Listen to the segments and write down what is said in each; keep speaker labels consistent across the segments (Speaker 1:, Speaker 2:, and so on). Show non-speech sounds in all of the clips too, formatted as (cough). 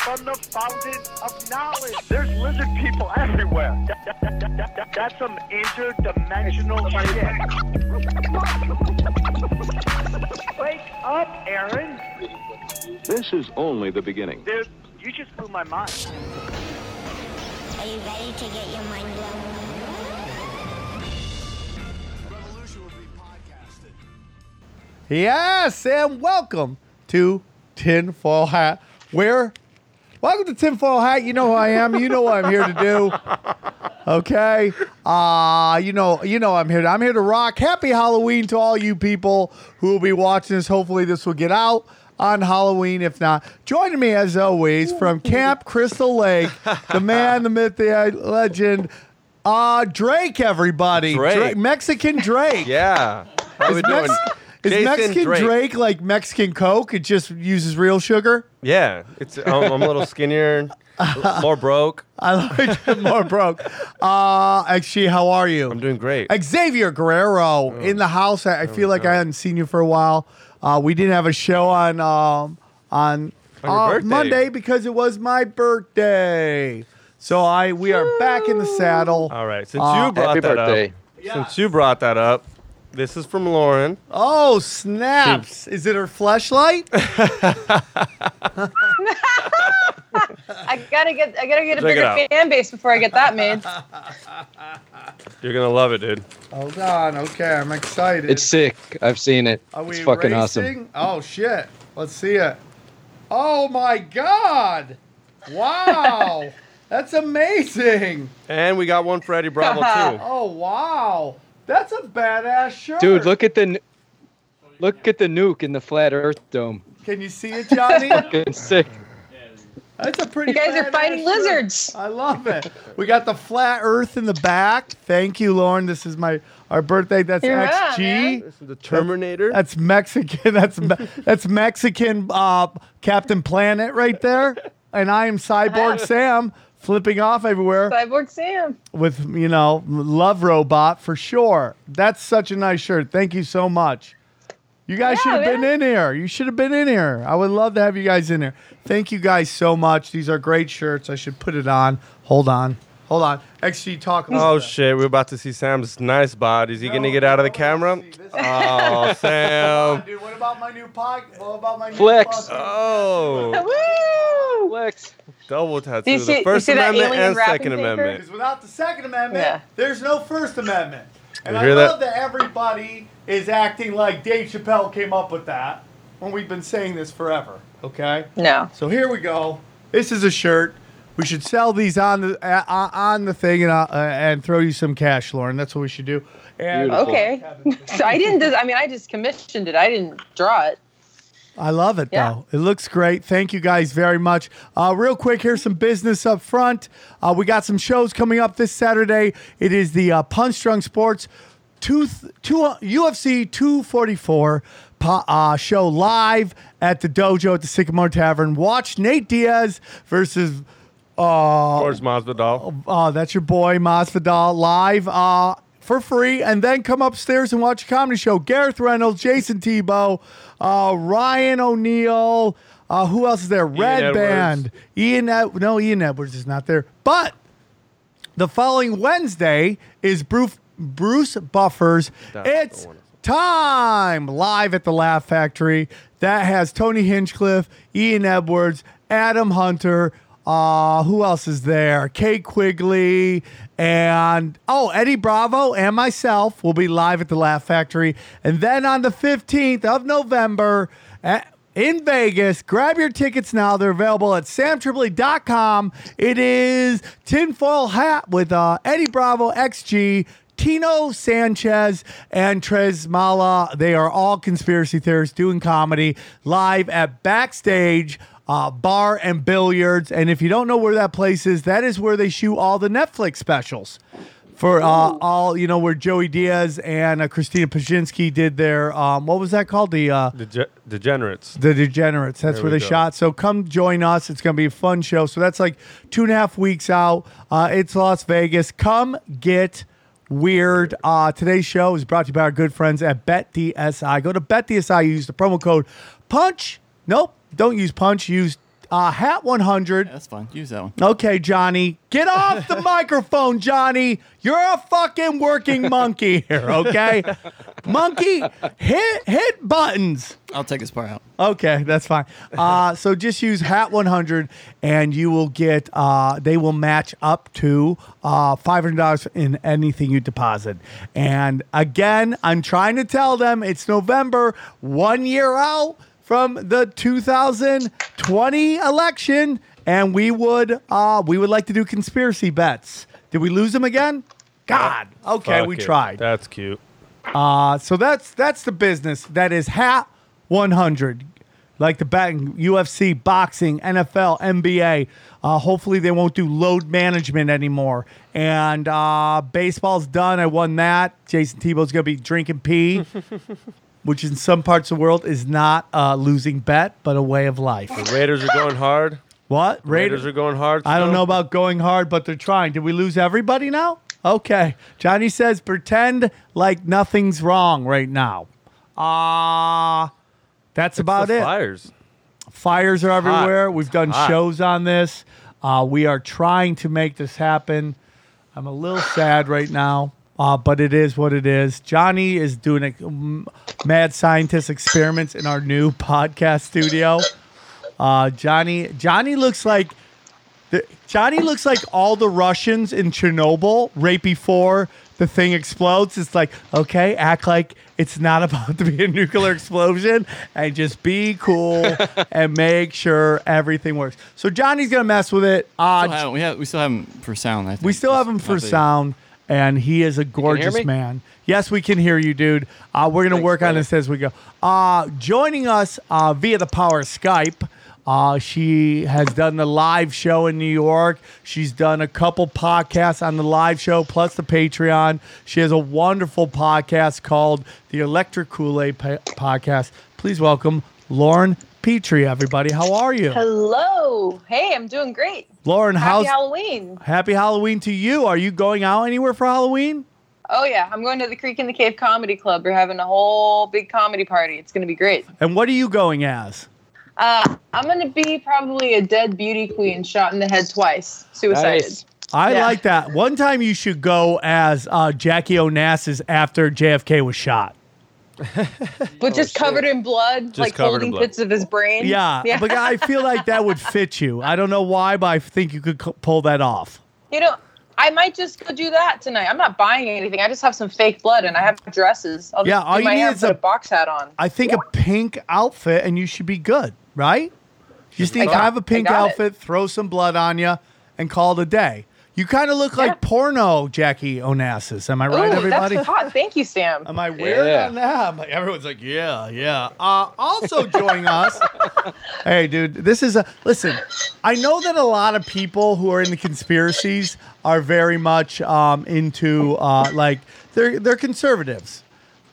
Speaker 1: from the fountain of knowledge. There's lizard people everywhere. That- that- that- that- that- that's some interdimensional shit. Wake up, Aaron.
Speaker 2: This is only the beginning.
Speaker 1: Dude, you just blew my mind.
Speaker 3: Are you ready to get your mind blown?
Speaker 4: Yes, and welcome to Tinfoil Hat. Where? Welcome to Tinfoil Hat. You know who I am. You know what I'm here to do. Okay. Uh, you know, you know I'm here. To, I'm here to rock. Happy Halloween to all you people who will be watching this. Hopefully, this will get out on Halloween. If not, joining me as always from Camp Crystal Lake, the man, the myth, the legend, uh, Drake. Everybody,
Speaker 5: Drake.
Speaker 4: Mexican Drake.
Speaker 5: Yeah. How we doing?
Speaker 4: Mex- is
Speaker 5: Jason
Speaker 4: Mexican Drake.
Speaker 5: Drake.
Speaker 4: like Mexican Coke? It just uses real sugar.
Speaker 5: Yeah. It's I'm, I'm a little skinnier, (laughs) more broke.
Speaker 4: I like it more broke. Uh, actually, how are you?
Speaker 5: I'm doing great.
Speaker 4: Xavier Guerrero in the house. I, I feel like I hadn't seen you for a while. Uh, we didn't have a show on um, on,
Speaker 5: On your
Speaker 4: uh,
Speaker 5: birthday.
Speaker 4: Monday because it was my birthday. So I we are back in the saddle.
Speaker 5: All right. Since
Speaker 4: Uh,
Speaker 5: you brought
Speaker 2: Happy
Speaker 5: that
Speaker 2: birthday.
Speaker 5: up, since you brought that up, this is from Lauren.
Speaker 4: Oh snaps! Is it her flashlight? (laughs)
Speaker 6: I gotta get I gotta get a
Speaker 5: Check it
Speaker 6: bigger
Speaker 5: out.
Speaker 6: fan base before I get that made.
Speaker 5: You're gonna love it, dude.
Speaker 4: Hold on. Okay, I'm excited.
Speaker 2: It's sick. I've seen it.
Speaker 4: Are we
Speaker 2: It's fucking awesome.
Speaker 4: racing? Oh shit! Let's see it. Oh my god! Wow, (laughs) that's amazing.
Speaker 5: And we got one for Eddie Bravo too. (laughs)
Speaker 4: Oh wow, that's a badass shirt,
Speaker 2: Dude, look at the look at the nuke in the flat Earth dome.
Speaker 4: Can you see it, Johnny? (laughs)
Speaker 2: Fucking sick.
Speaker 4: That's a pretty.
Speaker 6: You guys are fighting
Speaker 4: shirt.
Speaker 6: lizards.
Speaker 4: I love it. We got the flat Earth in the back. Thank you, Lauren. This is my our birthday. That's
Speaker 6: You're right,
Speaker 4: XG.
Speaker 6: man.
Speaker 5: This is the Terminator.
Speaker 4: That's Mexican. (laughs) That's Me- that's Mexican uh, Captain Planet right there. And I am Cyborg Sam, flipping off everywhere
Speaker 6: Cyborg Sam.
Speaker 4: with you know Love Robot for sure. That's such a nice shirt. Thank you so much. You guys
Speaker 6: Yeah,
Speaker 4: should have been in here. You should have been in here. I would love to have you guys in here. Thank you guys so much. These are great shirts. I should put it on. Hold on. Hold on. XG talk
Speaker 5: Oh shit, we're about to see Sam's nice bod. Is he gonna get out of the camera? Oh, (laughs) Sam.
Speaker 4: Dude, what about my new pod? What about my new
Speaker 2: Flex.
Speaker 5: Oh,
Speaker 6: Woo!
Speaker 2: Flex.
Speaker 5: Double tattoo.
Speaker 6: You see-
Speaker 5: the
Speaker 6: you
Speaker 5: First
Speaker 6: see that
Speaker 5: Amendment
Speaker 6: alien
Speaker 5: and
Speaker 6: wrapping
Speaker 5: Second
Speaker 6: paper?
Speaker 5: Amendment.
Speaker 4: Because without the Second Amendment,
Speaker 6: Yeah.
Speaker 4: there's no First Amendment. And
Speaker 5: You
Speaker 4: I
Speaker 5: hear
Speaker 4: love
Speaker 5: that?
Speaker 4: that? everybody is acting like Dave Chappelle came up with that when we've been saying this forever. Okay?
Speaker 6: No.
Speaker 4: So here we go. This is a shirt. We should sell these on the uh, uh, on the thing and uh, uh, and throw you some cash, Lauren. That's what we should do. And
Speaker 2: Beautiful.
Speaker 6: Okay. (laughs) So I didn't. Des- I mean, I just commissioned it. I didn't draw it.
Speaker 4: I love it
Speaker 6: Yeah.
Speaker 4: though. It looks great. Thank you guys very much. Uh, real quick, here's some business up front. Uh, we got some shows coming up this Saturday. It is the uh, Punch Drunk Sports two, two, uh, UFC 244 uh, show live at the dojo at the Sycamore Tavern. Watch Nate Diaz versus. Uh,
Speaker 5: Of course, Masvidal.
Speaker 4: uh, that's your boy Masvidal live uh, for free, and then come upstairs and watch a comedy show. Gareth Reynolds, Jason Tebow, uh, Ryan O'Neal. Uh, who else is there? Red
Speaker 5: Edwards.
Speaker 4: Band. Ian. Ed- no, Ian Edwards is not there. But the following Wednesday is Bruce Bruce Buffer's.
Speaker 5: That's
Speaker 4: it's time live at the Laugh Factory. That has Tony Hinchcliffe, Ian Edwards, Adam Hunter. Uh, who else is there? Kate Quigley and oh Eddie Bravo and myself will be live at the Laugh Factory. And then on the 15th of November at, in Vegas, grab your tickets now. They're available at samtripoli.com. It is tinfoil hat with uh, Eddie Bravo XG. Tino Sanchez and Trez Mala, they are all conspiracy theorists doing comedy live at Backstage uh, Bar and Billiards. And if you don't know where that place is, that is where they shoot all the Netflix specials. for uh, all you know where Joey Diaz and uh, Christina Pazsitzky did their um, what was that called the uh,
Speaker 5: Dege- degenerates.
Speaker 4: the Degenerates. That's
Speaker 5: There
Speaker 4: where they
Speaker 5: go.
Speaker 4: shot. So come join us. It's going to be a fun show. So that's like two and a half weeks out. Uh, it's Las Vegas. Come get weird. Uh, today's show is brought to you by our good friends at BetDSI. Go to BetDSI. Use the promo code PUNCH. Nope, don't use PUNCH. Use uh, HAT100.
Speaker 7: That's fine. Use that one.
Speaker 4: Okay, Johnny, get off the (laughs) microphone, Johnny. You're a fucking working monkey here, okay? monkey, hit hit buttons.
Speaker 7: I'll take this part out.
Speaker 4: Okay, that's fine. Uh, so just use Hat 100, and you will get. Uh, they will match up to uh, five hundred dollars in anything you deposit. And again, I'm trying to tell them it's November, one year out from the 2020 election, and we would uh, we would like to do conspiracy bets. Did we lose them again? God. Okay,
Speaker 5: Fuck
Speaker 4: we
Speaker 5: it.
Speaker 4: tried.
Speaker 5: That's cute.
Speaker 4: Uh, so that's that's the business. That is Hat 100. Like the betting, UFC, boxing, NFL, NBA. Uh, hopefully they won't do load management anymore. And uh, baseball's done. I won that. Jason Tebow's gonna be drinking pee, (laughs) which in some parts of the world is not a losing bet, but a way of life.
Speaker 5: The Raiders are going hard.
Speaker 4: What
Speaker 5: Raiders are going hard.
Speaker 4: I don't know about going hard, but they're trying. Did we lose everybody now? Okay. Johnny says pretend like nothing's wrong right now. Ah, that's
Speaker 5: It's
Speaker 4: about
Speaker 5: the
Speaker 4: it.
Speaker 5: Fires.
Speaker 4: Fires are everywhere.
Speaker 5: It's
Speaker 4: We've done
Speaker 5: hot.
Speaker 4: shows on this. Uh, we are trying to make this happen. I'm a little sad right now, uh, but it is what it is. Johnny is doing a, mad scientist experiments in our new (laughs) podcast studio. Uh, Johnny, Johnny looks like the, Johnny looks like all the Russians in Chernobyl right before the thing explodes. It's like, okay, act like it's not (laughs) about to be a nuclear explosion and just be cool (laughs) and make sure everything works. So Johnny's gonna mess with it. Uh,
Speaker 7: Still we have we still have him for sound. I think.
Speaker 4: we still have him for sound, and he is a gorgeous man. Yes, we can hear you, dude. Uh, we're gonna
Speaker 2: Thanks,
Speaker 4: work on this as we go. Uh, joining us uh, via the power of Skype. Uh, she has done the live show in New York. She's done a couple podcasts on the live show, plus the Patreon. She has a wonderful podcast called the Electric Kool Aid Podcast. Please welcome Lauren Petrie, everybody. How are you?
Speaker 6: Hello. Hey, I'm doing great.
Speaker 4: Lauren,
Speaker 6: Happy
Speaker 4: how's
Speaker 6: Halloween.
Speaker 4: Happy Halloween to you. Are you going out anywhere for Halloween?
Speaker 6: Oh yeah, I'm going to the Creek and the Cave Comedy Club. We're having a whole big comedy party. It's going to be great.
Speaker 4: And what are you going as?
Speaker 6: Uh, I'm going to be probably a dead beauty queen shot in the head twice, suicided.
Speaker 2: Nice.
Speaker 4: I
Speaker 6: Yeah.
Speaker 4: like that. One time you should go as uh, Jackie Onassis after JFK was shot.
Speaker 6: But oh, just covered in blood,
Speaker 5: Just
Speaker 6: like holding
Speaker 5: blood.
Speaker 6: bits of his brain.
Speaker 4: Yeah, (laughs)
Speaker 6: yeah.
Speaker 4: but I feel like that would fit you. I don't know why, but I think you could c- pull that off.
Speaker 6: you know, I might just go do that tonight. I'm not buying anything. I just have some fake blood and I have dresses. I'll
Speaker 4: Yeah, all you need is a-
Speaker 6: a box hat on.
Speaker 4: I think a pink outfit and you should be good, right? You just need to have a pink
Speaker 6: got it.
Speaker 4: outfit, throw some blood on you, and call it a day. You kind of look like porno Jackie Onassis. Am I right,
Speaker 6: Ooh,
Speaker 4: everybody?
Speaker 6: that's hot. Thank you, Sam.
Speaker 4: Am I weird
Speaker 2: Yeah.
Speaker 4: on that? Like, everyone's like, yeah, yeah. Uh, also joining us. (laughs) hey, dude, this is a listen. I know that a lot of people who are in the conspiracies are very much um, into uh, like they're they're conservatives.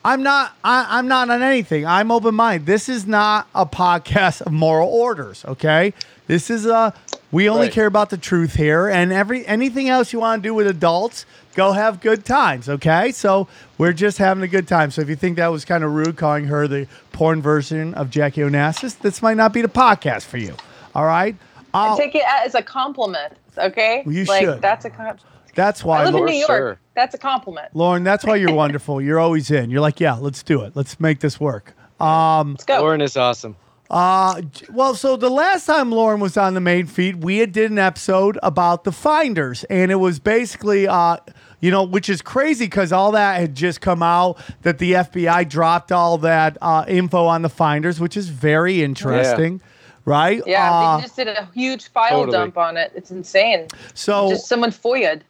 Speaker 4: I'm not. I, I'm not on anything. I'm open minded. This is not a podcast of moral orders. Okay, this is a. We only
Speaker 2: Right.
Speaker 4: care about the truth here, and every anything else you want to do with adults, go have good times. Okay, so we're just having a good time. So if you think that was kind of rude, calling her the porn version of Jackie Onassis, this might not be the podcast for you. All right. Uh,
Speaker 6: Take it as a compliment, okay?
Speaker 4: You
Speaker 6: like,
Speaker 4: should.
Speaker 6: That's a com-
Speaker 4: that's why.
Speaker 6: I live in
Speaker 4: Lauren-
Speaker 6: New York.
Speaker 2: sure.
Speaker 6: That's a compliment.
Speaker 4: Lauren, that's why you're (laughs) wonderful. You're always in. You're like, yeah, let's do it. Let's make this work.
Speaker 6: Let's go.
Speaker 2: Lauren is awesome.
Speaker 4: Uh, well, so the last time Lauren was on the main feed, we had did an episode about the finders, and it was basically, uh, you know, which is crazy because all that had just come out that the FBI dropped all that uh, info on the finders, which is very interesting, right?
Speaker 6: Yeah,
Speaker 4: Uh,
Speaker 6: they just did a huge file
Speaker 2: Totally.
Speaker 6: dump on it. It's insane.
Speaker 4: so
Speaker 6: just someone foia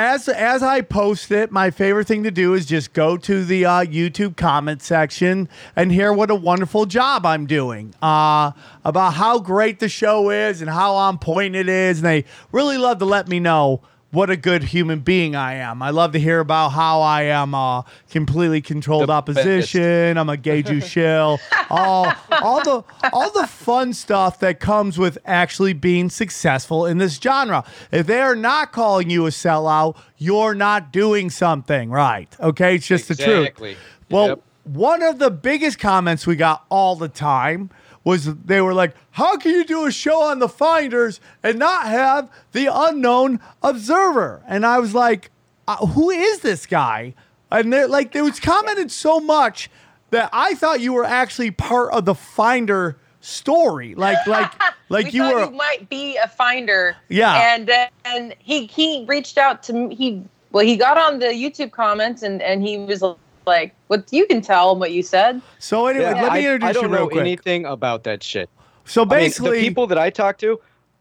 Speaker 4: as as I post it, my favorite thing to do is just go to the uh, YouTube comment section and hear what a wonderful job I'm doing uh, about how great the show is and how on point it is. And they really love to let me know what a good human being I am. I love to hear about how I am uh, completely controlled
Speaker 2: The
Speaker 4: opposition. I'm a gay (laughs) Jew shill. All, all the all the fun stuff that comes with actually being successful in this genre. If they are not calling you a sellout, you're not doing something right. Okay, it's just the truth. Well,
Speaker 2: Yep.
Speaker 4: one of the biggest comments we got all the time was they were like, "How can you do a show on the Finders and not have the unknown observer?" And I was like, uh, "Who is this guy?" And they're like, there was commented so much that I thought you were actually part of the Finder story, like like (laughs) like
Speaker 6: we
Speaker 4: you were.
Speaker 6: you might be a finder.
Speaker 4: Yeah.
Speaker 6: And then he he reached out to me. He well, he got on the YouTube comments and and he was like, "What you can tell him what you said."
Speaker 4: so anyway,
Speaker 8: Yeah,
Speaker 4: let me
Speaker 8: I,
Speaker 4: introduce
Speaker 8: I don't
Speaker 4: you
Speaker 8: know
Speaker 4: quick.
Speaker 8: anything about that shit.
Speaker 4: so
Speaker 8: I mean,
Speaker 4: basically,
Speaker 8: the people that I talked to,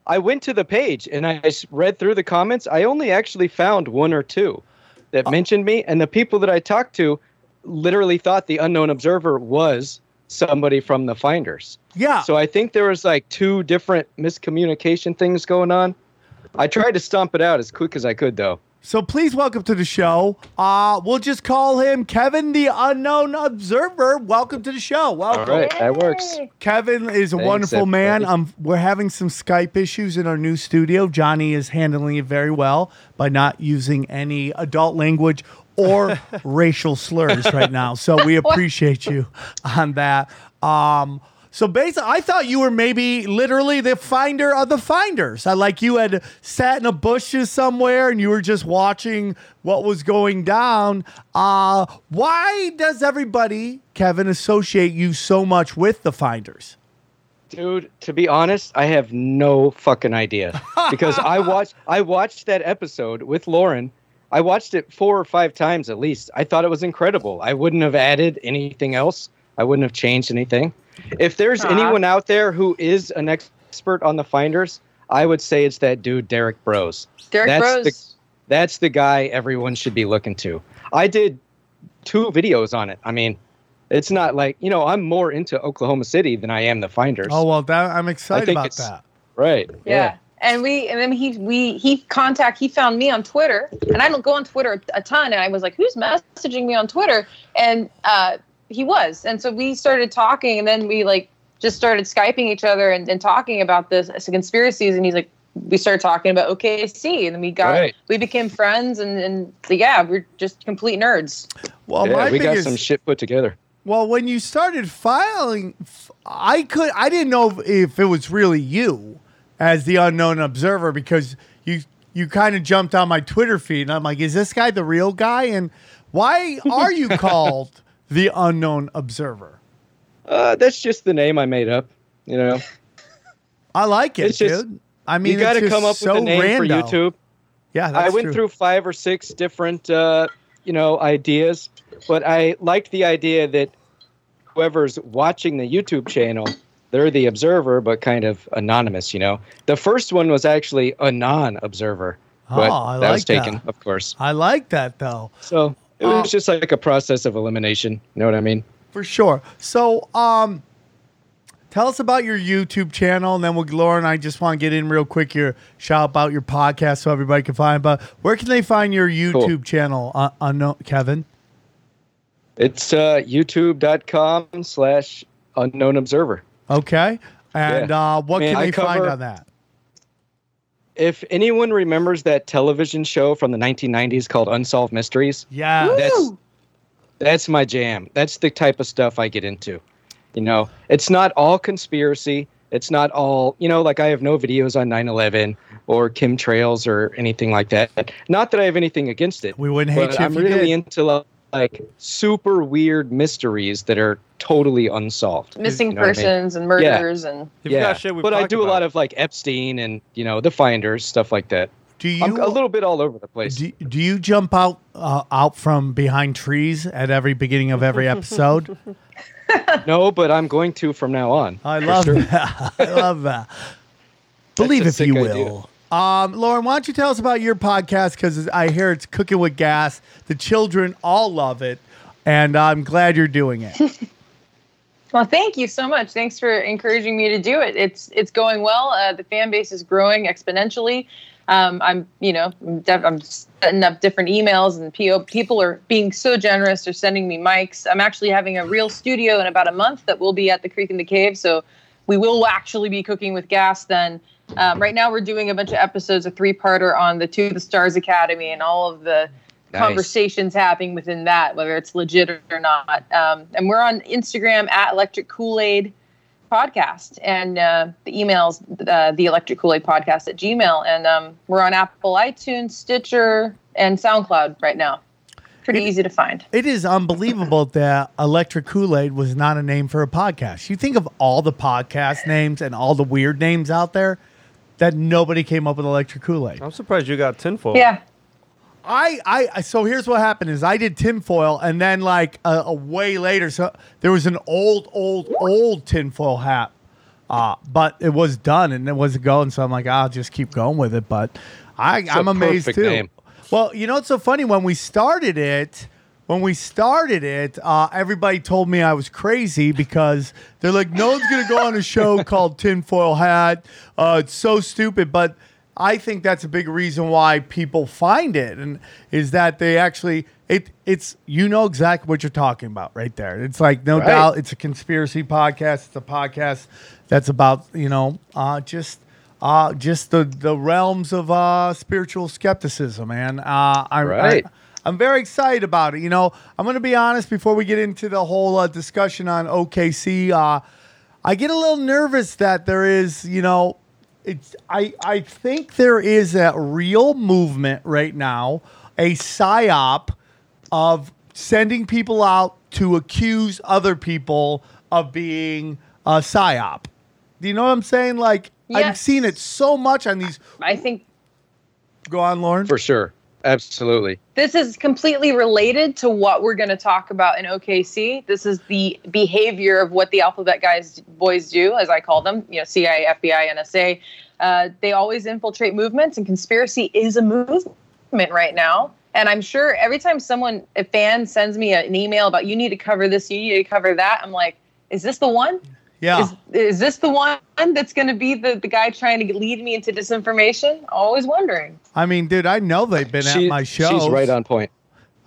Speaker 8: I went to the page and I read through the comments. I only actually found one or two that
Speaker 4: Oh.
Speaker 8: mentioned me, and the people that I talked to literally thought the unknown observer was somebody from the finders.
Speaker 4: yeah.
Speaker 8: So I think there was like two different miscommunication things going on. I tried to stomp it out as quick as I could, though.
Speaker 4: So please welcome to the show. Uh, we'll just call him Kevin the Unknown Observer. Welcome to the show. Welcome.
Speaker 8: right, that works.
Speaker 4: Kevin is a
Speaker 8: Thanks,
Speaker 4: wonderful man.
Speaker 8: everybody.
Speaker 4: Um, we're having some Skype issues in our new studio. Johnny is handling it very well by not using any adult language or (laughs) racial slurs right now. So we appreciate you on that. Um, so basically, I thought you were maybe literally the finder of the finders. I like you had sat in a bushes somewhere and you were just watching what was going down. Uh, why does everybody, Kevin, associate you so much with the finders?
Speaker 8: Dude, to be honest, I have no fucking idea (laughs) because I watched I watched that episode with Lauren. I watched it four or five times at least. I thought it was incredible. I wouldn't have added anything else. I wouldn't have changed anything. If there's
Speaker 6: Aw.
Speaker 8: anyone out there who is an expert on the finders, I would say it's that dude Derek Bros.
Speaker 6: Derek
Speaker 8: That's
Speaker 6: Bros.
Speaker 8: the- That's the guy everyone should be looking to. I did two videos on it. I mean, it's not like, you know, I'm more into Oklahoma City than I am the finders.
Speaker 4: Oh well, that, I'm excited
Speaker 8: think
Speaker 4: about
Speaker 8: it's-
Speaker 4: that.
Speaker 8: Right.
Speaker 6: yeah. And we and then he we he contact he found me on Twitter and I don't go on Twitter a ton and I was like who's messaging me on Twitter and uh he was and so we started talking and then we like just started skyping each other and, and talking about this conspiracies and he's like we started talking about OKC and then we got
Speaker 8: Right.
Speaker 6: we became friends and and yeah we're just complete nerds
Speaker 4: Well,
Speaker 8: yeah,
Speaker 4: my
Speaker 8: we got
Speaker 4: biggest,
Speaker 8: some shit put together.
Speaker 4: well, when you started filing, I could I didn't know if, if it was really you as the unknown observer because you you kind of jumped on my Twitter feed and I'm like, is this guy the real guy? And why are you (laughs) called the unknown observer?
Speaker 8: Uh, that's just the name I made up. You know,
Speaker 4: I like it,
Speaker 8: It's just-
Speaker 4: dude. I mean,
Speaker 8: you got to
Speaker 4: it's just
Speaker 8: come up
Speaker 4: so
Speaker 8: with a name
Speaker 4: rando.
Speaker 8: for YouTube.
Speaker 4: Yeah, that's
Speaker 8: I went
Speaker 4: true.
Speaker 8: through five or six different, uh, you know, ideas, but I liked the idea that whoever's watching the YouTube channel, they're the observer, but kind of anonymous. You know, the first one was actually a non-observer, but
Speaker 4: Oh, I
Speaker 8: that was
Speaker 4: like that.
Speaker 8: taken, of course.
Speaker 4: I like that though.
Speaker 8: So it was just like a process of elimination. You know what I mean?
Speaker 4: For sure. So, um, tell us about your YouTube channel, and then we'll, Laura and I just want to get in real quick here, shout about your podcast so everybody can find. But where can they find your YouTube channel? Uh, unknown, Kevin.
Speaker 8: It's uh, youtube.com slash unknown observer.
Speaker 4: Okay. And
Speaker 8: Yeah.
Speaker 4: uh, what can
Speaker 8: I
Speaker 4: they find on that?
Speaker 8: If anyone remembers that television show from the 1990s called Unsolved Mysteries,
Speaker 4: Yeah.
Speaker 8: that's that's my jam. That's the type of stuff I get into. You know, it's not all conspiracy. It's not all, you know, like I have no videos on 9/11 or chemtrails or anything like that. Not that I have anything against it.
Speaker 4: We wouldn't hate
Speaker 8: but
Speaker 4: you
Speaker 8: I'm
Speaker 4: if you
Speaker 8: really
Speaker 4: did.
Speaker 8: into like, like super weird mysteries that are totally unsolved.
Speaker 6: missing
Speaker 8: You know what I mean?
Speaker 6: persons and murders and
Speaker 5: You've
Speaker 8: yeah,
Speaker 5: shit
Speaker 8: but I
Speaker 5: talked
Speaker 8: do a lot of like Epstein and you know the Finders stuff like that.
Speaker 4: Do you
Speaker 8: I'm a little bit all over the place.
Speaker 4: do, do you jump out uh, out from behind trees at every beginning of every episode? (laughs)
Speaker 8: no, but I'm going to from now on.
Speaker 4: I love
Speaker 8: sure.
Speaker 4: that. (laughs) I love that. Believe if you
Speaker 8: sick
Speaker 4: will. Um, Lauren, why don't you tell us about your podcast? Because I hear it's cooking with gas. The children all love it, and I'm glad you're doing it. (laughs)
Speaker 6: Well, thank you so much. Thanks for encouraging me to do it. It's it's going well. Uh, the fan base is growing exponentially. Um, I'm, you know, I'm, def- I'm setting up different emails, and PO people are being so generous. They're sending me mics. I'm actually having a real studio in about a month that will be at the Creek and the Cave. So we will actually be cooking with gas then. Um, right now, we're doing a bunch of episodes, a three-parter on the To the Stars Academy and all of the
Speaker 8: Nice.
Speaker 6: conversations happening within that, whether it's legit or not. Um, and we're on Instagram at Electric Kool Aid Podcast, and uh, the email's uh, the Electric Kool Aid Podcast at Gmail, and um, we're on Apple iTunes, Stitcher, and SoundCloud right now. Pretty easy to find.
Speaker 4: It is unbelievable (laughs) that Electric Kool Aid was not a name for a podcast. You think of all the podcast names and all the weird names out there, that nobody came up with Electric Kool Aid.
Speaker 5: I'm surprised you got tinfoil.
Speaker 6: Yeah.
Speaker 4: I, I, I- so here's what happened is I did tinfoil and then like a, a way later, so there was an old, old, old tinfoil hat, uh, but it was done and it wasn't going. So I'm like, I'll just keep going with it. But I,
Speaker 8: It's a
Speaker 4: I'm amazed too.
Speaker 8: name.
Speaker 4: Well, you know what's so funny? When we started it, when we started it, uh, everybody told me I was crazy because they're like, no one's gonna go on a show (laughs) called Tinfoil Hat. Uh, it's so stupid, but I think that's a big reason why people find it, and is that they actually it it's you know exactly what you're talking about right there. It's like no
Speaker 8: Right.
Speaker 4: doubt it's a conspiracy podcast. It's a podcast that's about you know uh, just uh, just the the realms of uh, spiritual skepticism, man. Uh, I,
Speaker 8: Right.
Speaker 4: I, I'm very excited about it. You know, I'm going to be honest before we get into the whole uh, discussion on OKC. Uh, I get a little nervous that there is, you know, it's. I I think there is a real movement right now, a psyop of sending people out to accuse other people of being a psyop. Do you know what I'm saying? Like I've seen it so much on these.
Speaker 6: I think
Speaker 4: Go on, Lauren.
Speaker 8: For sure. Absolutely.
Speaker 6: this is completely related to what we're going to talk about in OKC. This is the behavior of what the alphabet guys, boys do, as I call them. You know, CIA, FBI, NSA. Uh, they always infiltrate movements, and conspiracy is a movement right now. And I'm sure every time someone, a fan, sends me an email about you need to cover this, you need to cover that, I'm like, is this the one?
Speaker 4: Yeah.
Speaker 6: Is, is this the one that's going to be the, the guy trying to lead me into disinformation? Always wondering.
Speaker 4: I mean, dude, I know they've been
Speaker 8: She-
Speaker 4: at my shows.
Speaker 8: She's right on point.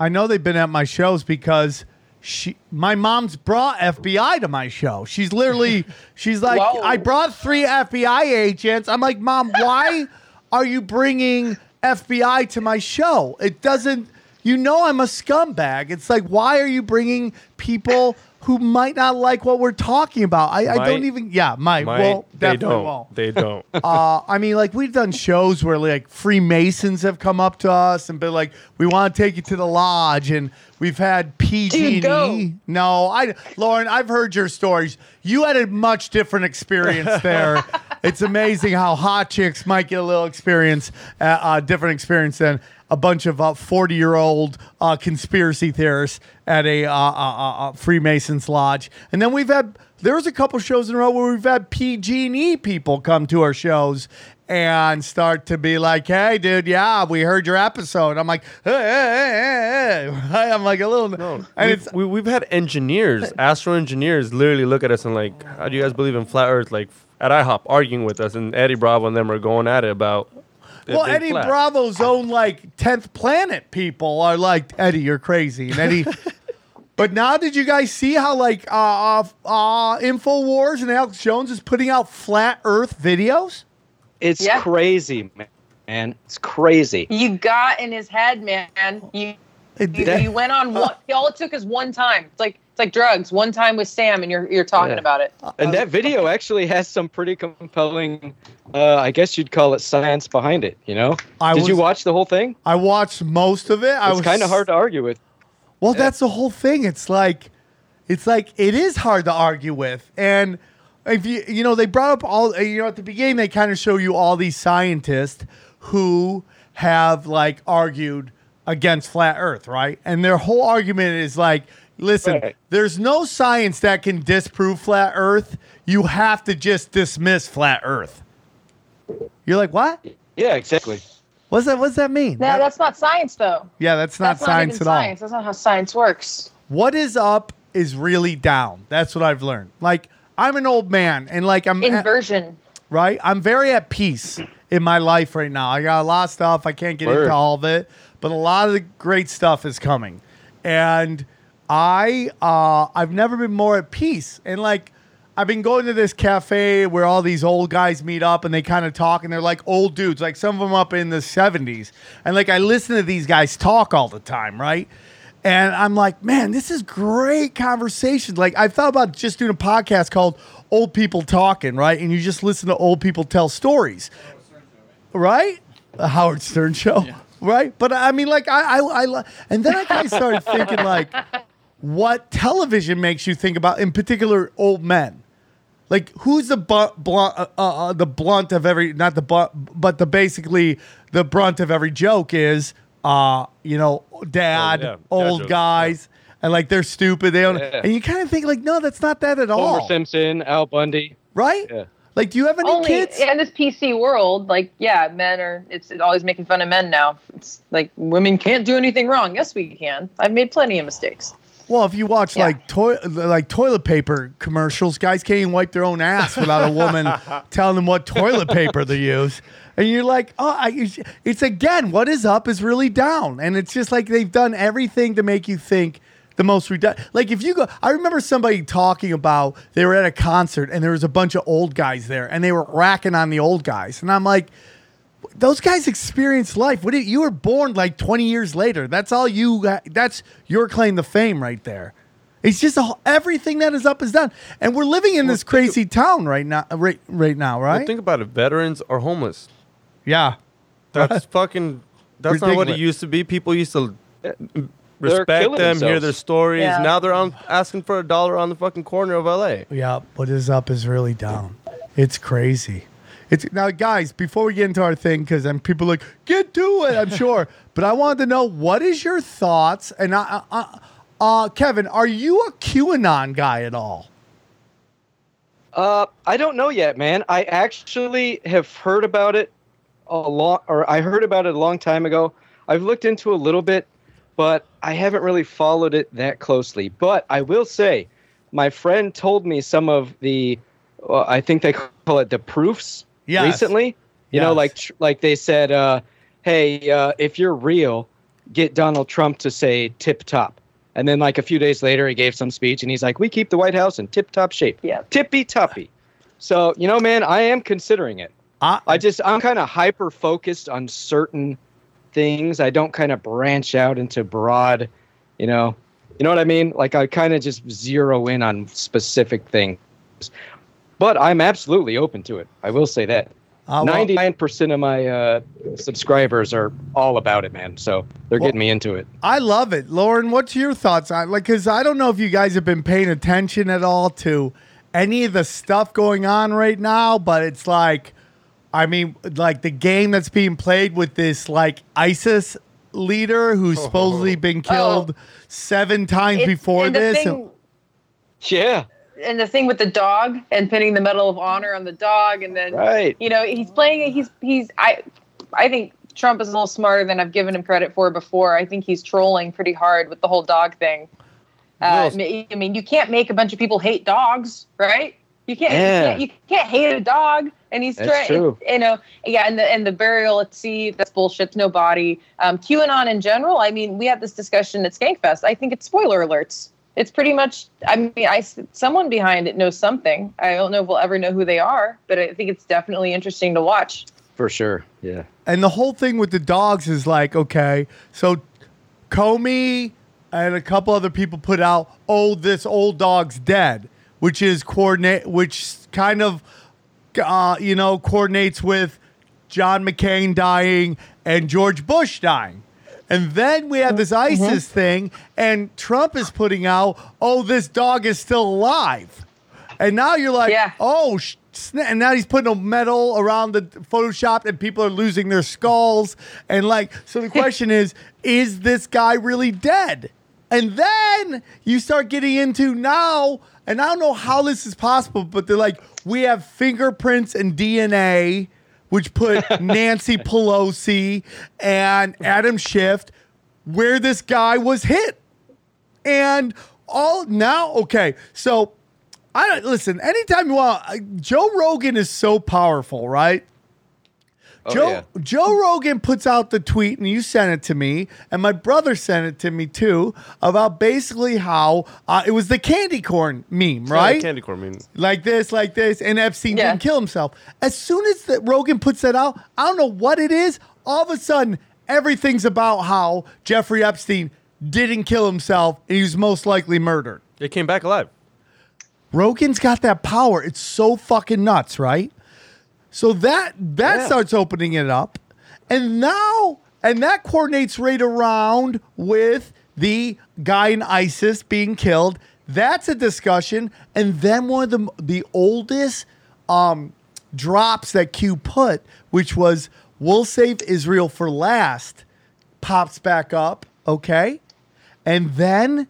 Speaker 4: I know they've been at my shows because she, my mom's brought FBI to my show. She's literally, (laughs) she's like,
Speaker 6: Whoa.
Speaker 4: I brought three FBI agents. I'm like, mom, why are you bringing FBI to my show? It doesn't, you know, I'm a scumbag. It's like, why are you bringing people who might not like what we're talking about? I, I don't even, yeah, might.
Speaker 5: Might.
Speaker 4: well,
Speaker 5: they don't.
Speaker 4: won't
Speaker 5: They don't. (laughs)
Speaker 4: uh, I mean, like we've done shows where like Freemasons have come up to us and been like, "We want to take you to the lodge," and we've had PG&E.
Speaker 6: Dude, go.
Speaker 4: No, I, Lauren, I've heard your stories. You had a much different experience (laughs) there. it's amazing how hot chicks might get a little experience, uh, uh, different experience than a bunch of uh, forty-year-old uh, conspiracy theorists at a uh, uh, uh, uh, Freemasons lodge. And then we've had there was a couple shows in a row where we've had PG&E people come to our shows and start to be like, "Hey, dude, yeah, we heard your episode." I'm like, "Hey, hey, hey, hey." (laughs) I'm like a little,
Speaker 5: No,
Speaker 4: and
Speaker 5: we've,
Speaker 4: it's
Speaker 5: we, we've had engineers, (laughs) astro engineers, literally look at us and like, how do you guys believe in flat Earth? Like at IHOP, arguing with us, and Eddie Bravo and them are going at it about. It
Speaker 4: well, Eddie
Speaker 5: flat.
Speaker 4: Bravo's own like tenth planet people are like, Eddie, you're crazy, and Eddie. (laughs) But now, did you guys see how like uh, uh, uh, Infowars and Alex Jones is putting out flat Earth videos?
Speaker 8: It's
Speaker 6: Yeah.
Speaker 8: crazy, man. It's crazy.
Speaker 6: You got in his head, man. You
Speaker 4: It-
Speaker 6: you, you went on (laughs) one. All it took is one time. It's like it's like drugs. One time with Sam, and you're you're talking
Speaker 8: Yeah.
Speaker 6: about it.
Speaker 8: And that video actually has some pretty compelling, uh, I guess you'd call it science behind it. You know?
Speaker 4: I
Speaker 8: Did you watch the whole thing?
Speaker 4: I watched most of it. I
Speaker 8: It's
Speaker 4: was
Speaker 8: kind of hard to argue with.
Speaker 4: Well, that's the whole thing. It's like, it's like it is hard to argue with, and if you you know they brought up all you know at the beginning they kind of show you all these scientists who have like argued against flat Earth, right? And their whole argument is like, listen,
Speaker 8: Right.
Speaker 4: there's no science that can disprove flat Earth. You have to just dismiss flat Earth. You're like, what?
Speaker 8: Yeah, exactly.
Speaker 4: What's that? What's that mean?
Speaker 6: No, that's not science, though.
Speaker 4: yeah, that's not
Speaker 6: that's
Speaker 4: science
Speaker 6: not
Speaker 4: at
Speaker 6: even
Speaker 4: all.
Speaker 6: science. That's not how science works.
Speaker 4: what is up is really down. That's what I've learned. Like I'm an old man, and like I'm
Speaker 6: Inversion.
Speaker 4: right. I'm very at peace in my life right now. I got a lot of stuff. I can't get
Speaker 8: Word.
Speaker 4: into all of it, but a lot of the great stuff is coming. And I uh I've never been more at peace. And like I've been going to this cafe where all these old guys meet up and they kind of talk and they're like old dudes, like some of them up in the 70s. And like I listen to these guys talk all the time, right? And I'm like, man, this is great conversations. Like I thought about just doing a podcast called Old People Talking, right? And you just listen to old people tell stories. Right? The Howard Stern show. Right? But I mean, like, I, I, I, and then I kind of started thinking, like, what television makes you think about, in particular, old men? Like, who's the bu- blunt, uh, uh, the blunt of every, not the butt, but the basically the brunt of every joke is, uh, you know, dad,
Speaker 5: Oh, yeah, dad
Speaker 4: old
Speaker 5: jokes,
Speaker 4: guys, and like they're stupid. They don't,
Speaker 8: Yeah.
Speaker 4: and you kind of think like, no, that's not that at
Speaker 8: Homer
Speaker 4: all, Homer
Speaker 8: Simpson, Al Bundy.
Speaker 4: right?
Speaker 8: Yeah.
Speaker 4: Like, do you have any
Speaker 6: Only
Speaker 4: kids?
Speaker 6: in this PC world, like yeah, men are. It's always making fun of men now. It's like women can't do anything wrong. Yes, we can. I've made plenty of mistakes.
Speaker 4: Well, if you watch
Speaker 6: Yeah.
Speaker 4: like toi- like toilet paper commercials, guys can't even wipe their own ass without a woman (laughs) telling them what toilet paper they use. And you're like, oh, I, it's again, what is up is really down, and it's just like they've done everything to make you think the most redundant. Like if you go, I remember somebody talking about they were at a concert and there was a bunch of old guys there, and they were racking on the old guys, and I'm like those guys experience life. What did, you were born like 20 years later. That's all you. got- That's your claim to fame right there. It's just a, everything that is up is down, and we're living in this crazy town right now. Uh, right, right now,
Speaker 5: Well,
Speaker 4: right?
Speaker 5: think about it. Veterans are homeless.
Speaker 4: yeah,
Speaker 5: That's (laughs) fucking. That's not what it used to be. People used to respect
Speaker 8: killing
Speaker 5: them, hear their stories.
Speaker 6: Yeah.
Speaker 5: Now they're on asking for a dollar on the fucking corner of LA.
Speaker 4: yeah. What is up is really down. It's crazy. It's now, guys. Before we get into our thing, because people like get to it. I'm sure, (laughs) but I wanted to know what is your thoughts. And I, uh, uh, Kevin, are you a QAnon guy at all?
Speaker 8: Uh, I don't know yet, man. I actually have heard about it a lot, or I heard about it a long time ago. I've looked into a little bit, but I haven't really followed it that closely. But I will say, my friend told me some of the, uh, I think they call it the proofs
Speaker 4: Yes.
Speaker 8: recently. You know, like tr- like they said, uh, hey, uh, if you're real, get Donald Trump to say tip top. And then like a few days later, he gave some speech and he's like, we keep the White House in tip top shape.
Speaker 6: Yeah.
Speaker 8: Tippy toppy. So, you know, man, I am considering it.
Speaker 4: I,
Speaker 8: I just, I'm kind of hyper focused on certain things. I don't kind of branch out into broad, you know, you know what I mean? Like I kind of just zero in on specific things. But I'm absolutely open to it. I will say that.
Speaker 4: Uh, well-
Speaker 8: Ninety-nine percent of my uh, subscribers are all about it, man. So they're
Speaker 4: Well-
Speaker 8: getting me into it.
Speaker 4: I love it, Lauren. What's your thoughts on like? Because I don't know if you guys have been paying attention at all to any of the stuff going on right now, but it's like, I mean, like the game that's being played with this like ISIS leader who's supposedly (laughs) been killed seven times
Speaker 6: It's-
Speaker 4: before
Speaker 6: and the
Speaker 4: this.
Speaker 6: thing-
Speaker 8: Yeah,
Speaker 6: and the thing with the dog and pinning the Medal of Honor on the dog, and then
Speaker 8: right.
Speaker 6: you know he's playing it. He's he's I I think Trump is a little smarter than I've given him credit for before. I think he's trolling pretty hard with the whole dog thing. Uh, I mean, you can't make a bunch of people hate dogs, right? You can't.
Speaker 8: Yeah.
Speaker 6: You, can't you can't hate a dog. And he's trying. You know, yeah. And the and the burial at sea. That's bullshit. No body. Um, QAnon in general. I mean, we had this discussion at Skankfest. I think it's spoiler alerts. It's pretty much. I mean, I someone behind it knows something. I don't know if we'll ever know who they are, but I think it's definitely interesting to watch.
Speaker 8: For sure. Yeah.
Speaker 4: And the whole thing with the dogs is like, okay, so Comey and a couple other people put out, oh, this old dog's dead, which is coordinate, which kind of, uh, you know, coordinates with John McCain dying and George Bush dying. And then we have mm-hmm. this mm-hmm. ISIS thing, and Trump is putting out, oh, this dog is still alive. And now you're like,
Speaker 6: Yeah.
Speaker 4: oh, sh- and now he's putting a medal around the Photoshop, and people are losing their skulls. And like, so the (laughs) question is, is this guy really dead? And then you start getting into now, and I don't know how this is possible, but they're like, we have fingerprints and DNA, which put (laughs) Nancy Pelosi and Adam Schiff where this guy was hit. And all now, okay, so I don't listen. Anytime you want, Joe Rogan is so powerful, right?
Speaker 8: Oh,
Speaker 4: Joe
Speaker 8: yeah.
Speaker 4: Joe Rogan puts out the tweet, and you sent it to me, and my brother sent it to me too, about basically how uh, it was the candy corn meme, right?
Speaker 5: Candy corn. I mean,
Speaker 4: like this, like this, and Epstein
Speaker 6: Yeah.
Speaker 4: didn't kill himself. As soon as the, Rogan puts that out, I don't know what it is. All of a sudden, everything's about how Jeffrey Epstein didn't kill himself and he was most likely murdered.
Speaker 5: they came back alive.
Speaker 4: Rogan's got that power. It's so fucking nuts, right? So that that
Speaker 8: Yeah.
Speaker 4: starts opening it up. And now and that coordinates right around with the guy in ISIS being killed. That's a discussion. And then one of the the oldest um drops that Q put, which was we'll save Israel for last, pops back up, okay? And then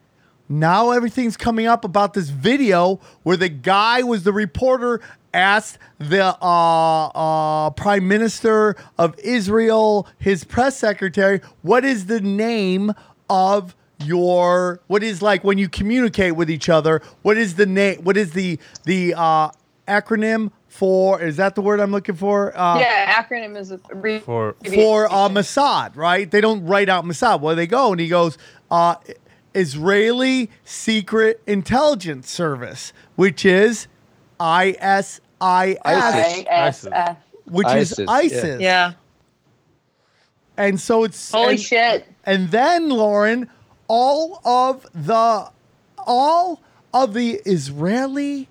Speaker 4: now everything's coming up about this video where the guy was the reporter asked the uh, uh, prime minister of Israel, his press secretary, what is the name of your what is like when you communicate with each other what is the name what is the the uh acronym for is that the word i'm looking for uh
Speaker 6: yeah, acronym is a re-
Speaker 5: For
Speaker 4: for uh, Mossad, right? They don't write out Mossad. Where they go, and he goes, uh, Israeli Secret Intelligence Service, which is ISIS,
Speaker 8: ISIS.
Speaker 6: ISF.
Speaker 4: which
Speaker 8: ISIS,
Speaker 4: is
Speaker 8: yeah.
Speaker 4: ISIS.
Speaker 6: Yeah.
Speaker 4: And so it's
Speaker 6: Holy
Speaker 4: and,
Speaker 6: shit.
Speaker 4: And then Lauren, all of the all of the Israeli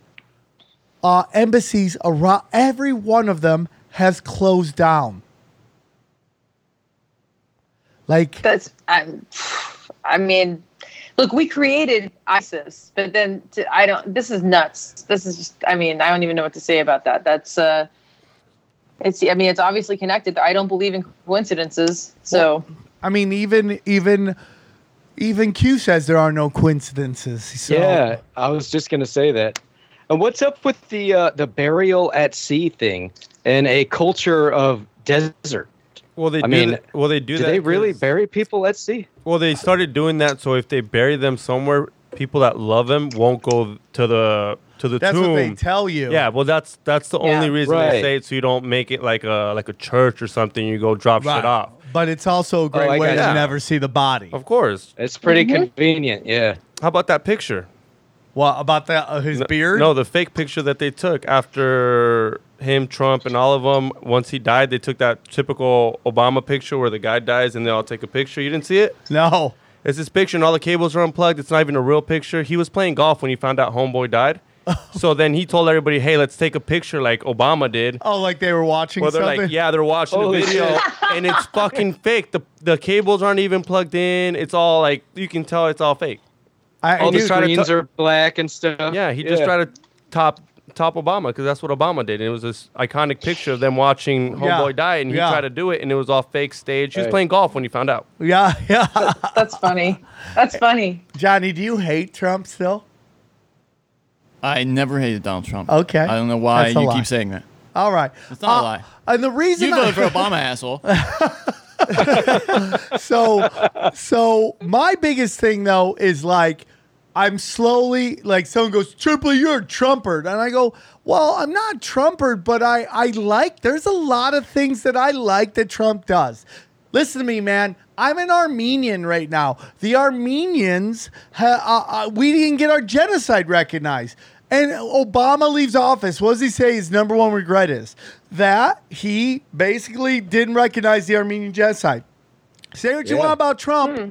Speaker 4: uh, embassies around, every one of them has closed down. Like
Speaker 6: That's I, I mean, look, we created ISIS, but then to, I don't. This is nuts. This is just. I mean, I don't even know what to say about that. That's uh, it's. I mean, it's obviously connected. I don't believe in coincidences. So
Speaker 4: I mean, even even even Q says there are no coincidences. So,
Speaker 8: Yeah, I was just gonna say that. And what's up with the uh, the burial at sea thing and a culture of desert?
Speaker 5: Well, they
Speaker 8: I
Speaker 5: do.
Speaker 8: mean,
Speaker 5: that, well, they do
Speaker 8: Do
Speaker 5: that.
Speaker 8: they really
Speaker 5: 'cause-
Speaker 8: bury people at sea?
Speaker 5: Well, they started doing that so if they bury them somewhere, people that love them won't go to the to the
Speaker 4: that's
Speaker 5: tomb.
Speaker 4: what they tell you.
Speaker 5: Yeah, well, that's that's the
Speaker 6: Yeah.
Speaker 5: only reason
Speaker 8: Right.
Speaker 5: they say it, so you don't make it like a like a church or something. You go drop
Speaker 4: Right.
Speaker 5: shit off.
Speaker 4: But it's also a great
Speaker 8: I
Speaker 4: way to
Speaker 5: you.
Speaker 4: never see the body.
Speaker 5: Of course.
Speaker 8: It's pretty convenient. Yeah.
Speaker 5: How about that picture?
Speaker 4: What about that? Uh, his
Speaker 5: No-
Speaker 4: beard?
Speaker 5: No, the fake picture that they took after him, Trump, and all of them. Once he died, they took that typical Obama picture where the guy dies and they all take a picture. You didn't see it?
Speaker 4: no.
Speaker 5: It's this picture and all the cables are unplugged. It's not even a real picture. He was playing golf when he found out Homeboy died. (laughs) so then he told everybody, "Hey, let's take a picture like Obama did."
Speaker 4: Oh, like they were watching
Speaker 5: Well, they're
Speaker 4: something.
Speaker 5: like, yeah, they're watching
Speaker 8: Holy
Speaker 5: the video, and it's fucking (laughs) fake. The the cables aren't even plugged in. It's all like you can tell it's all fake.
Speaker 4: I,
Speaker 8: All
Speaker 4: I
Speaker 8: the
Speaker 4: do-
Speaker 5: try to
Speaker 8: screens are black and stuff.
Speaker 5: Yeah, he just tried to top top Obama because that's what Obama did. And it was this iconic picture of them watching Homeboy
Speaker 4: Yeah,
Speaker 5: die, and he
Speaker 4: yeah.
Speaker 5: tried to do it, and it was all fake stage. He was
Speaker 8: Right.
Speaker 5: playing golf when he found out.
Speaker 4: yeah, (laughs) yeah.
Speaker 6: that's funny. That's funny.
Speaker 4: Johnny, do you hate Trump still?
Speaker 7: I never hated Donald Trump.
Speaker 4: Okay.
Speaker 7: I don't know why you
Speaker 4: lie.
Speaker 7: keep saying that.
Speaker 4: All right.
Speaker 7: It's not a
Speaker 4: Uh,
Speaker 7: lie.
Speaker 4: And the reason
Speaker 7: You
Speaker 4: I-
Speaker 7: voted for Obama, asshole. (laughs)
Speaker 4: so so my biggest thing though is like I'm slowly like someone goes, Triple, you're a. And I go, Well, I'm not Trumpert, but I, I like there's a lot of things that I like that Trump does. Listen to me, man. I'm an Armenian right now. The Armenians, ha, uh, uh, we didn't get our genocide recognized. And Obama leaves office. What does he say his number one regret is? That he basically didn't recognize the Armenian genocide. Say what you want about Trump. Uh,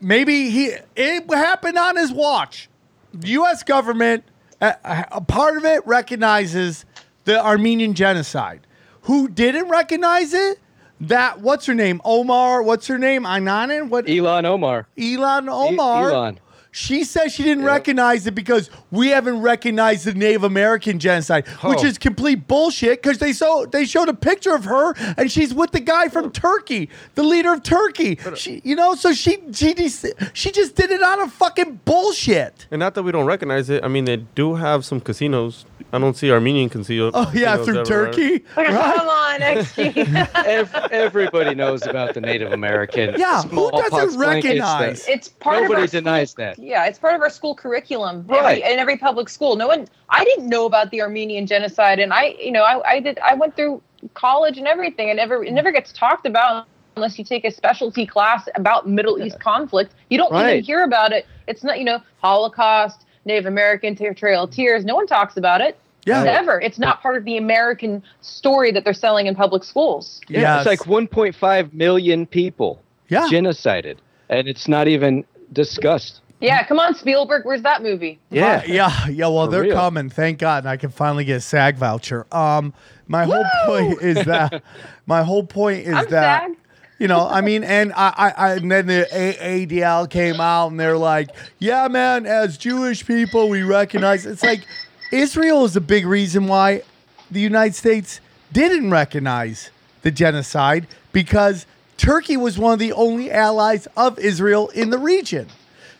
Speaker 4: maybe he it happened on his watch. The U.S. government, uh, a part of it recognizes the Armenian genocide. Who didn't recognize it? That what's her name? Omar. What's her name? Inanen. What?
Speaker 8: Ilhan Omar.
Speaker 4: Ilhan Omar.
Speaker 8: Ilhan.
Speaker 4: She says she didn't
Speaker 8: Yep.
Speaker 4: recognize it because we haven't recognized the Native American genocide, which
Speaker 5: Oh.
Speaker 4: is complete bullshit. Because they so they showed a picture of her and she's with the guy from Turkey, the leader of Turkey. Uh she, you know, so she she just, she just did it on a fucking bullshit.
Speaker 5: And not that we don't recognize it. I mean, they do have some casinos. I don't see Armenian casino- casinos.
Speaker 4: Oh yeah, through
Speaker 5: everywhere.
Speaker 4: Turkey. (laughs)
Speaker 6: Come on, XG. (laughs)
Speaker 8: Everybody knows about the Native American.
Speaker 4: Yeah, who doesn't recognize?
Speaker 6: it's part
Speaker 8: Nobody
Speaker 6: of our
Speaker 8: denies that.
Speaker 6: Yeah, it's part of our school curriculum.
Speaker 8: Right.
Speaker 6: Every, in every public school. No one. I didn't know about the Armenian genocide, and I, you know, I, I did. I went through college and everything. and never it never gets talked about unless you take a specialty class about Middle East conflict. You don't even hear about it. It's not you know Holocaust, Native American Trail of Tears. No one talks about it.
Speaker 4: Yeah.
Speaker 6: Never. It's not part of the American story that they're selling in public schools.
Speaker 8: Yeah,
Speaker 4: Yes.
Speaker 8: it's like 1.5 million people
Speaker 4: Yeah.
Speaker 8: genocided, and it's not even discussed.
Speaker 6: Yeah, come on, Spielberg. Where's that movie?
Speaker 8: Yeah,
Speaker 4: Uh, yeah, yeah. Well,
Speaker 8: For
Speaker 4: they're
Speaker 8: real.
Speaker 4: coming. Thank God, and I can finally get a SAG voucher. Um, my whole point is that (laughs) my whole point is
Speaker 6: I'm
Speaker 4: that
Speaker 6: SAG.
Speaker 4: you know, I mean, and I, I, I and then the A- ADL came out and they're like, yeah, man, as Jewish people, we recognize. It's like Israel is a big reason why the United States didn't recognize the genocide because Turkey was one of the only allies of Israel in the region.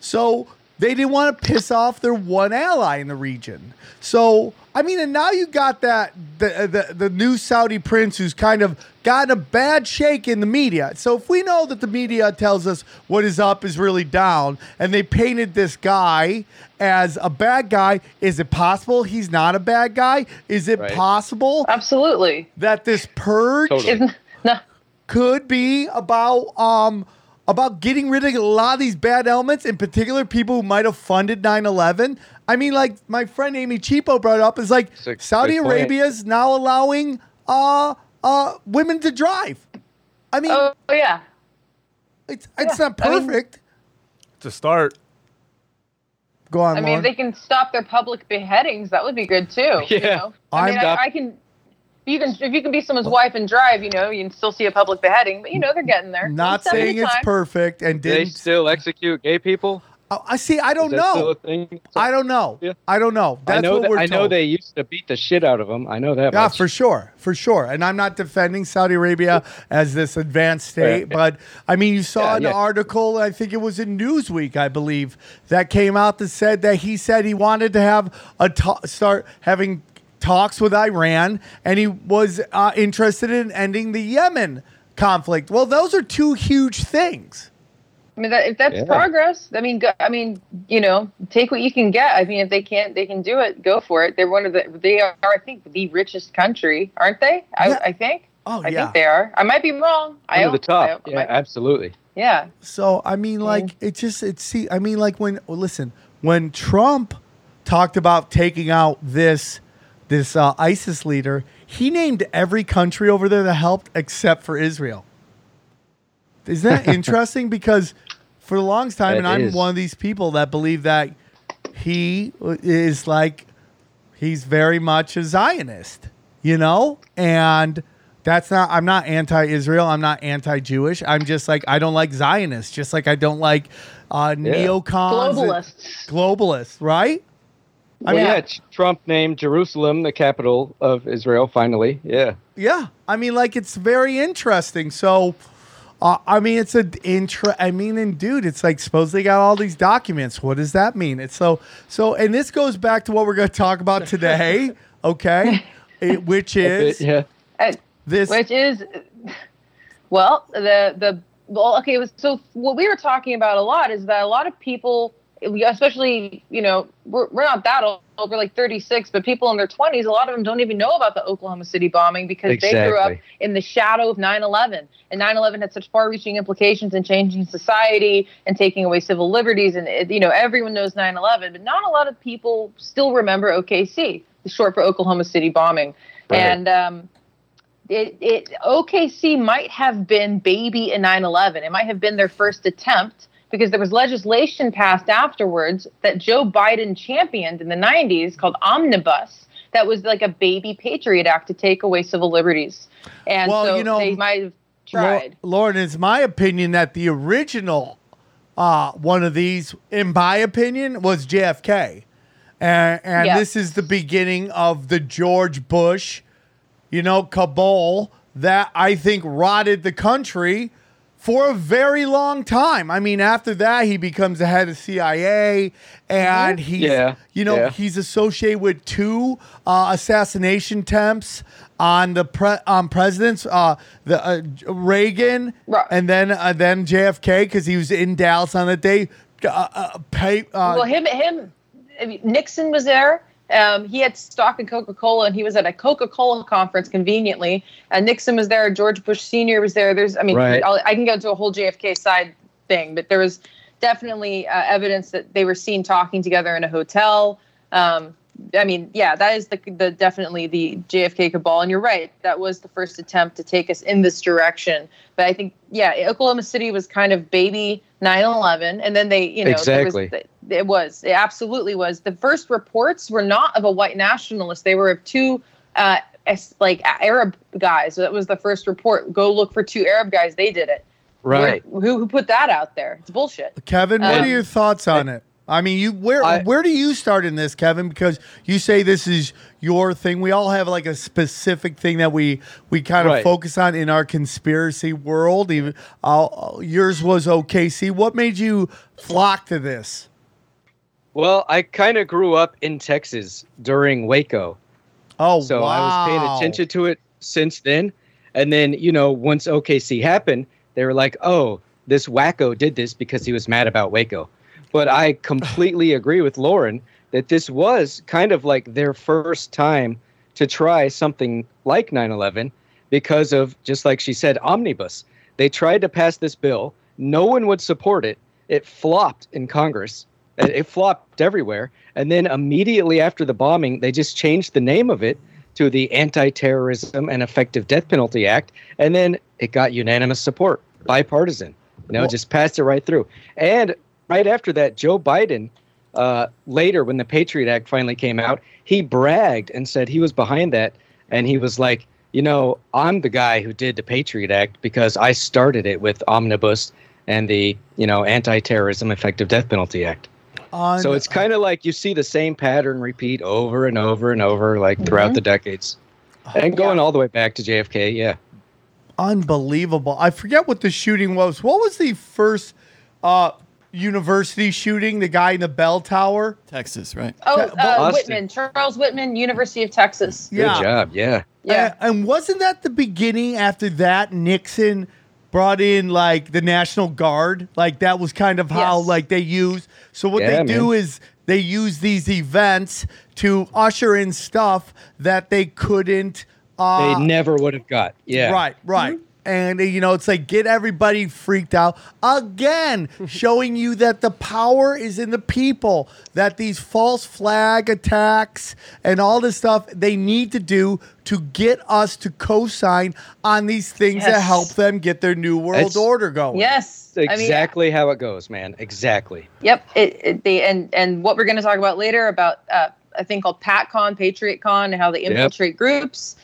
Speaker 4: So they didn't want to piss off their one ally in the region. So I mean, and now you got that the the, the new Saudi prince who's kind of gotten a bad shake in the media. So if we know that the media tells us what is up is really down, and they painted this guy as a bad guy, is it possible he's not a bad guy? Is it
Speaker 8: Right.
Speaker 4: possible
Speaker 6: Absolutely.
Speaker 4: that this purge
Speaker 8: Totally.
Speaker 6: No.
Speaker 4: could be about um about getting rid of a lot of these bad elements, in particular people who might have funded 9-11. I mean, like my friend Amy Chipo brought up, is like
Speaker 8: It's a
Speaker 4: Saudi
Speaker 8: good point.
Speaker 4: Arabia is now allowing uh uh women to drive. I mean,
Speaker 6: Oh yeah.
Speaker 4: it's it's
Speaker 6: yeah,
Speaker 4: not
Speaker 6: I mean-
Speaker 4: perfect.
Speaker 5: To start,
Speaker 4: Go on,
Speaker 6: I mean,
Speaker 4: Lauren.
Speaker 6: they can stop their public beheadings, that would be good too. You
Speaker 8: Yeah.
Speaker 6: know? I mean,
Speaker 8: I'm-
Speaker 6: I, I can. You can if you can be someone's wife and drive, you know, you can still see a public beheading, but you know they're getting there.
Speaker 4: not
Speaker 6: One step at a
Speaker 4: saying it's perfect and
Speaker 8: Do they
Speaker 4: didn't.
Speaker 8: still execute gay people?
Speaker 4: Oh, I see. I don't
Speaker 8: Is that still
Speaker 4: know. I don't know.
Speaker 8: Yeah.
Speaker 4: I don't know. That's
Speaker 8: I know
Speaker 4: what
Speaker 8: that,
Speaker 4: we're
Speaker 8: I know they used to beat the shit out of them. I know that
Speaker 4: Yeah,
Speaker 8: much.
Speaker 4: for sure, for sure. And I'm not defending Saudi Arabia as this advanced state,
Speaker 8: Right.
Speaker 4: but I mean, you saw
Speaker 8: Yeah,
Speaker 4: an
Speaker 8: yeah.
Speaker 4: article, I think it was in Newsweek, I believe, that came out that said that he said he wanted to have a start having talks with Iran, and he was uh, interested in ending the Yemen conflict. Well, those are two huge things.
Speaker 6: I mean, that, if that's
Speaker 8: Yeah.
Speaker 6: progress, I mean, go, I mean, you know, take what you can get. I mean, if they can't, they can do it. Go for it. They're one of the. They are, I think, the richest country, aren't they? I,
Speaker 4: Yeah.
Speaker 6: I think.
Speaker 4: Oh
Speaker 6: I
Speaker 4: yeah.
Speaker 6: think they are. I might be wrong. I
Speaker 8: Under the top.
Speaker 6: I
Speaker 8: Yeah,
Speaker 6: might-
Speaker 8: absolutely.
Speaker 6: yeah.
Speaker 4: So I mean, like it just it see. I mean, like when well, listen when Trump talked about taking out this this uh, ISIS leader, he named every country over there that helped except for Israel. Isn't that (laughs) interesting? Because for the longest time,
Speaker 8: It
Speaker 4: and I'm
Speaker 8: is.
Speaker 4: one of these people that believe that he is like he's very much a Zionist, you know, and. That's not. I'm not anti-Israel. I'm not anti-Jewish. I'm just like I don't like Zionists. Just like I don't like uh, neocons,
Speaker 6: Globalists.
Speaker 4: globalists, right?
Speaker 8: I mean,
Speaker 6: Yeah.
Speaker 8: yeah, Trump named Jerusalem the capital of Israel. Finally, yeah.
Speaker 4: Yeah. I mean, like it's very interesting. So, uh, I mean, it's an intra. I mean, and dude, it's like suppose they got all these documents. What does that mean? It's so so, and this goes back to what we're going to talk about today. (laughs) Okay, It- which is
Speaker 8: yeah.
Speaker 6: And-
Speaker 4: this.
Speaker 6: which is well the the well okay so what we were talking about a lot is that a lot of people especially you know we're, we're not that old we're like 36 but people in their 20s a lot of them don't even know about the oklahoma city bombing because they grew up in the shadow of 9-11 and 9-11 had such far-reaching implications in changing society and taking away civil liberties and it, you know everyone knows 9-11 but not a lot of people still remember okc the short for oklahoma city bombing
Speaker 8: Right.
Speaker 6: and um, it, it OKC might have been baby in 9/11. It might have been their first attempt because there was legislation passed afterwards that Joe Biden championed in the 90s called Omnibus. That was like a baby Patriot Act to take away civil liberties, and
Speaker 4: Well,
Speaker 6: so
Speaker 4: you know,
Speaker 6: they might have tried.
Speaker 4: Lauren, it's my opinion that the original uh, one of these, in my opinion, was JFK. And, and
Speaker 6: Yes.
Speaker 4: this is the beginning of the George Bush, you know, cabal that I think rotted the country for a very long time. I mean, after that, he becomes the head of CIA, and he's,
Speaker 8: Yeah,
Speaker 4: you know,
Speaker 8: yeah.
Speaker 4: he's associated with two uh, assassination attempts on the pre- on presidents, uh, the uh, Reagan,
Speaker 6: Right.
Speaker 4: and then uh, then JFK because he was in Dallas on the day. Uh, uh, pay, uh,
Speaker 6: well, him, him, Nixon was there. Uh, um, he had stock in Coca Cola, and he was at a Coca Cola conference conveniently. And Nixon was there. George Bush Senior was there. There's, I mean,
Speaker 8: Right.
Speaker 6: I'll, I can go into a whole JFK side thing, but there was definitely uh, evidence that they were seen talking together in a hotel. Um, I mean, yeah, that is the, the definitely the JFK cabal, and you're right. That was the first attempt to take us in this direction. But I think, yeah, Oklahoma City was kind of baby 9/11, and then they, you know, there was-
Speaker 8: Exactly.
Speaker 6: it was, it absolutely was. The first reports were not of a white nationalist; they were of two, uh, like Arab guys. That was the first report. Go look for two Arab guys. They did it.
Speaker 8: Right.
Speaker 6: Who who put that out there? It's bullshit.
Speaker 4: Kevin, what
Speaker 6: Um,
Speaker 4: are your thoughts on it? I mean, you where
Speaker 8: I-
Speaker 4: where do you start in this, Kevin? Because you say this is your thing. We all have like a specific thing that we we kind of
Speaker 8: Right.
Speaker 4: focus on in our conspiracy world. Even uh, yours was OKC. What made you flock to this?
Speaker 8: Well, I kind of grew up in Texas during Waco.
Speaker 4: Oh,
Speaker 8: So
Speaker 4: wow.
Speaker 8: I was paying attention to it since then. And then, you know, once OKC happened, they were like, oh, this wacko did this because he was mad about Waco. But I completely agree with Lauren that this was kind of like their first time to try something like 9 11 because of, just like she said, omnibus. They tried to pass this bill, no one would support it. It flopped in Congress. It flopped everywhere. And then immediately after the bombing, they just changed the name of it to the Anti Terrorism and Effective Death Penalty Act. And then it got unanimous support, bipartisan. You know, just passed it right through. And right after that, Joe Biden, uh, later when the Patriot Act finally came out, he bragged and said he was behind that. And he was like, you know, I'm the guy who did the Patriot Act because I started it with Omnibus and the, you know, Anti Terrorism Effective Death Penalty Act.
Speaker 4: On-
Speaker 8: So it's kind of like you see the same pattern repeat over and over and over, like throughout
Speaker 6: Mhm.
Speaker 8: the decades, and going all the way back to JFK. Yeah,
Speaker 4: unbelievable. I forget what the shooting was. What was the first uh, university shooting? The guy in the bell tower.
Speaker 7: Texas, right?
Speaker 6: Oh, uh, Whitman, Charles Whitman, University of Texas.
Speaker 8: good job. Yeah,
Speaker 6: Yeah.
Speaker 4: And, and wasn't that the beginning after that Nixon brought in like the National Guard? Like that was kind of how
Speaker 6: Yes.
Speaker 4: like they use. So what
Speaker 8: Yeah,
Speaker 4: they do
Speaker 8: man.
Speaker 4: is they use these events to usher in stuff that they couldn't uh,
Speaker 8: they never would have got. Yeah,
Speaker 4: Right, right. And you know, it's like get everybody freaked out again, (laughs) showing you that the power is in the people. That these false flag attacks and all this stuff they need to do to get us to co-sign on these things that
Speaker 6: Yes.
Speaker 4: help them get their new world
Speaker 8: That's-
Speaker 4: order going.
Speaker 6: Yes.
Speaker 8: That's
Speaker 6: I mean,
Speaker 8: exactly how it goes, man. Exactly.
Speaker 6: Yep. It, it, they, and and what we're going to talk about later about uh, a thing called PatCon, PatriotCon, and how they
Speaker 8: Yep.
Speaker 6: infiltrate groups.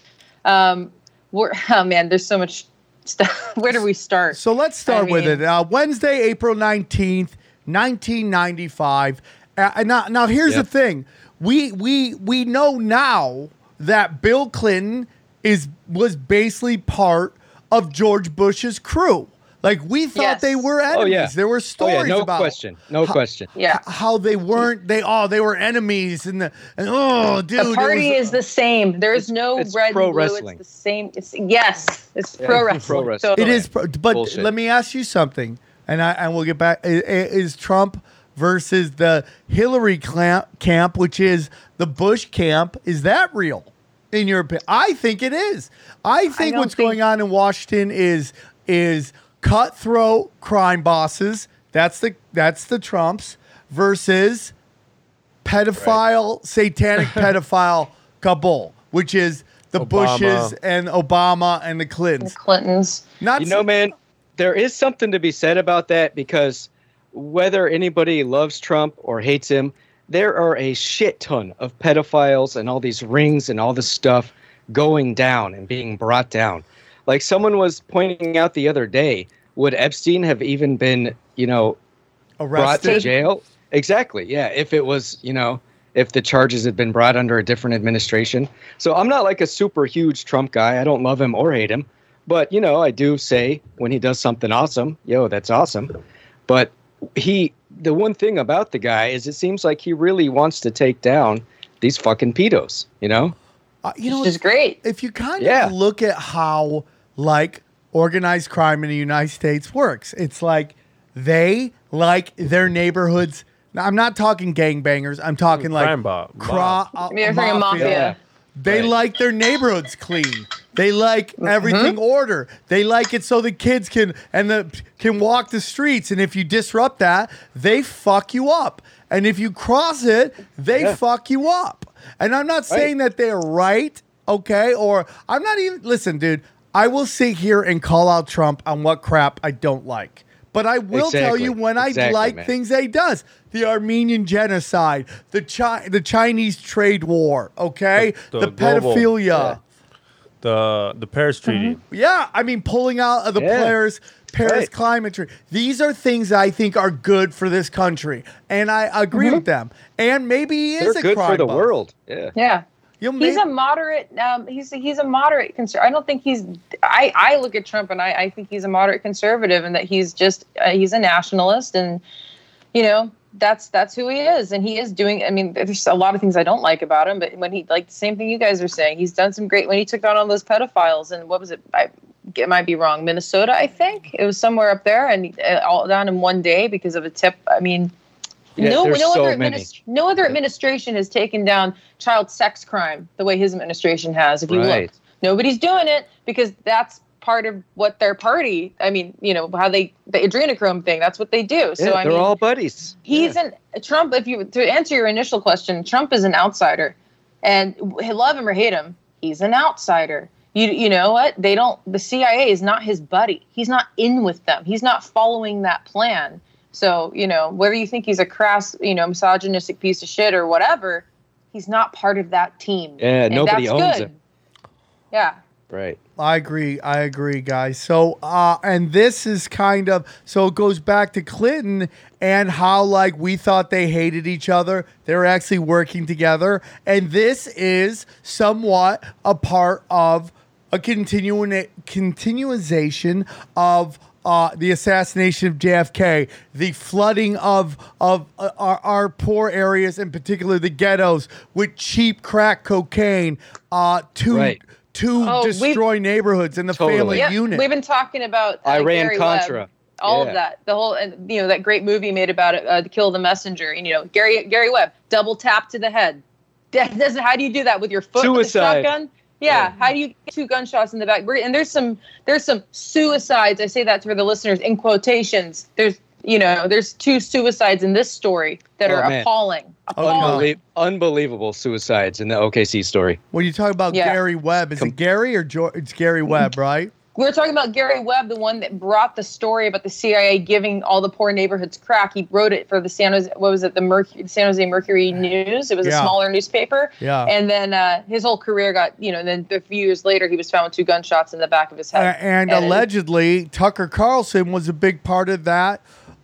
Speaker 6: Um, we're, (laughs) oh man, there's so much stuff. (laughs) Where do we start?
Speaker 4: So let's start
Speaker 6: I
Speaker 4: with
Speaker 6: mean-
Speaker 4: it. Uh, Wednesday, April 19th, 1995. Uh, now, now here's
Speaker 8: Yep.
Speaker 4: the thing. We we we know now that Bill Clinton is was basically part of George Bush's crew. Like we thought
Speaker 6: Yes.
Speaker 4: they were enemies.
Speaker 8: Oh yeah,
Speaker 4: There were
Speaker 8: Oh
Speaker 4: stories
Speaker 8: yeah, no
Speaker 4: about
Speaker 8: question. No
Speaker 4: how-
Speaker 8: question.
Speaker 6: yeah.
Speaker 4: how they weren't they oh they were enemies and the and oh dude
Speaker 6: the party
Speaker 4: was-
Speaker 6: is the same. There is no
Speaker 8: it's
Speaker 6: red
Speaker 8: pro
Speaker 6: and blue.
Speaker 8: wrestling.
Speaker 6: It's the same. It's yes. It's
Speaker 8: Yeah,
Speaker 6: pro
Speaker 8: it's
Speaker 6: wrestling.
Speaker 8: pro wrestling.
Speaker 4: It
Speaker 6: Totally.
Speaker 4: is, pro- but
Speaker 8: Bullshit.
Speaker 4: let me ask you something, and I and we'll get back. i- i- Is Trump versus the Hillary clamp, camp, which is the Bush camp, is that real? In your opinion, I think it is. I think
Speaker 6: don't
Speaker 4: what's
Speaker 6: think-
Speaker 4: going on in Washington is is cutthroat crime bosses. That's the that's the Trumps versus pedophile, satanic (laughs) pedophile cabal, which is the
Speaker 5: Obama.
Speaker 4: Bushes and Obama and the Clintons.
Speaker 6: The Clintons.
Speaker 4: Not
Speaker 8: You know, man, there is something to be said about that because whether anybody loves Trump or hates him, there are a shit ton of pedophiles and all these rings and all this stuff going down and being brought down. Like someone was pointing out the other day, would Epstein have even been, you know, brought to jail? Exactly. Yeah. If it was, you know, if the charges had been brought under a different administration. So I'm not like a super huge Trump guy. I don't love him or hate him. But, you know, I do say when he does something awesome, yo, that's awesome. But he, the one thing about the guy is it seems like he really wants to take down these fucking pedos, you know?
Speaker 4: Uh, you know,
Speaker 6: Which is great.
Speaker 4: if you kind
Speaker 8: Yeah.
Speaker 4: of look at how like organized crime in the United States works, it's like they like their neighborhoods Now, I'm not talking gangbangers. I'm talking like
Speaker 5: Crime mob.
Speaker 4: cra- uh,
Speaker 6: You're mafia.
Speaker 8: Yeah.
Speaker 4: They like their neighborhoods clean. They like
Speaker 6: Mm-hmm.
Speaker 4: everything order. They like it so the kids can and the can walk the streets. And if you disrupt that, they fuck you up. And if you cross it, they
Speaker 8: Yeah.
Speaker 4: fuck you up. And I'm not saying that they're right, okay? Or I'm not even listen, dude. I will sit here and call out Trump on what crap I don't like. But I will tell you when I
Speaker 8: Exactly,
Speaker 4: like
Speaker 8: man.
Speaker 4: things that he does. The Armenian genocide, the Chi- the Chinese trade war, okay?
Speaker 5: The-
Speaker 4: The,
Speaker 5: the global-
Speaker 4: pedophilia.
Speaker 5: The the Paris mm-hmm. Treaty.
Speaker 4: Yeah, I mean, pulling out of the
Speaker 8: Yeah.
Speaker 4: Paris Paris
Speaker 8: Right.
Speaker 4: climate treaty. These are things that I think are good for this country, and I agree mm-hmm. with them. And maybe he is
Speaker 8: They're
Speaker 4: a
Speaker 8: good
Speaker 4: crime
Speaker 8: for the
Speaker 4: buff.
Speaker 8: world. Yeah.
Speaker 6: Yeah.
Speaker 4: You know,
Speaker 6: He's
Speaker 4: may-
Speaker 6: a moderate. Um, he's he's a moderate conservative. I don't think he's. I I look at Trump and I, I think he's a moderate conservative, and that he's just uh, he's a nationalist, and you know that's that's who he is, and he is doing. I mean, there's a lot of things I don't like about him, but when he like the same thing you guys are saying, he's done some great. When he took down all those pedophiles, and what was it? I it might be wrong. Minnesota, I think it was somewhere up there, and uh, all down in one day because of a tip. I mean.
Speaker 8: Yeah,
Speaker 6: no, no
Speaker 8: so
Speaker 6: other administ- no other administration has taken down child sex crime the way his administration has. If you
Speaker 8: Right.
Speaker 6: look, nobody's doing it because that's part of what their party. I mean, you know how they the adrenochrome thing. That's what they do. So
Speaker 8: Yeah,
Speaker 6: I
Speaker 8: they're
Speaker 6: mean,
Speaker 8: all buddies.
Speaker 6: he's
Speaker 8: Yeah.
Speaker 6: an Trump. If you to answer your initial question, Trump is an outsider, and love him or hate him, he's an outsider. You you know what? They don't. The CIA is not his buddy. He's not in with them. He's not following that plan. So you know whether you think he's a crass, you know, misogynistic piece of shit or whatever, he's not part of that team.
Speaker 8: Yeah,
Speaker 6: And
Speaker 8: nobody
Speaker 6: that's
Speaker 8: owns
Speaker 6: good.
Speaker 8: him.
Speaker 6: Yeah.
Speaker 8: Right.
Speaker 4: I agree. I agree, guys. So, uh, and this is kind of so it goes back to Clinton and how like we thought they hated each other. They're actually working together, and this is somewhat a part of a continuing continuation of. Uh, the assassination of JFK, the flooding of of uh, our, our poor areas, in particular the ghettos, with cheap crack cocaine, uh, to
Speaker 8: Right.
Speaker 4: to
Speaker 6: Oh,
Speaker 4: destroy neighborhoods and the
Speaker 8: Totally.
Speaker 4: family
Speaker 6: Yep.
Speaker 4: unit.
Speaker 6: We've been talking about uh,
Speaker 8: Iran
Speaker 6: Gary
Speaker 8: Contra.
Speaker 6: Webb, all
Speaker 8: Yeah.
Speaker 6: of that, the whole, and you know, that great movie made about it, uh, "To Kill the Messenger." And, you know, Gary Gary Webb, double tap to the head. That. (laughs) How do you do that with your foot with a
Speaker 8: Suicide.
Speaker 6: shotgun? Yeah. How do you get two gunshots in the back? And there's some there's some suicides. I say that for the listeners in quotations. There's you know there's two suicides in this story that
Speaker 8: Oh,
Speaker 6: are
Speaker 8: man.
Speaker 6: appalling.
Speaker 4: Oh, no.
Speaker 6: Appalling.
Speaker 8: Unbelie- unbelievable suicides in the OKC story.
Speaker 4: when you talk about
Speaker 6: Yeah.
Speaker 4: Gary Webb, is
Speaker 8: Com-
Speaker 4: it Gary or George? It's Gary Webb, right?
Speaker 6: We were talking about Gary Webb, the one that brought the story about the CIA giving all the poor neighborhoods crack. He wrote it for the San Jose, what was it, the Mercury, San Jose Mercury News. It was
Speaker 4: Yeah.
Speaker 6: a smaller newspaper.
Speaker 4: Yeah.
Speaker 6: And then uh, his whole career got, you know, and then a few years later, he was found with two gunshots in the back of his
Speaker 4: Uh,
Speaker 6: head.
Speaker 4: and
Speaker 6: it-
Speaker 4: allegedly, Tucker Carlson was a big part of that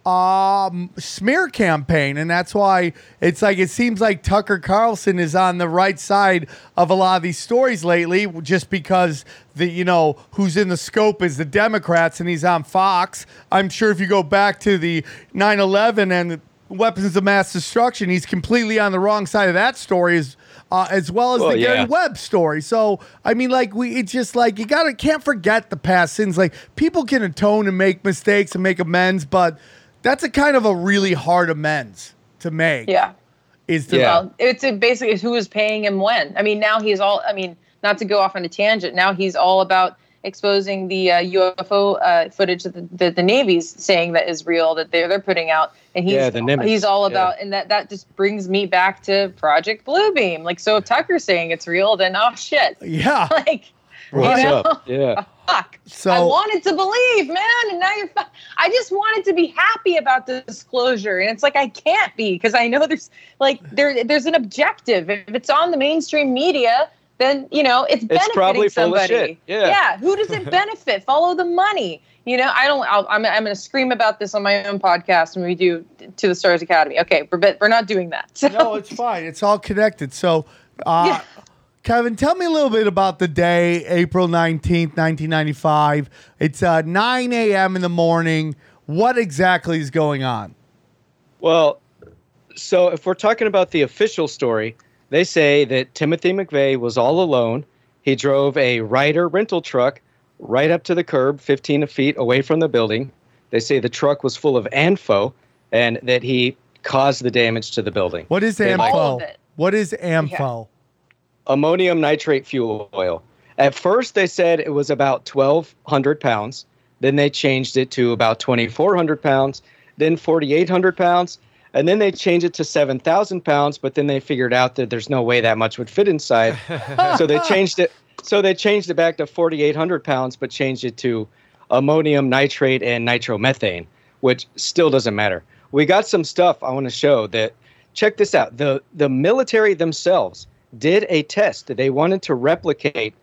Speaker 4: um, smear campaign, and that's why it's like it seems like Tucker Carlson is on the right side of a lot of these stories lately, just because the you know who's in the scope is the Democrats, and he's on Fox. I'm sure if you go back to the 9/11 and weapons of mass destruction, he's completely on the wrong side of that story as uh, as well as
Speaker 8: Well,
Speaker 4: the Gary
Speaker 8: yeah.
Speaker 4: Webb story. So I mean, like we, it's just like you gotta can't forget the past sins. Like people can atone and make mistakes and make amends, but that's a kind of a really hard amends to make.
Speaker 6: yeah.
Speaker 4: is to
Speaker 8: Yeah.
Speaker 6: Well, it's a, basically who is paying him when. I mean, now he's all. I mean, not to go off on a tangent. Now he's all about exposing the uh, UFO uh, footage that the, that the Navy's saying that is real that they're they're putting out, and he's
Speaker 8: Yeah, the
Speaker 6: he's all
Speaker 8: Yeah.
Speaker 6: about, and that that just brings me back to Project Bluebeam. Like, so if Tucker's saying it's real, then oh shit,
Speaker 4: yeah. (laughs)
Speaker 6: like.
Speaker 8: What's
Speaker 6: you know?
Speaker 8: up? Yeah.
Speaker 6: Fuck.
Speaker 4: So-
Speaker 6: I wanted to believe, man, and now you're. Fu- I just wanted to be happy about the disclosure, and it's like I can't be because I know there's like there there's an objective. If it's on the mainstream media, then you know it's benefiting
Speaker 8: probably full of
Speaker 6: somebody.
Speaker 8: shit. Yeah.
Speaker 6: Yeah. Who does it (laughs) benefit? Follow the money. You know, I don't. I'll, I'm. I'm going to scream about this on my own podcast when we do to the Stars Academy. Okay, we're but we're not doing that. So,
Speaker 4: No, it's fine. It's all connected. So, uh, (laughs)
Speaker 6: Yeah.
Speaker 4: Kevin, tell me a little bit about the day, April 19th, 1995. It's uh, 9 a.m. in the morning. What exactly is going on?
Speaker 8: Well, so if we're talking about the official story, they say that Timothy McVeigh was all alone. He drove a Ryder rental truck right up to the curb, 15 feet away from the building. They say the truck was full of ANFO and that he caused the damage to the building.
Speaker 4: What is
Speaker 8: They like-
Speaker 6: All of ANFO?
Speaker 4: What is ANFO?
Speaker 8: Ammonium nitrate fuel oil. At first, they said it was about 1,200 pounds. Then they changed it to about 2,400 pounds, then 4,800 pounds, and then they changed it to 7,000 pounds. But then they figured out that there's no way that much would fit inside, so they (laughs) changed it. So they changed it back to 4,800 pounds, but changed it to ammonium nitrate and nitromethane, which still doesn't matter. We got some stuff I want to show that. Check this out. The the military themselves did a test they wanted to replicate.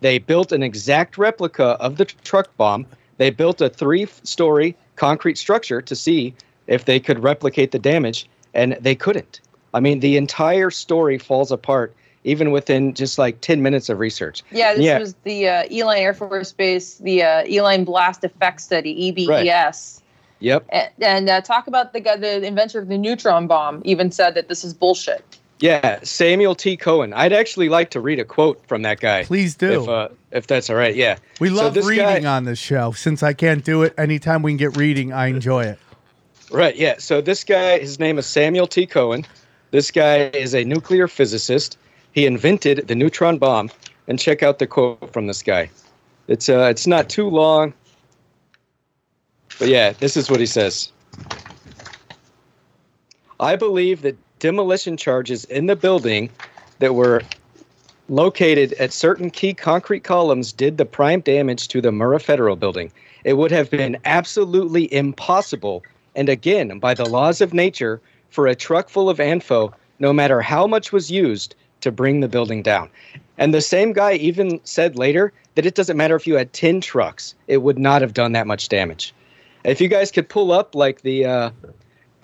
Speaker 8: They built an exact replica of the truck bomb. They built a three-story concrete structure to see if they could replicate the damage, and they couldn't. I mean, the entire story falls apart even within just like 10 minutes of research.
Speaker 6: Yeah, this
Speaker 8: Yeah.
Speaker 6: was the uh, Eglin Air Force Base, the uh, Eglin Blast Effect Study, EBES. Right.
Speaker 8: Yep.
Speaker 6: And, and uh, talk about the guy, the inventor of the neutron bomb, even said that this is bullshit.
Speaker 8: Yeah, Samuel T. Cohen. I'd actually like to read a quote from that guy.
Speaker 4: Please do.
Speaker 8: If, uh, if that's all right. Yeah.
Speaker 4: we love
Speaker 8: this
Speaker 4: reading
Speaker 8: guy-
Speaker 4: on this show. Since I can't do it, anytime we can get reading, I enjoy it.
Speaker 8: Right, yeah. So this guy, his name is Samuel T. Cohen. This guy is a nuclear physicist. He invented the neutron bomb. And check out the quote from this guy. It's uh, it's not too long, but yeah, this is what he says. I believe that demolition charges in the building that were located at certain key concrete columns did the prime damage to the Murrah Federal Building. It would have been absolutely impossible, and again, by the laws of nature, for a truck full of ANFO, no matter how much was used, to bring the building down. And the same guy even said later that it doesn't matter if you had 10 trucks, it would not have done that much damage. If you guys could pull up like the uh,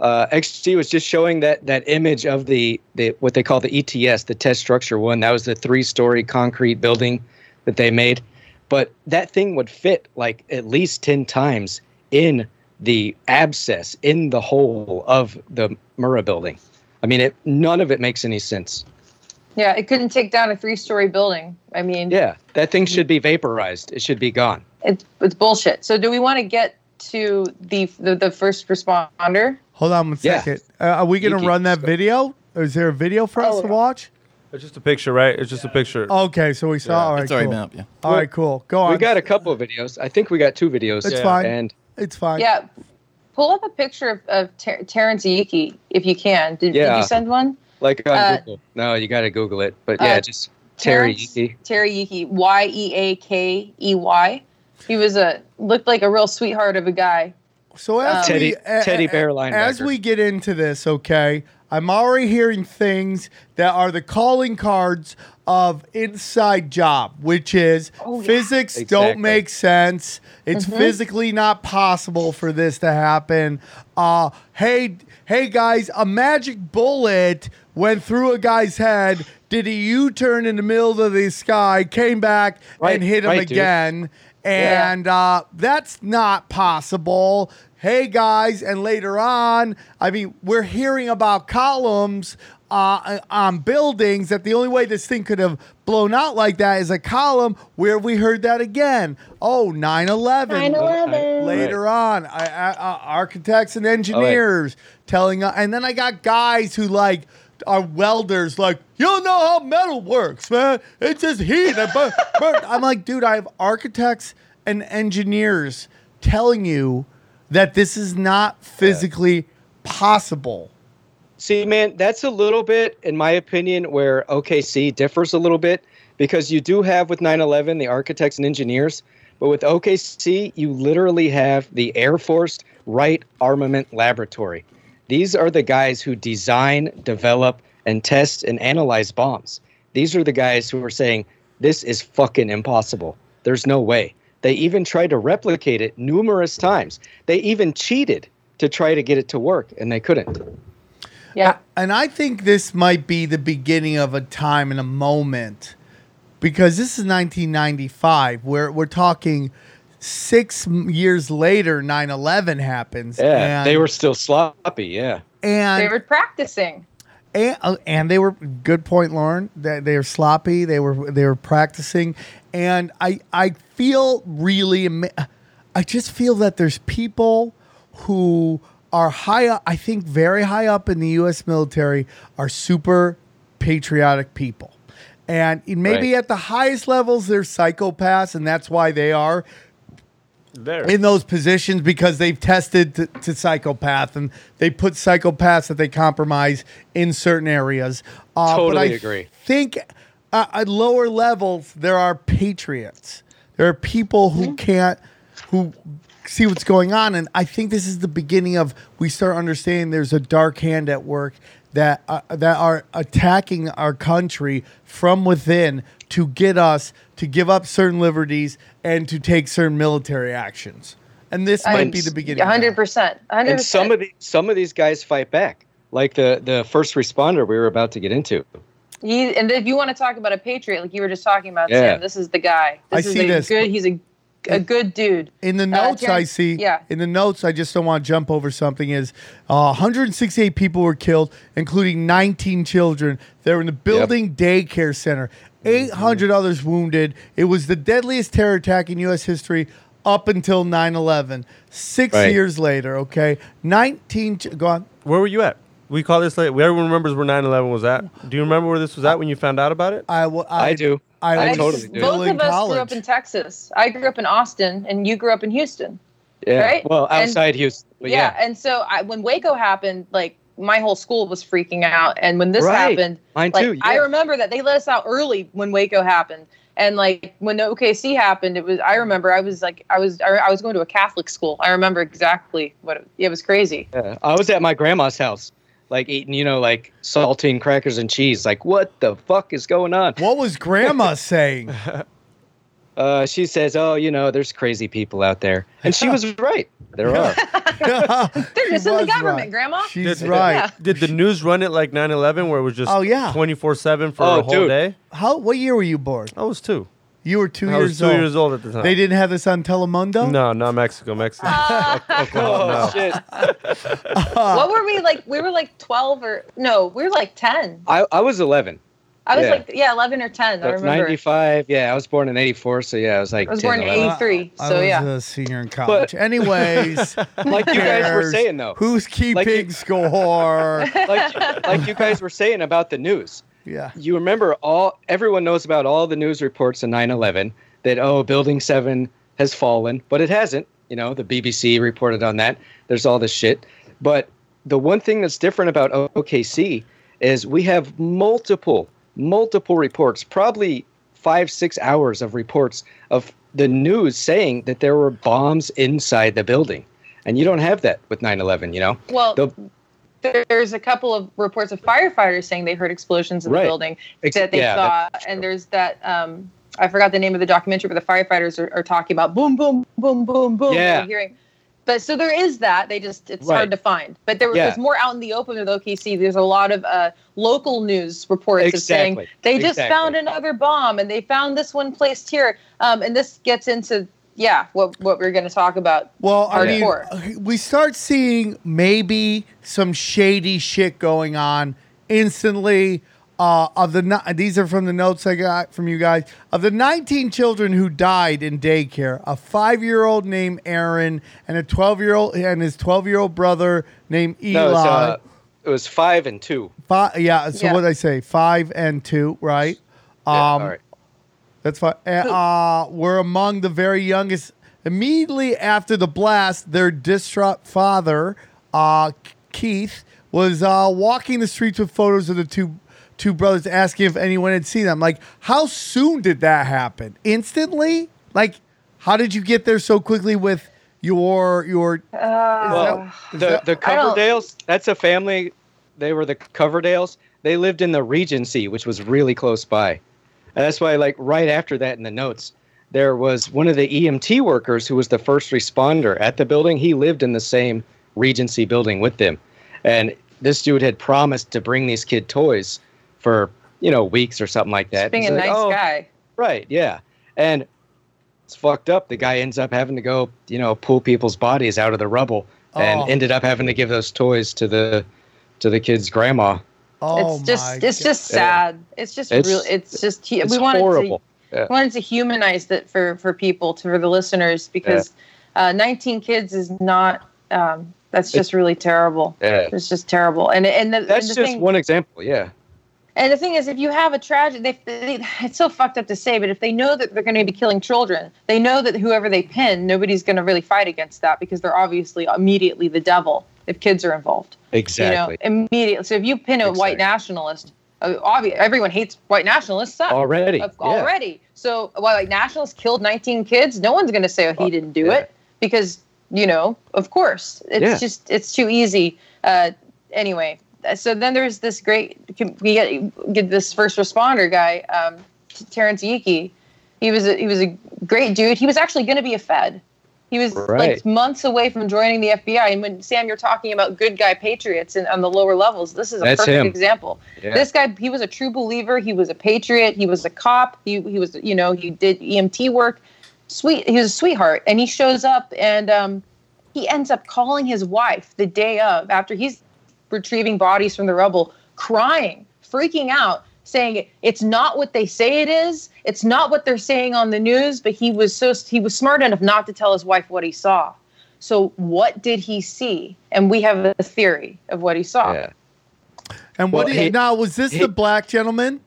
Speaker 8: uh, XG was just showing that that image of the, the what they call the ETS, the test structure one. That was the three-story concrete building that they made. But that thing would fit like at least ten times in the abscess in the hole of the Murrah building. I mean, it none of it makes any sense.
Speaker 6: Yeah, it couldn't take down a three-story building. I mean,
Speaker 8: Yeah, that thing should be vaporized. It should be gone.
Speaker 6: it's it's bullshit. So, do we want to get to the the, the first responder?
Speaker 4: Hold on one
Speaker 8: Yeah.
Speaker 4: second. Uh, are we going to
Speaker 8: Yuki,
Speaker 4: run that
Speaker 8: go.
Speaker 4: video? Is there a video for us
Speaker 6: Oh,
Speaker 4: to
Speaker 6: yeah.
Speaker 4: watch?
Speaker 5: It's just a picture, right? It's just a picture.
Speaker 4: Okay, so we saw.
Speaker 5: Yeah.
Speaker 4: All right,
Speaker 7: It's already
Speaker 4: cool.
Speaker 7: been up, yeah.
Speaker 4: All right, cool. Go on.
Speaker 8: We got a couple of videos. I think we got two videos.
Speaker 4: It's
Speaker 5: Yeah.
Speaker 4: fine.
Speaker 8: And
Speaker 4: it's fine.
Speaker 6: Yeah, pull up a picture of, of Ter- Terrence Yeakey if you can. Did, did
Speaker 8: Yeah.
Speaker 6: you send one?
Speaker 8: like on
Speaker 6: Uh,
Speaker 8: Google. No, you got to Google it. But yeah,
Speaker 6: uh,
Speaker 8: just Terry
Speaker 6: Terrence-
Speaker 8: Yeakey.
Speaker 6: Terry Yeakey, Y E A K E Y. He was a looked like a real sweetheart of a guy.
Speaker 4: So as
Speaker 6: Um,
Speaker 4: we,
Speaker 8: Teddy- Teddy Bear
Speaker 4: As we get into this, okay, I'm already hearing things that are the calling cards of inside job, which is
Speaker 6: Oh, yeah.
Speaker 4: physics don't make sense. It's
Speaker 6: Mm-hmm.
Speaker 4: physically not possible for this to happen. Uh, hey, hey guys, a magic bullet went through a guy's head. Did a U-turn in the middle of the sky, came back
Speaker 8: Right,
Speaker 4: and hit him
Speaker 8: right, dude.
Speaker 4: Again. And uh, that's not possible. Hey guys, and later on, I mean, we're hearing about columns uh, on buildings that the only way this thing could have blown out like that is a column where we heard that again. Oh, 9 11.
Speaker 3: 9/11.
Speaker 4: Later on, I, I, uh, architects and engineers telling, uh, and then I got guys who like are welders, like, you don't know how metal works, man. It's just heat. and bu- (laughs) burn." I'm like, dude, I have architects and engineers telling you that this is not physically possible.
Speaker 8: See, man, that's a little bit, in my opinion, where OKC differs a little bit because you do have with 9 11 the architects and engineers, but with OKC, you literally have the Air Force Wright Armament Laboratory. These are the guys who design, develop, and test and analyze bombs. These are the guys who are saying, this is fucking impossible. There's no way. They even tried to replicate it numerous times. They even cheated to try to get it to work, and they couldn't.
Speaker 6: Yeah.
Speaker 4: And I think this might be the beginning of a time and a moment because this is 1995. We're, we're talking six years later, 9 11 happens.
Speaker 8: Yeah,
Speaker 4: and,
Speaker 8: they were still sloppy. Yeah,
Speaker 4: And,
Speaker 6: They were practicing.
Speaker 4: and, uh, and they were good point, Lauren. They, they were sloppy. They were they were practicing, and I I feel really ama- I just feel that there's people who are high up, I think very high up in the US military are super patriotic people. And maybe
Speaker 5: Right.
Speaker 4: at the highest levels they're psychopaths and that's why they are
Speaker 5: There.
Speaker 4: in those positions because they've tested to, to psychopath and they put psychopaths that they compromise in certain areas. Uh, but
Speaker 8: Totally
Speaker 4: I
Speaker 8: agree.
Speaker 4: think uh, at lower levels there are patriots. There are people who can't who see what's going on, and I think this is the beginning of we start understanding there's a dark hand at work that uh, that are attacking our country from within to get us to give up certain liberties and to take certain military actions. And this might be the beginning. of that.
Speaker 6: hundred percent, hundred
Speaker 8: And some
Speaker 6: percent.
Speaker 8: of the some of these guys fight back, like the the first responder we were about to get into.
Speaker 6: He, and if you want to talk about a patriot, like you were just talking about,
Speaker 8: Yeah.
Speaker 6: Sam, this is the guy.
Speaker 4: I
Speaker 6: This is
Speaker 4: see
Speaker 6: a
Speaker 4: this.
Speaker 6: good. He's a a good dude.
Speaker 4: In the
Speaker 6: Uh,
Speaker 4: notes I see,
Speaker 6: yeah.
Speaker 4: In the notes, I just don't want to jump over something. Is uh, 168 people were killed, including 19 children. They were in the building daycare center. 800 others wounded. It was the deadliest terror attack in U.S. history up until 9/11. Six
Speaker 5: Right.
Speaker 4: years later, okay, 19. Ch- go on.
Speaker 5: Where were you at? We call this like everyone remembers where 9/11 was at. Do you remember where this was at when you found out about it?
Speaker 4: I, w-
Speaker 8: I do.
Speaker 4: I, do.
Speaker 8: I
Speaker 4: was
Speaker 8: totally do.
Speaker 6: Both of us
Speaker 4: college.
Speaker 6: grew up in Texas. I grew up in Austin, and you grew up in Houston.
Speaker 8: Yeah.
Speaker 6: Right?
Speaker 8: Well,
Speaker 6: And-
Speaker 8: outside Houston. But
Speaker 6: yeah.
Speaker 8: yeah.
Speaker 6: and so I, when Waco happened, like my whole school was freaking out, and when this
Speaker 8: Right.
Speaker 6: happened,
Speaker 8: Mine
Speaker 6: like
Speaker 8: too,
Speaker 6: I remember that they let us out early when Waco happened, and like when the OKC happened, it was I remember I was like I was I, I was going to a Catholic school. I remember exactly what it, it was crazy.
Speaker 8: Yeah. I was at my grandma's house, like eating, you know, like saltine crackers and cheese. Like, what the fuck is going on?
Speaker 4: What was Grandma (laughs) saying?
Speaker 8: Uh, she says, "Oh, you know, there's crazy people out there," and she was right. There are. (laughs)
Speaker 6: They're just in the government,
Speaker 4: right.
Speaker 6: Grandma.
Speaker 4: She's
Speaker 5: Did-
Speaker 4: right.
Speaker 6: Yeah.
Speaker 5: Did the news run it like 9/11, where it was just
Speaker 4: Oh, yeah.
Speaker 5: 24/7 for
Speaker 8: Oh,
Speaker 5: a whole
Speaker 8: dude.
Speaker 5: day?
Speaker 4: How? What year were you born?
Speaker 5: I was two.
Speaker 4: You were two
Speaker 5: I
Speaker 4: years
Speaker 5: was two
Speaker 4: old.
Speaker 5: years old at the time.
Speaker 4: They didn't have this on Telemundo.
Speaker 5: No, not Mexico. Mexico. (laughs) Oh, Oklahoma,
Speaker 8: oh
Speaker 5: no.
Speaker 8: shit! (laughs)
Speaker 6: what were we like? We were like twelve or no, we were like ten.
Speaker 8: I, I was 11.
Speaker 6: I was
Speaker 8: Yeah.
Speaker 6: like yeah, eleven or ten. I
Speaker 8: That's
Speaker 6: remember.
Speaker 8: 95. Yeah, I was born in 84, so yeah, I was like
Speaker 6: I was
Speaker 8: 10,
Speaker 6: born in
Speaker 8: 11.
Speaker 6: 83,
Speaker 4: I
Speaker 6: so
Speaker 4: was
Speaker 6: yeah.
Speaker 4: a senior in college.
Speaker 8: But-
Speaker 4: Anyways, (laughs)
Speaker 8: Like you guys were
Speaker 4: cares?
Speaker 8: saying though,
Speaker 4: who's keeping
Speaker 8: Like you-
Speaker 4: score?
Speaker 8: like like you guys were saying about the news.
Speaker 4: Yeah.
Speaker 8: You remember all everyone knows about all the news reports in 9/11 that oh, building 7 has fallen, but it hasn't. You know, the BBC reported on that. There's all this shit. But the one thing that's different about OKC is we have multiple multiple reports, probably 5 6 hours of reports of the news saying that there were bombs inside the building. And you don't have that with 9/11, you know.
Speaker 6: Well,
Speaker 8: The-
Speaker 6: there's a couple of reports of firefighters saying they heard explosions in
Speaker 8: Right.
Speaker 6: the building that they
Speaker 8: yeah,
Speaker 6: saw, and there's that. Um, I forgot the name of the documentary, but the firefighters are, are talking about boom, boom, boom, boom, boom.
Speaker 8: Yeah.
Speaker 6: Hearing. But so there is that. They just it's
Speaker 8: Right.
Speaker 6: hard to find. But there,
Speaker 8: Yeah.
Speaker 6: more out in the open with OKC. There's a lot of uh, local news reports of saying
Speaker 8: Exactly.
Speaker 6: they just
Speaker 8: Exactly.
Speaker 6: found another bomb and they found this one placed here. Um, and this gets into yeah what what we're going to talk about.
Speaker 4: Well, I mean, we start seeing maybe some shady shit going on instantly. Uh, of the ni- these are from the notes I got from you guys. Of the 19 children who died in daycare, a five-year-old named Aaron and a 12-year-old and his 12-year-old brother named Eli.
Speaker 8: No, it's, uh, it was 5 and 2.
Speaker 4: Fi- yeah. So
Speaker 6: Yeah.
Speaker 4: what did I say? Five and two, right?
Speaker 8: Yeah,
Speaker 4: Um,
Speaker 8: all right.
Speaker 4: That's fine. Uh, uh, we're among the very youngest. Immediately after the blast, their distraught father, uh, Keith, was uh, walking the streets with photos of the two two brothers, asking if anyone had seen them. Like, how soon did that happen? Instantly? Like, how did you get there so quickly with your your?
Speaker 8: Well, the, the
Speaker 6: I don't-
Speaker 8: Coverdales, that's a family. They were the Coverdales. They lived in the Regency, which was really close by. And that's why, like, right after that in the notes, there was one of the EMT workers who was the first responder at the building. He lived in the same Regency building with them. And this dude had promised to bring these kid toys for, you know, weeks or something like that.
Speaker 6: Just being
Speaker 8: He's
Speaker 6: a
Speaker 8: like,
Speaker 6: nice
Speaker 8: "Oh,
Speaker 6: guy.
Speaker 8: Right, yeah. And it's fucked up. The guy ends up having to go, you know, pull people's bodies out of the rubble and
Speaker 4: Oh.
Speaker 8: ended up having to give those toys to the to the kid's grandma.
Speaker 4: Oh
Speaker 6: it's just
Speaker 4: my
Speaker 6: it's
Speaker 4: God.
Speaker 6: just
Speaker 8: Yeah.
Speaker 6: sad. It's just
Speaker 8: It's-
Speaker 6: real. It's just he,
Speaker 8: It's
Speaker 6: we wanted
Speaker 8: horrible.
Speaker 6: to
Speaker 8: Yeah.
Speaker 6: we wanted to humanize that for for people to for the listeners because uh, 19 kids is not um, That's just really terrible.
Speaker 8: Yeah.
Speaker 6: It's just terrible. And and the,
Speaker 8: That's
Speaker 6: and the
Speaker 8: just
Speaker 6: thing,
Speaker 8: one example. Yeah.
Speaker 6: And the thing is, if you have a tragedy, they, they, it's so fucked up to say, but if they know that they're going to be killing children, they know that whoever they pin, nobody's going to really fight against that because they're obviously immediately the devil if kids are involved.
Speaker 8: Exactly.
Speaker 6: You know, immediately. So if you pin a white nationalist, uh, obvious, everyone hates white nationalists.
Speaker 8: Already,
Speaker 6: Uh,
Speaker 8: yeah.
Speaker 6: Already. So while white nationalists killed 19 kids, no one's going to say, oh, he didn't do
Speaker 8: yeah.
Speaker 6: it because, you know, of course. It's
Speaker 8: Yeah.
Speaker 6: just, it's too easy. Uh, anyway, so then there's this great, we get, get this first responder guy, um, Terrence Yeakey. He was a, he was a great dude. He was actually going to be a Fed. He was
Speaker 8: Right.
Speaker 6: like months away from joining the FBI. And when Sam, you're talking about good guy patriots and on the lower levels, this is a
Speaker 8: That's
Speaker 6: perfect
Speaker 8: him.
Speaker 6: example.
Speaker 8: Yeah.
Speaker 6: This guy, he was a true believer. He was a patriot. He was a cop. He he was you know he did EMT work. Sweet, he was a sweetheart. And he shows up and um, he ends up calling his wife the day of after he's retrieving bodies from the rubble, crying, freaking out, saying it's not what they say it is. It's not what they're saying on the news. But he was so he was smart enough not to tell his wife what he saw. So what did he see? And we have a theory of what he saw.
Speaker 8: Yeah.
Speaker 4: And what
Speaker 8: Well,
Speaker 4: do you,
Speaker 8: he-
Speaker 4: now was this
Speaker 8: he-
Speaker 4: the black gentleman?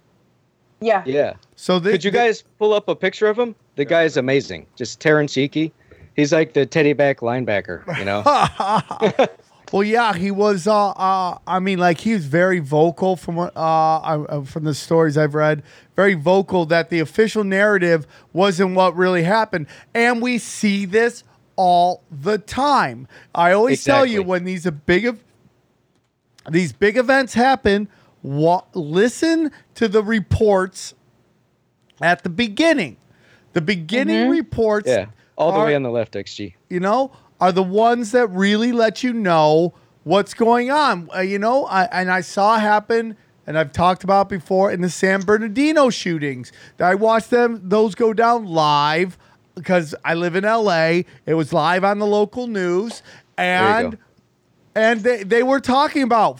Speaker 6: Yeah.
Speaker 8: Yeah.
Speaker 4: So this,
Speaker 8: Could you guys pull up a picture of him? The guy is amazing. Just Terrence Yeakey. He's like the teddy back linebacker, you know? (laughs)
Speaker 4: Well, yeah, he was. Uh, uh, I mean, like he was very vocal from what uh, uh, from the stories I've read. Very vocal that the official narrative wasn't what really happened, and we see this all the time. I always tell you when these are big these big events happen, wa- listen to the reports at the beginning. The beginning reports,
Speaker 8: yeah. All the
Speaker 4: are-
Speaker 8: way on the left, XG.
Speaker 4: you know, are the ones that really let you know what's going on. Uh, you know, I, and I saw happen, and I've talked about before in the San Bernardino shootings. I watched them; those go down live because I live in LA. It was live on the local news, and and they, they were talking about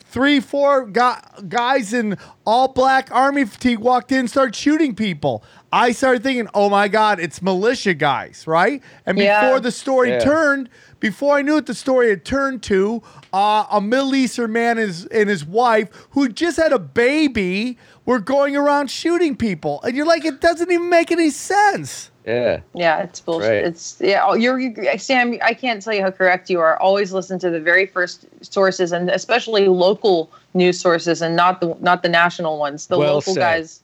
Speaker 4: three, four gu- guys in all black army fatigue walked in, and started shooting people. I started thinking, oh my God, it's militia guys, right? And
Speaker 6: Yeah.
Speaker 4: before the story
Speaker 8: Yeah.
Speaker 4: turned, before I knew what the story had turned to, uh, a Middle Eastern man and his, and his wife who just had a baby were going around shooting people. And you're like, it doesn't even make any sense.
Speaker 8: Yeah.
Speaker 6: Yeah, it's bullshit.
Speaker 8: Right.
Speaker 6: It's yeah. oh, You're, you Sam. I can't tell you how correct you are. Always listen to the very first sources, and especially local news sources, and not the not the national ones. The
Speaker 8: Well
Speaker 6: local
Speaker 8: said.
Speaker 6: guys.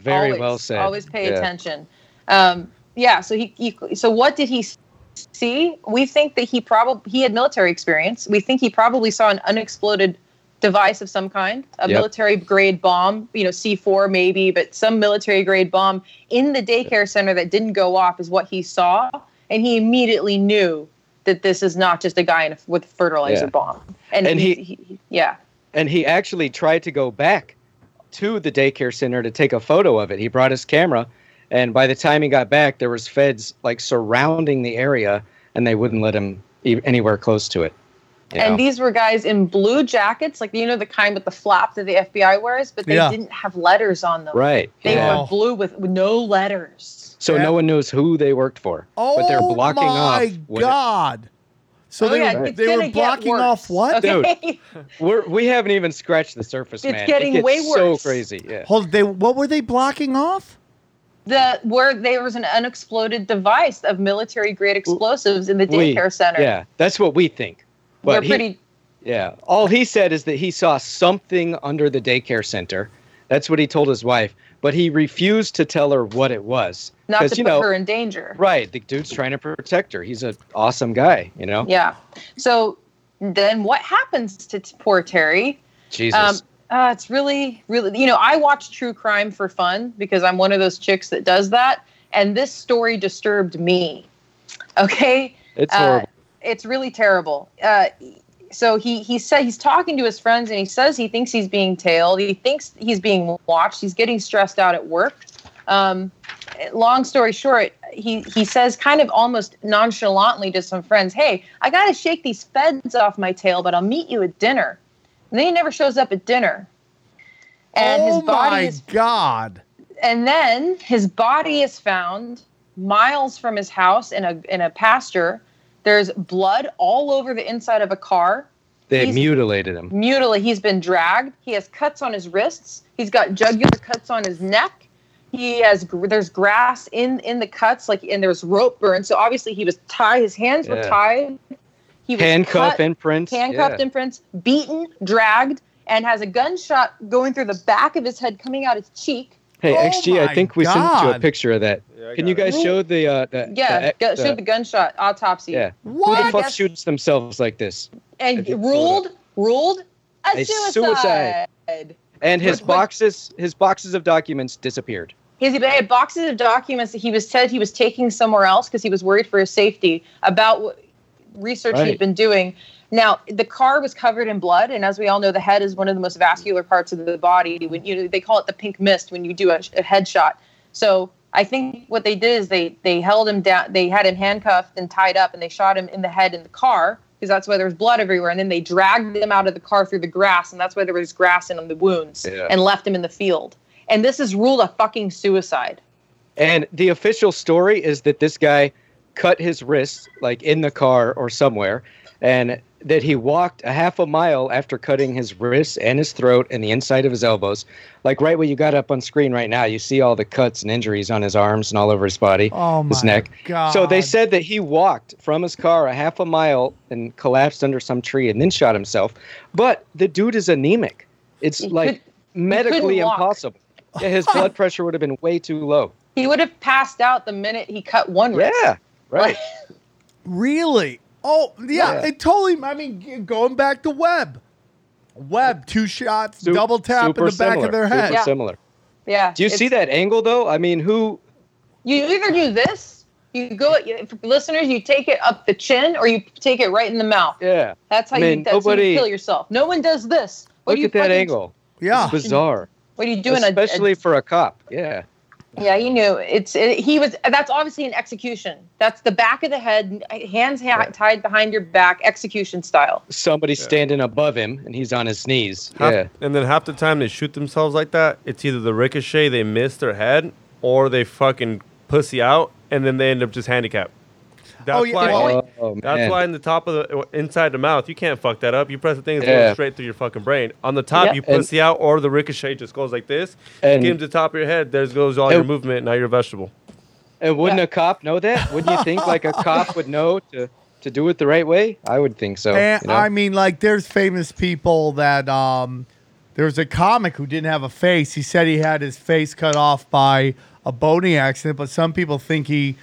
Speaker 8: Very
Speaker 6: always,
Speaker 8: well said.
Speaker 6: Always pay
Speaker 8: Yeah.
Speaker 6: attention. Um, yeah. So he, he. So what did he see? We think that he probably he had military experience. We think he probably saw an unexploded device of some kind, a
Speaker 8: Yep.
Speaker 6: military grade bomb, you know, C4 maybe, but some military grade bomb in the daycare center that didn't go off is what he saw. And he immediately knew that this is not just a guy in a, with a fertilizer
Speaker 8: Yeah.
Speaker 6: bomb. And,
Speaker 8: And
Speaker 6: he,
Speaker 8: he-
Speaker 6: he- yeah.
Speaker 8: And he actually tried to go back to the daycare center to take a photo of it. He brought his camera, and by the time he got back, there was feds like surrounding the area, and they wouldn't let him e- anywhere close to it. you
Speaker 6: And
Speaker 8: know?
Speaker 6: these were guys in blue jackets, like you know the kind with the flap that the FBI wears, but they
Speaker 4: Yeah.
Speaker 6: didn't have letters on them.
Speaker 8: right.
Speaker 6: They
Speaker 8: yeah.
Speaker 6: were blue with, with no letters.
Speaker 8: So
Speaker 4: Yeah.
Speaker 8: no one knows who they worked for,
Speaker 4: Oh
Speaker 8: but they're oh blocking
Speaker 4: my
Speaker 8: off. what-
Speaker 4: God. So
Speaker 6: oh
Speaker 4: they,
Speaker 6: yeah.
Speaker 4: were, they were blocking off what?
Speaker 6: Okay. (laughs)
Speaker 8: We're, we haven't even scratched the surface,
Speaker 6: It's
Speaker 8: man.
Speaker 6: getting
Speaker 8: it gets
Speaker 6: way
Speaker 8: So crazy. Yeah.
Speaker 4: Hold they what were they blocking off?
Speaker 6: the where there was an unexploded device of military grade explosives in the
Speaker 8: We-
Speaker 6: daycare center.
Speaker 8: Yeah, that's what we think.
Speaker 6: we're
Speaker 8: But he,
Speaker 6: pretty.
Speaker 8: yeah, all he said is that he saw something under the daycare center. That's what he told his wife, but he refused to tell her what it was.
Speaker 6: Not to
Speaker 8: 'Cause,
Speaker 6: put
Speaker 8: you know,
Speaker 6: her in danger.
Speaker 8: Right, the dude's trying to protect her. He's an awesome guy, you know.
Speaker 6: Yeah. So then what happens to t- poor Terry?
Speaker 8: Jesus.
Speaker 6: Um, uh, it's really, really, you know, I watch true crime for fun because I'm one of those chicks that does that. And this story disturbed me. Okay.
Speaker 8: it's
Speaker 6: Uh,
Speaker 8: horrible.
Speaker 6: it's really terrible. Uh, so he he said he's talking to his friends and he says he thinks he's being tailed. He thinks he's being watched. He's getting stressed out at work. Um, long story short, he he says kind of almost nonchalantly to some friends, "Hey, I got to shake these feds off my tail, but I'll meet you at dinner." And then he never shows up at dinner. And
Speaker 4: oh
Speaker 6: his body
Speaker 4: my
Speaker 6: is
Speaker 4: God.
Speaker 6: and then his body is found miles from his house in a in a pasture There's blood all over the inside of a car.
Speaker 8: They
Speaker 6: He's-
Speaker 8: mutilated him.
Speaker 6: Mutilate. He's been dragged. He has cuts on his wrists. He's got jugular cuts on his neck. He has there's grass in in the cuts, like and there's rope burn. So obviously he was tied. His hands were tied. He was
Speaker 8: Handcuff
Speaker 6: cut,
Speaker 8: imprints.
Speaker 6: handcuffed
Speaker 8: yeah.
Speaker 6: imprints, beaten, dragged, and has a gunshot going through the back of his head, coming out his cheek.
Speaker 8: Hey,
Speaker 4: Oh
Speaker 8: XG, I think we sent you a picture of that.
Speaker 5: Yeah,
Speaker 8: Can
Speaker 5: got
Speaker 8: you
Speaker 5: it.
Speaker 8: guys show the uh the
Speaker 6: Yeah,
Speaker 8: the,
Speaker 6: gu- show the gunshot autopsy.
Speaker 8: yeah. Who the fuck shoots themselves like this?
Speaker 6: and ruled ruled a,
Speaker 8: A
Speaker 6: suicide.
Speaker 8: suicide. And his
Speaker 6: But- but-
Speaker 8: boxes his boxes of documents disappeared.
Speaker 6: His, he had boxes of documents that he was said he was taking somewhere else because he was worried for his safety about what research
Speaker 8: Right.
Speaker 6: he'd been doing. Now the car was covered in blood, and as we all know, the head is one of the most vascular parts of the body. When you they call it the pink mist when you do a, a headshot. So I think what they did is they they held him down, they had him handcuffed and tied up, and they shot him in the head in the car because that's why there was blood everywhere. And then they dragged him out of the car through the grass, and that's why there was grass in the wounds,
Speaker 8: Yeah.
Speaker 6: and left him in the field. And this is ruled a fucking suicide.
Speaker 8: And the official story is that this guy cut his wrist like in the car or somewhere and that he walked a half a mile after cutting his wrists and his throat and the inside of his elbows. Like right what you got up on screen right now, you see all the cuts and injuries on his arms and all over his body,
Speaker 4: Oh
Speaker 8: his
Speaker 4: my
Speaker 8: neck.
Speaker 4: God.
Speaker 8: So they said that he walked from his car a half a mile and collapsed under some tree and then shot himself. But the dude is anemic. It's
Speaker 6: He
Speaker 8: like
Speaker 6: could-
Speaker 8: medically impossible. Yeah, his (laughs) blood pressure would have been way too low.
Speaker 6: He would have passed out the minute he cut one wrist.
Speaker 8: Yeah, right. (laughs)
Speaker 4: Really? Oh, yeah,
Speaker 8: Yeah.
Speaker 4: It totally. I mean, going back to Webb. Webb, two shots,
Speaker 8: Su-
Speaker 4: double tap in
Speaker 8: super
Speaker 4: the back
Speaker 8: similar,
Speaker 4: of their
Speaker 8: super
Speaker 4: head.
Speaker 6: Yeah.
Speaker 8: similar.
Speaker 6: Yeah.
Speaker 8: Do you see that angle though? I mean, who?
Speaker 6: You either do this, you go, you, listeners, you take it up the chin, or you take it right in the mouth.
Speaker 8: Yeah.
Speaker 6: That's how
Speaker 8: I mean,
Speaker 6: you. That's how
Speaker 8: nobody-
Speaker 6: you kill yourself. No one does this. What
Speaker 8: Look
Speaker 6: do you
Speaker 8: at that
Speaker 6: fucking-
Speaker 8: angle.
Speaker 4: Yeah.
Speaker 8: It's bizarre.
Speaker 6: What are you doing? a- a-
Speaker 8: Especially for a cop. Yeah.
Speaker 6: Yeah, you knew it's it, he was. That's obviously an execution. That's the back of the head, hands ha-
Speaker 8: Right.
Speaker 6: tied behind your back, execution style.
Speaker 8: Somebody standing above him and he's on his knees.
Speaker 5: Half-
Speaker 8: yeah.
Speaker 5: And then half the time they shoot themselves like that, it's either the ricochet they miss their head or they fucking pussy out and then they end up just handicapped. That's
Speaker 4: Oh, yeah,
Speaker 5: why.
Speaker 4: well,
Speaker 8: Oh,
Speaker 5: that's
Speaker 8: man.
Speaker 5: why in the top of the inside the mouth you can't fuck that up. You press the thing, it's
Speaker 8: Yeah.
Speaker 5: going straight through your fucking brain. On the top
Speaker 6: Yeah.
Speaker 5: you
Speaker 8: And-
Speaker 5: pussy out or the ricochet just goes like this.
Speaker 8: And-
Speaker 5: Get him to the top of your head. There goes all your movement. Now you're a vegetable.
Speaker 8: And wouldn't
Speaker 6: Yeah.
Speaker 8: a cop know that? Wouldn't you think like a cop would know to to do it the right way? I would think so.
Speaker 4: And
Speaker 8: you know?
Speaker 4: I mean, like, there's famous people that um, there was a comic who didn't have a face. He said he had his face cut off by a boating accident, but some people think he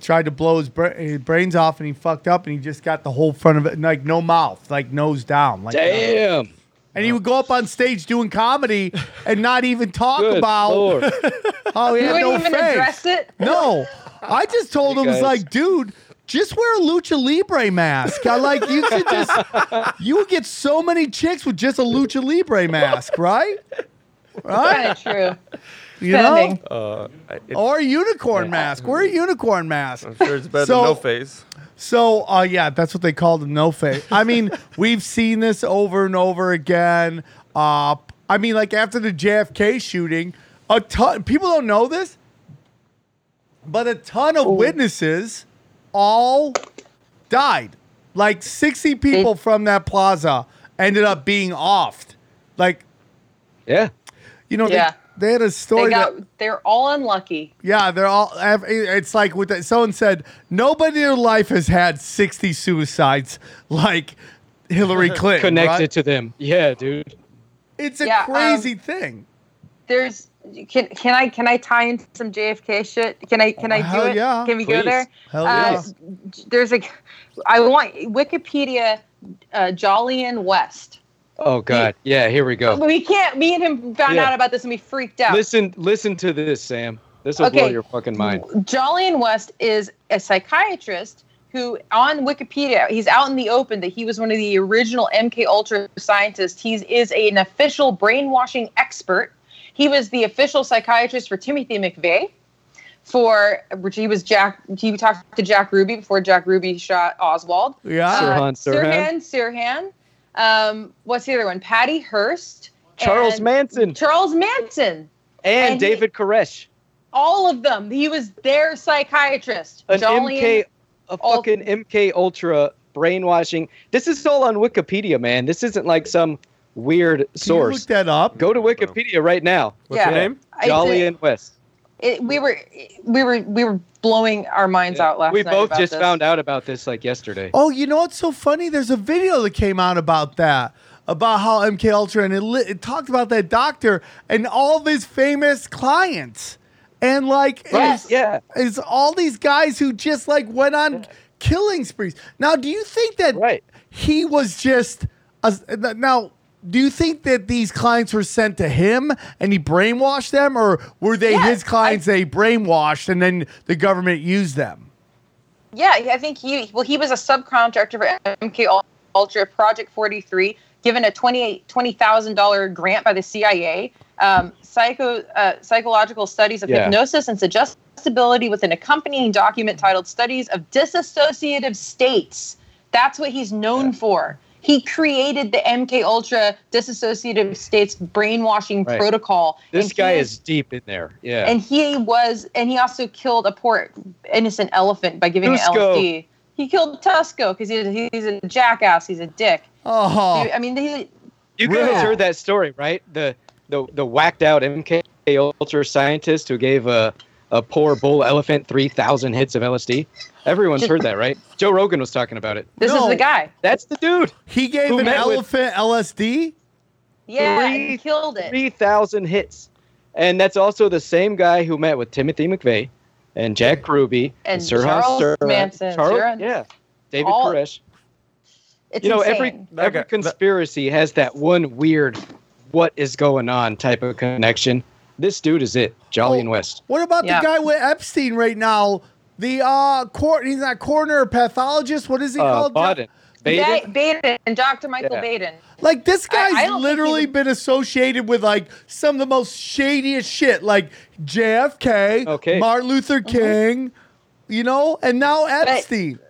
Speaker 4: tried to blow his, bra- his brains off and he fucked up and he just got the whole front of it, like no mouth, like nose down. Like,
Speaker 8: Damn.
Speaker 4: And he would go up on stage doing comedy and not even talk
Speaker 8: Good
Speaker 4: about
Speaker 8: Lord. (laughs)
Speaker 4: how he
Speaker 6: You
Speaker 4: had
Speaker 6: wouldn't
Speaker 4: no
Speaker 6: even
Speaker 4: face.
Speaker 6: address it.
Speaker 4: No, I just told
Speaker 8: You
Speaker 4: him, it's
Speaker 8: guys-
Speaker 4: like, dude, just wear a lucha libre mask. I like you should just you would get so many chicks with just a lucha libre mask, right? Right?
Speaker 6: Kind of true.
Speaker 4: You know,
Speaker 5: Uh, it-
Speaker 4: or a unicorn mask. Wear a unicorn mask.
Speaker 5: I'm sure it's better
Speaker 4: So-
Speaker 5: than no face.
Speaker 4: So, uh, yeah, that's what they called him, no face. I mean, (laughs) we've seen this over and over again. Uh, I mean, like after the JFK shooting, a ton. People don't know this, but a ton of witnesses all died. Like sixty people from that plaza ended up being offed. Like,
Speaker 8: Yeah.
Speaker 4: you know,
Speaker 6: Yeah.
Speaker 4: they, they had a story.
Speaker 6: They
Speaker 4: story.
Speaker 6: got.
Speaker 4: that,
Speaker 6: They're all unlucky.
Speaker 4: yeah, they're all. It's like with that. someone said, nobody in their life has had sixty suicides like Hillary (laughs) Clinton.
Speaker 8: Connected
Speaker 4: right?
Speaker 8: to them. Yeah, dude.
Speaker 4: It's a
Speaker 6: Yeah, um,
Speaker 4: crazy thing.
Speaker 6: There's. Can can I can I tie in some JFK shit? Can I can I do
Speaker 4: Hell
Speaker 6: it?
Speaker 4: yeah.
Speaker 6: Can we go there?
Speaker 4: Hell
Speaker 6: Uh,
Speaker 4: yeah.
Speaker 6: there's a. I want Wikipedia. Uh, Jolyon West.
Speaker 8: Oh God. Yeah. Here we go.
Speaker 6: We can't. Me and him found
Speaker 8: Yeah.
Speaker 6: out about this and we freaked out.
Speaker 8: Listen. Listen to this, Sam. This will blow your fucking mind.
Speaker 6: Jolyon West is a psychiatrist who, on Wikipedia, he's out in the open that he was one of the original MK Ultra scientists. He is an official brainwashing expert. He was the official psychiatrist for Timothy McVeigh. For which he was Jack. He talked to Jack Ruby before Jack Ruby shot Oswald.
Speaker 4: Yeah.
Speaker 8: Sirhan, uh, Sirhan.
Speaker 6: Sirhan. Sirhan. Um, what's the other one? Patty Hearst.
Speaker 8: Charles Manson
Speaker 6: Charles Manson.
Speaker 8: and,
Speaker 6: and he-
Speaker 8: David Koresh.
Speaker 6: All of them. He was their psychiatrist.
Speaker 8: An
Speaker 6: Jolyon-
Speaker 8: MK a fucking MK Ultra brainwashing. This is all on Wikipedia, man. This isn't like some weird
Speaker 4: Can you
Speaker 8: source.
Speaker 4: look that up?
Speaker 8: Go to Wikipedia right now.
Speaker 5: What's your name?
Speaker 8: Jolyon West.
Speaker 6: It, we were we were we were blowing our minds out last
Speaker 8: we
Speaker 6: night.
Speaker 8: both
Speaker 6: about
Speaker 8: just
Speaker 6: this.
Speaker 8: found out about this like yesterday.
Speaker 4: Oh, you know what's so funny? There's a video that came out about that, about how MK Ultra, and it, li- it talked about that doctor and all of his famous clients, and like,
Speaker 8: Right,
Speaker 4: is,
Speaker 8: yeah.
Speaker 4: is all these guys who just like went on killing sprees. Now, do you think that
Speaker 8: Right.
Speaker 4: he was just a, now? Do you think that these clients were sent to him and he brainwashed them, or were they
Speaker 6: Yeah,
Speaker 4: his clients they brainwashed and then the government used them?
Speaker 6: Yeah, I think he well he was a subcontractor for MK Ultra Project 43, given a 28 $20,000 grant by the CIA. Um, psycho uh, psychological studies of
Speaker 8: Yeah.
Speaker 6: hypnosis and suggestibility with an accompanying document titled "Studies of Disassociative States." That's what he's known for. He created the MK Ultra disassociative states brainwashing
Speaker 8: Right.
Speaker 6: protocol.
Speaker 8: This guy
Speaker 6: he
Speaker 8: is deep in there. Yeah.
Speaker 6: and he was, and he also killed a poor innocent elephant by giving
Speaker 8: Tusko.
Speaker 6: it LSD. He killed Tusko because he's, he's a jackass. He's a dick.
Speaker 4: Oh,
Speaker 6: I mean, he,
Speaker 8: You guys
Speaker 4: Really?
Speaker 8: heard that story, right? The the the whacked out MK Ultra scientist who gave a a poor bull elephant three thousand hits of LSD. Everyone's heard that, right? Joe Rogan was talking about it.
Speaker 6: this
Speaker 4: No.
Speaker 6: is the guy.
Speaker 8: That's the dude.
Speaker 4: he gave
Speaker 8: Who
Speaker 4: an elephant LSD.
Speaker 6: Yeah,
Speaker 8: Three-
Speaker 6: he killed it.
Speaker 8: Three thousand hits, and that's also the same guy who met with Timothy McVeigh and Jack Ruby
Speaker 6: And
Speaker 8: Sirhan
Speaker 6: Charles
Speaker 8: Sirhan-
Speaker 6: Manson,
Speaker 8: Charles,
Speaker 6: Sirhan.
Speaker 8: yeah, David
Speaker 6: All-
Speaker 8: Koresh.
Speaker 6: It's
Speaker 8: you know,
Speaker 6: insane.
Speaker 8: every every
Speaker 5: guy- that-
Speaker 8: conspiracy has that one weird, what is going on type of connection. This dude is it, Jolly
Speaker 4: Oh,
Speaker 8: and West.
Speaker 4: What about
Speaker 6: Yeah.
Speaker 4: the guy with Epstein right now? The uh, court. He's not coroner, pathologist. What is he
Speaker 8: Uh,
Speaker 4: called?
Speaker 8: Baden.
Speaker 6: Ba-
Speaker 8: Baden?
Speaker 6: Baden, Dr. Michael
Speaker 8: Yeah.
Speaker 6: Baden.
Speaker 4: Like this
Speaker 6: I- I
Speaker 4: guy's literally
Speaker 6: he's
Speaker 4: been associated with like some of the most shadiest shit, like JFK,
Speaker 8: Okay.
Speaker 4: Martin Luther
Speaker 6: Mm-hmm.
Speaker 4: King, you know, and now Epstein.
Speaker 6: But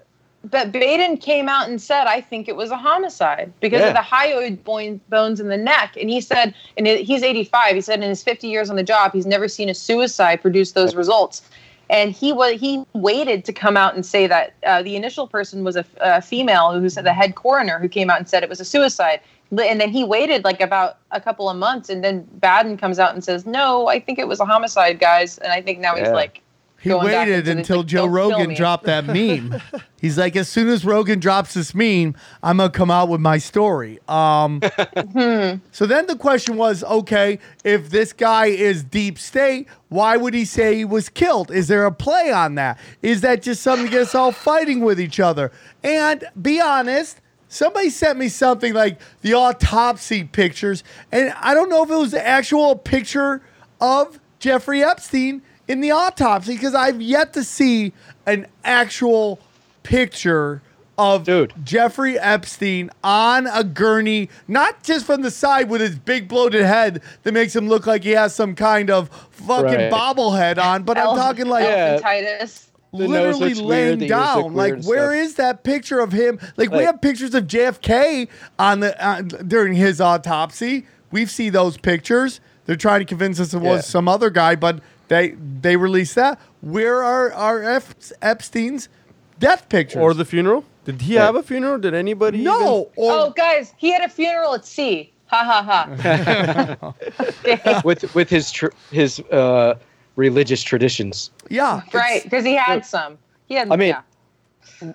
Speaker 6: Baden came out and said, I think it was a homicide because
Speaker 8: Yeah.
Speaker 6: of the hyoid boin- bones in the neck. And he said, and he's 85, he said in his 50 years on the job, he's never seen a suicide produce those results. And he was he waited to come out and say that uh, the initial person was a female who said the head coroner who came out and said it was a suicide. And then he waited like about a couple of months, and then Baden comes out and says, "No, I think it was a homicide, guys." And I think now he's like,
Speaker 4: He waited until
Speaker 6: like,
Speaker 4: Joe Rogan dropped that (laughs) meme. He's like, as soon as Rogan drops this meme, I'm gonna come out with my story. Um, (laughs)
Speaker 6: Hmm.
Speaker 4: so then the question was, okay, if this guy is deep state, why would he say he was killed? Is there a play on that? Is that just something to get us all fighting with each other? And be honest. Somebody sent me something like the autopsy pictures, and I don't know if it was the actual picture of Jeffrey Epstein in the autopsy because I've yet to see an actual picture of
Speaker 8: Dude.
Speaker 4: Jeffrey Epstein on a gurney, not just from the side with his big bloated head that makes him look like he has some kind of fucking
Speaker 8: Right.
Speaker 4: bobblehead on, but I'm talking like
Speaker 8: Yeah.
Speaker 6: elephantitis.
Speaker 8: The
Speaker 4: literally
Speaker 8: looks weird,
Speaker 4: laying
Speaker 8: the ears look
Speaker 4: down. Like,
Speaker 8: and
Speaker 4: where
Speaker 8: stuff.
Speaker 4: is that picture of him? Like, we have pictures of JFK on the uh, during his autopsy. We've seen those pictures. They're trying to convince us it was
Speaker 8: Yeah.
Speaker 4: some other guy, but they they released that. Where are are Ep- Epstein's death pictures?
Speaker 5: Or the funeral? Did he have a funeral? Did anybody?
Speaker 4: no,
Speaker 5: even-
Speaker 4: or
Speaker 6: Oh, guys, he had a funeral at sea. Ha ha ha. (laughs)
Speaker 8: with with his tr- his uh, religious traditions.
Speaker 4: yeah,
Speaker 6: right, because he had some. He had.
Speaker 8: I mean,
Speaker 6: yeah.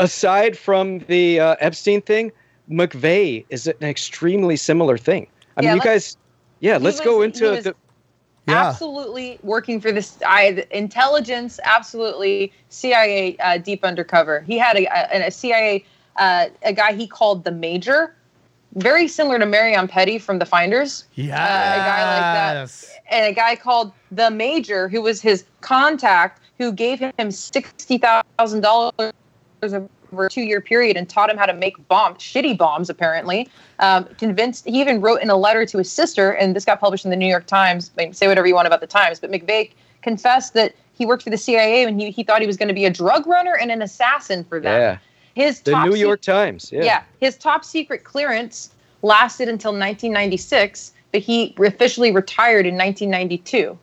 Speaker 8: Aside from the uh, Epstein thing, McVeigh is an extremely similar thing. I
Speaker 6: Yeah,
Speaker 8: mean, you guys, yeah, let's
Speaker 6: was-
Speaker 8: go into
Speaker 6: was-
Speaker 8: the.
Speaker 4: Yeah.
Speaker 6: absolutely working for this I, intelligence, absolutely CIA uh, deep undercover. He had a, a, a CIA uh, a guy he called the Major, very similar to Marion Pettie from The Finders.
Speaker 4: yes.
Speaker 6: uh, a guy like that. and a guy called the Major, who was his contact, who gave him sixty thousand dollars over a two-year period and taught him how to make bombs, shitty bombs, apparently. Um, convinced. He even wrote in a letter to his sister, and this got published in the New York Times. Like, say whatever you want about the Times, but McVeigh confessed that he worked for the CIA and he, he thought he was going to be a drug runner and an assassin for them.
Speaker 8: Yeah,
Speaker 6: His
Speaker 8: the
Speaker 6: top
Speaker 8: New
Speaker 6: se-
Speaker 8: York Times. Yeah.
Speaker 6: yeah. his top secret clearance lasted until 1996, but he officially retired in 1992.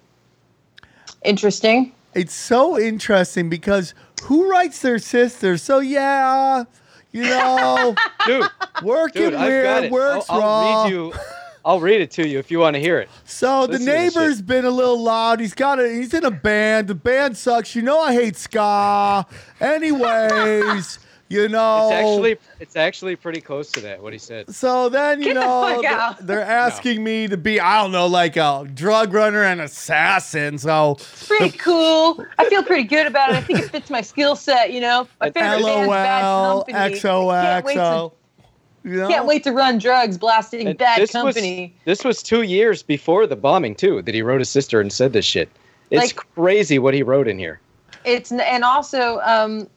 Speaker 6: Interesting.
Speaker 4: It's so interesting because who writes their sisters? So yeah, you know, (laughs)
Speaker 8: dude,
Speaker 4: working
Speaker 8: dude,
Speaker 4: weird,
Speaker 8: it.
Speaker 4: works
Speaker 8: I'll, I'll read you. I'll read it to you if you want to hear it.
Speaker 4: So the
Speaker 8: Listen to this
Speaker 4: neighbor's been a little loud. He's got a he's in a band. The band sucks. You know I hate ska. Anyways, you know
Speaker 8: It's actually it's actually pretty close to that. What he said.
Speaker 4: So then you
Speaker 6: Get
Speaker 4: know
Speaker 6: fuck
Speaker 4: they're, they're asking me to be I don't know like a drug runner and assassin. So
Speaker 6: Pretty cool. I feel pretty good about it. I think it fits my skill set. You know, my favorite band's Bad
Speaker 4: LOL,
Speaker 6: Company. Can't wait to-
Speaker 4: XOXO. You know?
Speaker 6: Can't wait to run drugs, blasting
Speaker 8: And
Speaker 6: Bad
Speaker 8: this
Speaker 6: Company.
Speaker 8: Was, this was two years before the bombing too that he wrote his sister and said this shit. It's
Speaker 6: Like-
Speaker 8: crazy what he wrote in here.
Speaker 6: It's and also um,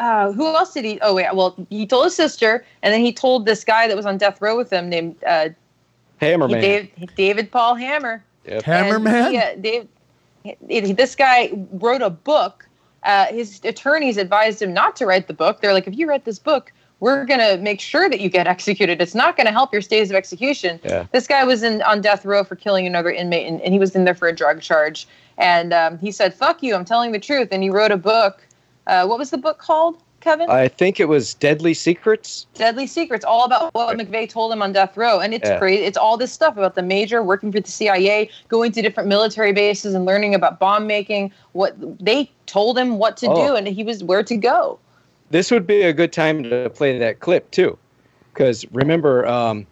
Speaker 6: uh, who else did he? Oh wait, well he told his sister, and then he told this guy that was on death row with him named uh,
Speaker 8: Hammerman.
Speaker 6: Dave, David Paul Hammer.
Speaker 8: Yep.
Speaker 4: Hammerman?
Speaker 6: And he, uh, Dave, this guy wrote a book. Uh, his attorneys advised him not to write the book. They're like, if you write this book, we're gonna make sure that you get executed. It's not gonna help your stays of execution.
Speaker 8: Yeah.
Speaker 6: This guy was in on death row for killing another inmate, and, and he was in there for a drug charge. And um, he said, "Fuck you! I'm telling the truth." And he wrote a book. Uh, what was the book called, Kevin?
Speaker 8: I think it was Deadly Secrets.
Speaker 6: Deadly Secrets, all about what McVeigh told him on death row, and it's
Speaker 8: Yeah.
Speaker 6: crazy. It's all this stuff about the major working for the CIA, going to different military bases and learning about bomb making. What they told him what to
Speaker 8: Oh.
Speaker 6: do, and he was where to go.
Speaker 8: This would be a good time to play that clip too, because remember, um,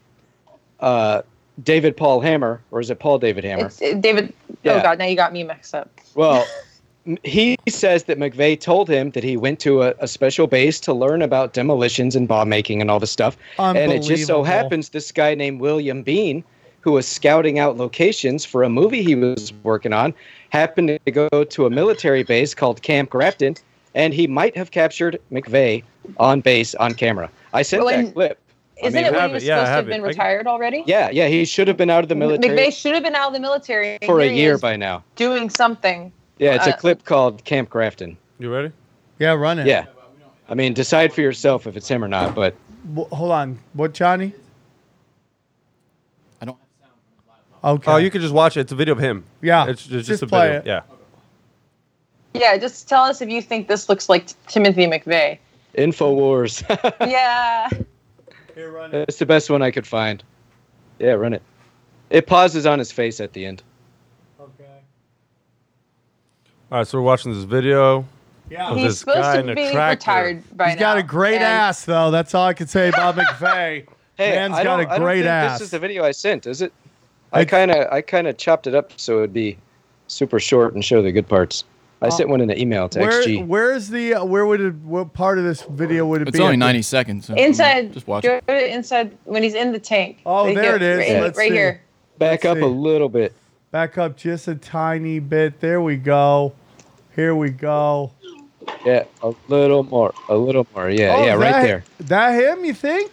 Speaker 8: uh, David Paul Hammer, or is it Paul David Hammer?
Speaker 6: It's uh, David. Oh God, now you got me mixed up.
Speaker 8: Well, he says that McVeigh told him that he went to a, a special base to learn about demolitions and bomb making and all this stuff. And it just so happens this guy named William Bean, who was scouting out locations for a movie he was working on, happened to go to a military base called Camp Grafton, and he might have captured McVeigh on base on camera. I sent
Speaker 6: Well,
Speaker 8: that
Speaker 6: and-
Speaker 8: clip.
Speaker 6: Isn't
Speaker 8: mean,
Speaker 6: it when he was
Speaker 5: it. Yeah,
Speaker 6: supposed to
Speaker 5: have
Speaker 6: have been
Speaker 5: it.
Speaker 6: Retired already?
Speaker 8: Yeah, yeah, he should have been out of the military
Speaker 6: McVeigh should have been out of the military
Speaker 8: for a year by now.
Speaker 6: doing something.
Speaker 8: Yeah, it's a
Speaker 6: Uh,
Speaker 8: clip called Camp Grafton.
Speaker 5: You ready?
Speaker 4: yeah, run it.
Speaker 8: Yeah. I mean, decide for yourself if it's him or not, but
Speaker 4: W- hold on. What, Johnny?
Speaker 7: I don't. Have sound on.
Speaker 4: Okay.
Speaker 5: Oh, you could just watch it. It's a video of him.
Speaker 4: Yeah,
Speaker 5: It's, it's just,
Speaker 4: just
Speaker 5: a
Speaker 4: play
Speaker 5: video.
Speaker 4: it.
Speaker 5: Yeah.
Speaker 6: Yeah, just tell us if you think this looks like Timothy McVeigh.
Speaker 8: InfoWars. (laughs)
Speaker 6: yeah.
Speaker 4: Here, run it.
Speaker 8: It's the best one I could find. Yeah, run it. It pauses on his face at the end.
Speaker 4: Okay.
Speaker 5: All right, so we're watching this video.
Speaker 4: Yeah.
Speaker 5: of
Speaker 6: He's
Speaker 5: this
Speaker 6: supposed
Speaker 5: in
Speaker 6: to be retired by
Speaker 4: He's
Speaker 6: now.
Speaker 4: got a great
Speaker 6: and-
Speaker 4: ass, though. That's all I can say about (laughs) McVeigh.
Speaker 8: Hey,
Speaker 4: Man's
Speaker 8: I
Speaker 4: got
Speaker 8: don't,
Speaker 4: a
Speaker 8: I don't
Speaker 4: great
Speaker 8: think
Speaker 4: ass.
Speaker 8: This is the video I sent, is it? I
Speaker 4: Like-
Speaker 8: kind of, I kind of chopped it up so it'd be super short and show the good parts. I
Speaker 4: Uh,
Speaker 8: sent one in an email to
Speaker 4: Where,
Speaker 8: XG.
Speaker 4: where's the? Uh, where would it? What part of this video would it be?
Speaker 7: It's
Speaker 4: be?
Speaker 7: only
Speaker 4: at the-
Speaker 7: 90 seconds. So
Speaker 6: Inside,
Speaker 7: Just watch
Speaker 6: go
Speaker 7: it.
Speaker 6: to inside when he's in the tank.
Speaker 4: Oh,
Speaker 6: Right
Speaker 4: there
Speaker 6: here,
Speaker 4: it is.
Speaker 6: Right,
Speaker 4: Let's
Speaker 6: right
Speaker 4: see.
Speaker 6: here.
Speaker 8: Back up
Speaker 4: see.
Speaker 8: a little bit.
Speaker 4: Back up just a tiny bit. There we go. Here we go.
Speaker 8: Yeah, a little more, a little more. Yeah,
Speaker 4: Oh,
Speaker 8: yeah, right
Speaker 4: that-
Speaker 8: there.
Speaker 4: That him? You think?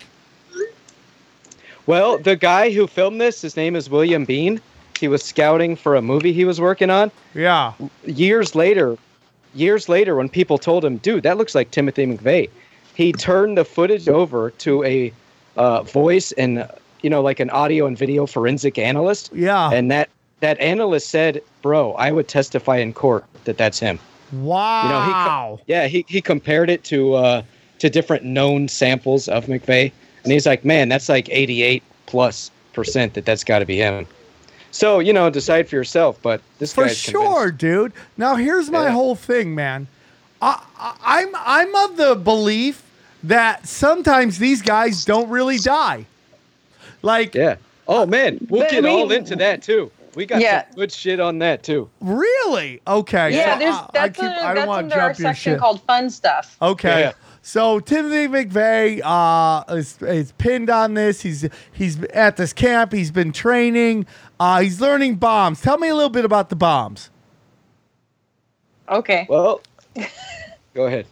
Speaker 8: Well, the guy who filmed this, his name is William Bean. He was scouting for a movie he was working on.
Speaker 4: Yeah.
Speaker 8: years later, years later, when people told him, "Dude, that looks like Timothy McVeigh," he turned the footage over to a uh, voice and you know, like an audio and video forensic analyst,
Speaker 4: Yeah.
Speaker 8: and that that analyst said, "Bro, I would testify in court that that's him."
Speaker 4: wow.
Speaker 8: You know, he yeah, he he compared it to uh, to different known samples of McVeigh, and he's like, "Man, that's like 88 plus percent that that's got to be him." So you know, decide for yourself. But this
Speaker 4: For
Speaker 8: guy's
Speaker 4: sure, dude. Now here's my
Speaker 8: Yeah.
Speaker 4: whole thing, man. I, I, I'm I'm of the belief that sometimes these guys don't really die. Like
Speaker 8: Yeah. Oh man, we'll get
Speaker 6: we-
Speaker 8: all into that too. We got
Speaker 6: Yeah.
Speaker 8: some good shit on that too.
Speaker 4: really? Okay.
Speaker 6: Yeah,
Speaker 4: so
Speaker 6: there's
Speaker 4: I- I
Speaker 6: that's,
Speaker 4: keep-
Speaker 6: under,
Speaker 4: I don't
Speaker 6: that's under our
Speaker 4: jump your
Speaker 6: section
Speaker 4: shit.
Speaker 6: called fun stuff.
Speaker 4: Okay.
Speaker 8: Yeah.
Speaker 4: So Timothy McVeigh uh, is, is pinned on this. He's he's at this camp. He's been training. Uh, he's learning bombs. Tell me a little bit about the bombs.
Speaker 6: Okay.
Speaker 8: Well, (laughs) go ahead.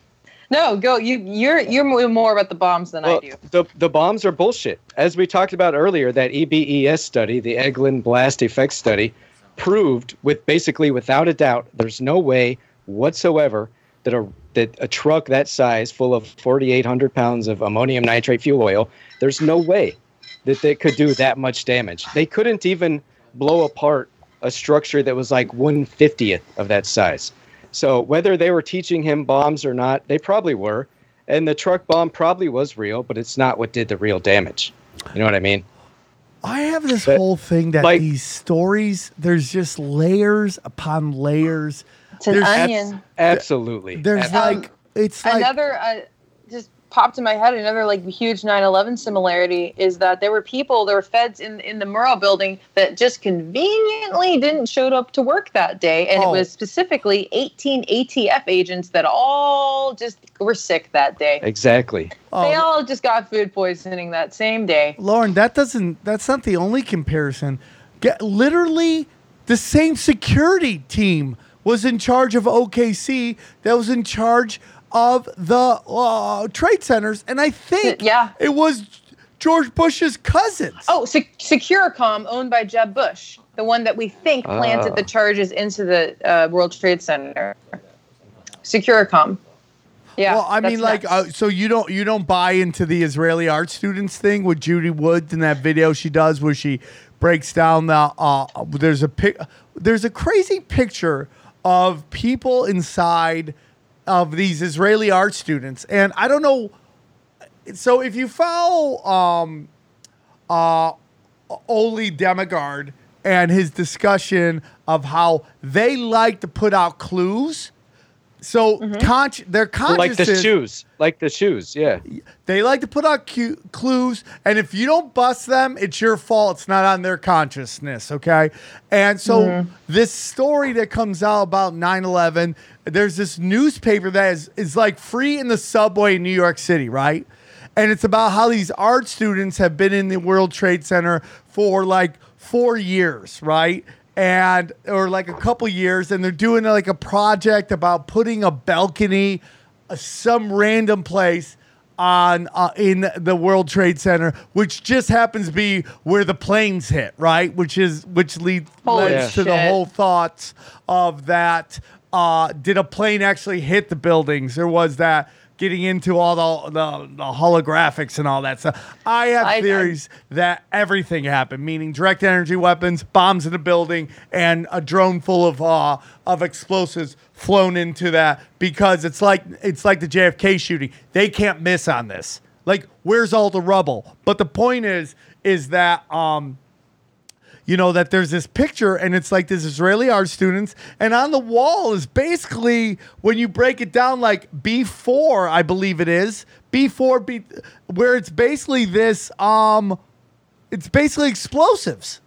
Speaker 6: No, go. You you're you're more about the bombs than
Speaker 8: Well,
Speaker 6: I do.
Speaker 8: the the bombs are bullshit. As we talked about earlier, that EBES study, the Eglin Blast Effect study, proved with basically without a doubt, there's no way whatsoever that a that a truck that size, full of 4,800 pounds of ammonium nitrate fuel oil, there's no way that they could do that much damage. They couldn't even blow apart a structure that was like 150th of that size. So whether they were teaching him bombs or not, they probably were. And the truck bomb probably was real, but it's not what did the real damage. You know what I mean?
Speaker 4: I have this
Speaker 8: But,
Speaker 4: whole thing that
Speaker 8: like-
Speaker 4: these stories, there's just layers upon layers.
Speaker 6: It's an
Speaker 4: There's-
Speaker 6: onion.
Speaker 8: Absolutely.
Speaker 4: There's
Speaker 8: Ab-
Speaker 4: like it's like
Speaker 6: another uh, just popped in my head another like huge 9-11 similarity is that there were people there were feds in in the Murrah building that just conveniently didn't show up to work that day and
Speaker 4: Oh.
Speaker 6: it was specifically 18 atf agents that all just were sick that day
Speaker 8: exactly. Oh.
Speaker 6: they
Speaker 4: oh,
Speaker 6: all just got food poisoning that same day
Speaker 4: Lauren, that doesn't that's not the only comparison. Get literally the same security team was in charge of OKC that was in charge of the uh, trade centers, and I think
Speaker 6: Yeah.
Speaker 4: it was George Bush's cousins.
Speaker 6: oh Sec- Securacom owned by jeb bush the one that we think planted
Speaker 8: Ah.
Speaker 6: the charges into the uh, world trade center Securacom yeah
Speaker 4: well, I mean, like, uh, so you don't you don't buy into the Israeli art students thing with Judy Woods in that video she does where she breaks down the uh, there's a pic there's a crazy picture of people inside of these Israeli art students, and I don't know. So if you follow um, uh, Ole Dammegard and his discussion of how they like to put out clues. So mm-hmm. consci- their
Speaker 8: like the shoes. Like the shoes, yeah.
Speaker 4: they like to put out cu- clues, and if you don't bust them, it's your fault. It's not on their consciousness, okay? And so mm-hmm. this story that comes out about 9/11, there's this newspaper that is is like free in the subway in New York City, right? And it's about how these art students have been in the World Trade Center for like four years, right? And or like a couple years, and they're doing like a project about putting a balcony, uh, some random place on uh, in the World Trade Center, which just happens to be where the planes hit, right? Which is which leads
Speaker 6: Holy
Speaker 4: leads to the whole thoughts of that. Uh, did a plane actually hit the buildings, or was that getting into all the, the, the holographics and all that stuff? I have
Speaker 6: I- I-
Speaker 4: theories that everything happened, meaning direct energy weapons, bombs in a building, and a drone full of uh, of explosives flown into that because it's like it's like the JFK shooting. They can't miss on this. Like, where's all the rubble? But the point is, is that um, you know that there's this picture and it's like this Israeli art students and on the wall is basically when you break it down like B4 I believe it is B4 B where it's basically this um it's basically explosives.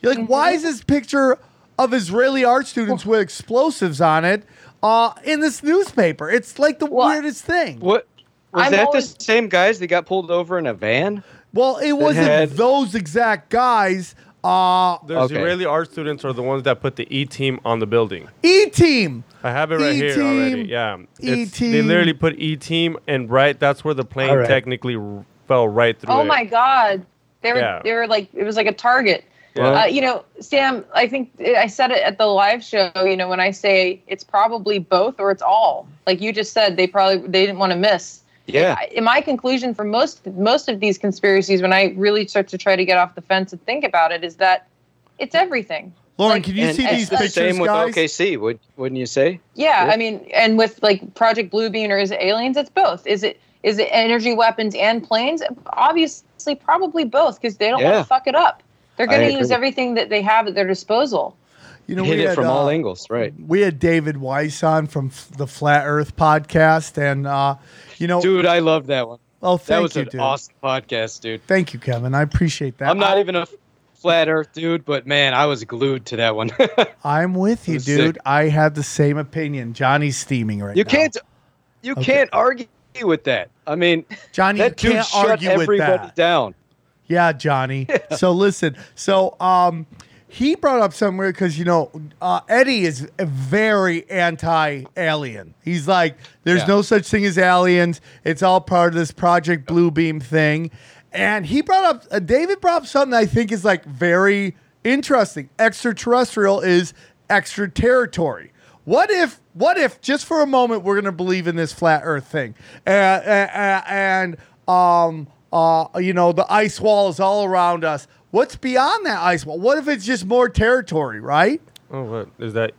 Speaker 4: You're like why is this picture of Israeli art students with explosives on it uh in this newspaper? It's like the
Speaker 6: Well,
Speaker 4: weirdest thing.
Speaker 8: What was
Speaker 6: I'm
Speaker 8: that
Speaker 6: always-
Speaker 8: the same guys that got pulled over in a van?
Speaker 4: Well, it wasn't
Speaker 8: had-
Speaker 4: those exact guys. Uh
Speaker 5: The
Speaker 8: Okay.
Speaker 5: Israeli art students are the ones that put the E team on the building.
Speaker 4: E team.
Speaker 5: I have it right here
Speaker 4: E-team,
Speaker 5: already. Yeah, They
Speaker 4: E-team.
Speaker 5: They literally put E team, and right, that's where the plane
Speaker 8: All right.
Speaker 5: technically r- fell right through.
Speaker 6: Oh
Speaker 5: it.
Speaker 6: my god. They were
Speaker 5: Yeah.
Speaker 6: they were like it was like a target.
Speaker 8: Yeah.
Speaker 6: Uh, you know, Sam, I think I said it at the live show, you know, when I say it's probably both or it's all. Like you just said they probably they didn't want to miss.
Speaker 8: Yeah.
Speaker 6: In my conclusion for most most of these conspiracies when I really start to try to get off the fence and think about it is that it's everything.
Speaker 4: Lauren,
Speaker 6: Like-
Speaker 4: can you
Speaker 8: and
Speaker 4: see
Speaker 8: it's
Speaker 4: these
Speaker 8: the
Speaker 4: pictures,
Speaker 8: same with
Speaker 4: guys?
Speaker 8: OKC, would wouldn't you say?
Speaker 6: Yeah,
Speaker 8: Yeah.
Speaker 6: I mean, and with like Project Bluebeam or is it aliens? It's both. Is it is it energy weapons and planes? Obviously, probably both because they don't want to fuck it up. They're going to use everything that they have at their disposal.
Speaker 4: You know,
Speaker 8: Hit
Speaker 4: we
Speaker 8: it
Speaker 4: had,
Speaker 8: from all
Speaker 4: uh,
Speaker 8: angles, right?
Speaker 4: We had David Weiss on from F- the Flat Earth podcast, and uh, you know,
Speaker 8: Dude, I love that one.
Speaker 4: oh, thank you.
Speaker 8: That was
Speaker 4: you,
Speaker 8: an
Speaker 4: dude.
Speaker 8: awesome podcast, dude.
Speaker 4: Thank you, Kevin. I appreciate that.
Speaker 8: I'm not
Speaker 4: I,
Speaker 8: even a flat Earth dude, but man, I was glued to that one. (laughs)
Speaker 4: I'm with you, dude.
Speaker 8: sick.
Speaker 4: I have the same opinion. Johnny's steaming right
Speaker 8: you
Speaker 4: now.
Speaker 8: can't, you
Speaker 4: Okay.
Speaker 8: can't argue with that. I mean,
Speaker 4: Johnny.
Speaker 8: that
Speaker 4: you
Speaker 8: dude
Speaker 4: can't
Speaker 8: shut
Speaker 4: argue with
Speaker 8: everybody
Speaker 4: that.
Speaker 8: down.
Speaker 4: Yeah, Johnny. (laughs) So listen, so um, he brought up somewhere because you know uh, Eddie is very anti-alien. He's like, there's
Speaker 8: Yeah.
Speaker 4: no such thing as aliens. It's all part of this Project Bluebeam thing. And he brought up uh, David brought up something I think is like very interesting. Extraterrestrial is extra territory. What if, what if, just for a moment, we're gonna believe in this flat Earth thing, uh, uh, and um, uh, you know, the ice wall is all around us. What's beyond that ice wall? What if it's just more territory, right?
Speaker 5: Oh, what is that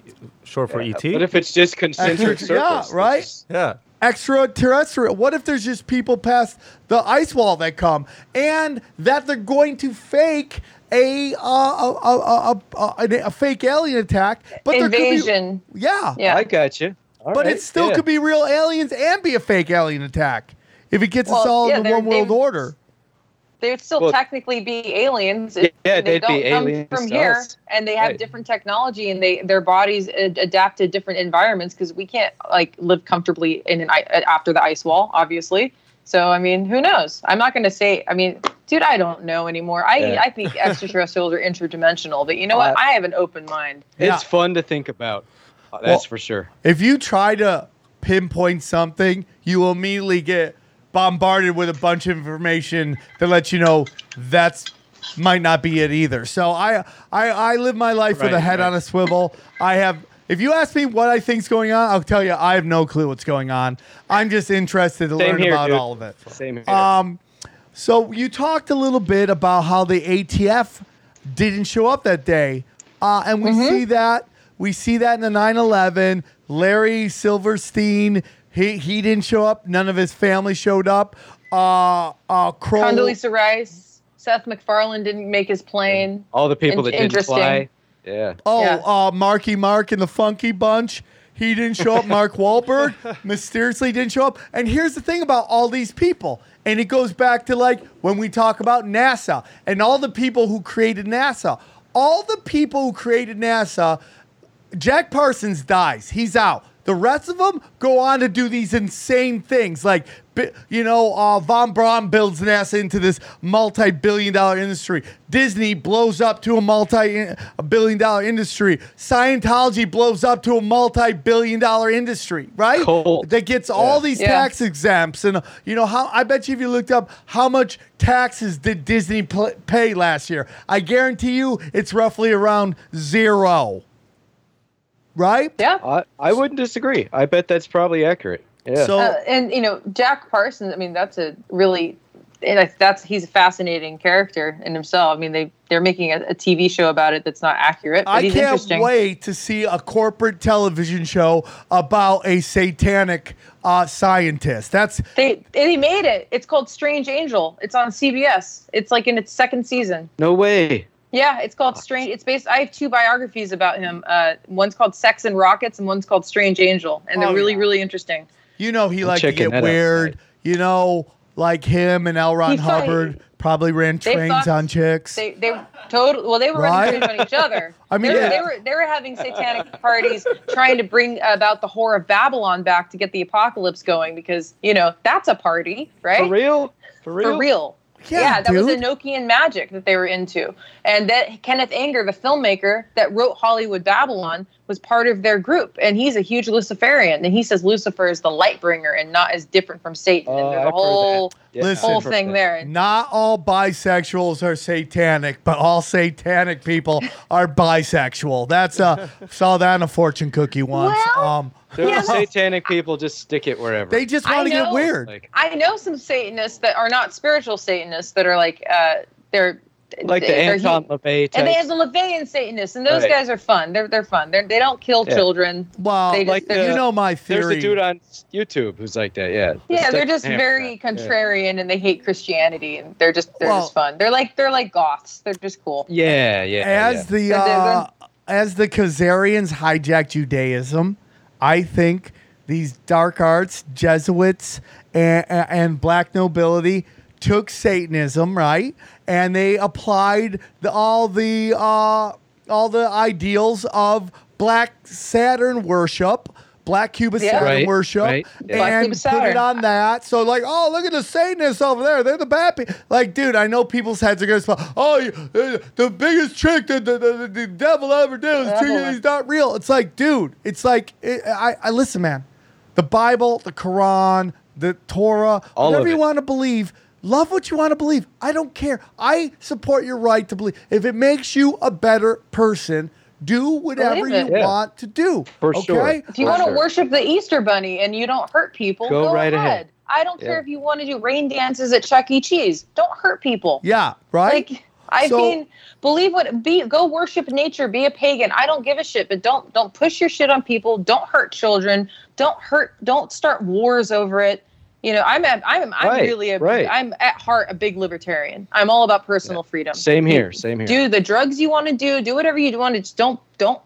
Speaker 5: short for E ET?
Speaker 8: What if it's just concentric circles? (laughs)
Speaker 4: yeah,
Speaker 8: circles?
Speaker 4: right.
Speaker 5: yeah.
Speaker 4: extraterrestrial. What if there's just people past the ice wall that come, and that they're going to fake a uh, a, a, a, a, a, a fake alien attack, but there
Speaker 6: Invasion.
Speaker 4: could be yeah,
Speaker 6: Yeah.
Speaker 8: I got you. All
Speaker 4: but
Speaker 8: right,
Speaker 4: it still
Speaker 8: yeah.
Speaker 4: could be real aliens and be a fake alien attack if it gets us all
Speaker 6: yeah,
Speaker 4: in the one world
Speaker 6: they've-
Speaker 4: order.
Speaker 6: They'd still
Speaker 8: Well-
Speaker 6: technically be aliens. if
Speaker 8: Yeah,
Speaker 6: they
Speaker 8: they'd be
Speaker 6: don't come
Speaker 8: aliens
Speaker 6: from
Speaker 8: to
Speaker 6: here,
Speaker 8: us.
Speaker 6: and they have
Speaker 8: Right.
Speaker 6: different technology, and they their bodies ad- adapt to different environments because we can't like live comfortably in an after the ice wall, obviously. So I mean, who knows? I'm not going to say. I mean, dude, I don't know anymore. I
Speaker 8: Yeah.
Speaker 6: I think (laughs) extraterrestrials are interdimensional, but you know what?
Speaker 8: Uh,
Speaker 6: I have an open mind.
Speaker 8: It's
Speaker 4: Yeah.
Speaker 8: fun to think about. That's
Speaker 4: Well-
Speaker 8: for sure.
Speaker 4: If you try to pinpoint something, you will immediately get bombarded with a bunch of information that lets you know that's might not be it either. So I I, I live my life with a head
Speaker 8: right.
Speaker 4: on a swivel. I have if you ask me what I think's going on, I'll tell you I have no clue what's going on. I'm just interested to
Speaker 8: Same
Speaker 4: learn
Speaker 8: here,
Speaker 4: about
Speaker 8: dude.
Speaker 4: all of it.
Speaker 8: Same here.
Speaker 4: Um, so you talked a little bit about how the ATF didn't show up that day, uh, and we see that we see that in the 9/11. Larry Silverstein, he he didn't show up. None of his family showed up. Uh, uh, Kroll,
Speaker 6: Condoleezza Rice, Seth MacFarlane didn't make his plane.
Speaker 8: All the people
Speaker 6: in-
Speaker 8: that didn't
Speaker 6: interesting.
Speaker 8: fly. Yeah.
Speaker 4: Oh,
Speaker 6: Yeah.
Speaker 4: uh, Marky Mark and the Funky Bunch. He didn't show up. Mark (laughs) Wahlberg mysteriously didn't show up. And here's the thing about all these people. And it goes back to like when we talk about NASA and all the people who created NASA. All the people who created NASA, Jack Parsons dies. He's out. The rest of them go on to do these insane things, like you know, uh, von Braun builds NASA into this multi-billion-dollar industry. Disney blows up to a multi-billion-dollar industry. Scientology blows up to a multi-billion-dollar industry, right?
Speaker 8: Cool.
Speaker 4: That gets all these
Speaker 6: Yeah.
Speaker 4: tax exempts, and uh, you know how? I bet you if you looked up how much taxes did Disney pay last year, I guarantee you it's roughly around zero. Right?
Speaker 6: Yeah.
Speaker 8: I, I wouldn't disagree. I bet that's probably accurate. Yeah.
Speaker 4: So
Speaker 6: Uh, and you know Jack Parsons. I mean, that's a really, and I- that's he's a fascinating character in himself. I mean, they they're making a, a TV show about it that's not accurate, but
Speaker 4: I
Speaker 6: he's
Speaker 4: can't
Speaker 6: interesting.
Speaker 4: wait to see a corporate television show about a satanic uh, scientist. That's
Speaker 6: They and he made it. It's called Strange Angel. It's on CBS. It's like in its second season.
Speaker 8: no way.
Speaker 6: Yeah, it's called Strange. It's based. I have two biographies about him. Uh, one's called Sex and Rockets, and one's called Strange Angel, and they're
Speaker 4: Oh,
Speaker 6: really,
Speaker 4: yeah.
Speaker 6: really interesting.
Speaker 4: you know he
Speaker 8: I'm
Speaker 4: liked to get
Speaker 8: that out
Speaker 4: weird.
Speaker 8: tonight.
Speaker 4: You know, like him and L. Ron
Speaker 6: He thought-
Speaker 4: Hubbard probably ran trains
Speaker 6: thought-
Speaker 4: on chicks.
Speaker 6: They they total well they were
Speaker 4: Right?
Speaker 6: running trains on each other. (laughs)
Speaker 4: I mean,
Speaker 6: they, were,
Speaker 4: yeah.
Speaker 6: they were they were having satanic parties trying to bring about the whore of Babylon back to get the apocalypse going because you know that's a party, right?
Speaker 8: For real? For real?
Speaker 6: For real.
Speaker 4: Yeah,
Speaker 6: that was
Speaker 4: dude.
Speaker 6: Enochian magic that they were into. And that Kenneth Anger, the filmmaker that wrote Hollywood Babylon, was part of their group. And he's a huge Luciferian. And he says Lucifer is the light bringer and not as different from Satan.
Speaker 8: Oh,
Speaker 6: and
Speaker 8: I've
Speaker 6: there's
Speaker 8: heard
Speaker 6: a whole.
Speaker 8: Yeah,
Speaker 4: Listen.
Speaker 6: whole thing there.
Speaker 4: Not all bisexuals are satanic, but all satanic people (laughs) are bisexual. That's uh saw that in a fortune cookie once.
Speaker 6: Well,
Speaker 4: um,
Speaker 8: Those
Speaker 6: Yeah.
Speaker 8: satanic people just stick it wherever.
Speaker 4: they just want to get weird.
Speaker 8: like,
Speaker 6: I know some Satanists that are not spiritual Satanists that are like uh they're
Speaker 8: like the
Speaker 6: they're
Speaker 8: Anton
Speaker 6: hu-
Speaker 8: LaVey
Speaker 6: and they
Speaker 8: types.
Speaker 6: have the LaVeyan Satanists, and those
Speaker 8: Right.
Speaker 6: guys are fun. They're they're fun. They're, they don't kill
Speaker 8: Yeah.
Speaker 6: children.
Speaker 4: well,
Speaker 6: they just-
Speaker 4: like
Speaker 6: they're
Speaker 4: you know my theory.
Speaker 8: There's a dude on YouTube who's like that. Yeah.
Speaker 6: Yeah, they're just
Speaker 8: hammer
Speaker 6: very
Speaker 8: back. Yeah.
Speaker 6: contrarian, and they hate Christianity, and they're just they're
Speaker 4: Well-
Speaker 6: just fun. They're like they're like goths. They're just cool.
Speaker 8: Yeah, yeah.
Speaker 4: as
Speaker 8: yeah.
Speaker 4: the
Speaker 6: They're- they're-
Speaker 4: uh, as the Khazarians hijacked Judaism, I think these dark arts, Jesuits, and, and black nobility took Satanism, right, and they applied the, all the uh, all the ideals of black Saturn worship. Black Cube
Speaker 6: Yeah.
Speaker 4: Saturn
Speaker 8: Right,
Speaker 4: worship
Speaker 8: right, yeah.
Speaker 6: Black
Speaker 4: and
Speaker 6: Cube
Speaker 4: put
Speaker 6: Saturn.
Speaker 4: it on that. So like, oh, look at the Satanists over there. They're the bad people. Like, dude, I know people's heads are gonna spell. Oh, you, uh, the biggest trick that the, the, the devil ever did was treat you. He's not real. It's like, dude, it's like, it, I, I listen, man. The Bible, the Quran, the Torah,
Speaker 8: All
Speaker 4: whatever you want to believe. Love what you want to believe. I don't care. I support your right to believe. If it makes you a better person, do whatever you.
Speaker 8: Yeah.
Speaker 4: want to do.
Speaker 8: For
Speaker 4: okay?
Speaker 8: sure.
Speaker 6: If you
Speaker 8: For
Speaker 6: want to worship the Easter Bunny and you don't hurt people,
Speaker 8: Go
Speaker 6: go,
Speaker 8: right
Speaker 6: ahead.
Speaker 8: ahead.
Speaker 6: I don't care if you want to do rain dances at Chuck E. Cheese. Don't hurt people.
Speaker 4: Yeah, right.
Speaker 6: Like I
Speaker 4: So-
Speaker 6: mean, believe what be go worship nature, be a pagan. I don't give a shit, but don't don't push your shit on people. Don't hurt children. Don't hurt. Don't start wars over it. You know, I'm at, I'm I'm
Speaker 8: Right,
Speaker 6: really a
Speaker 8: right.
Speaker 6: am at heart a big libertarian. I'm all about personal freedom.
Speaker 8: Same here. Same here.
Speaker 6: Do the drugs you want to do. Do whatever you want to. Just don't don't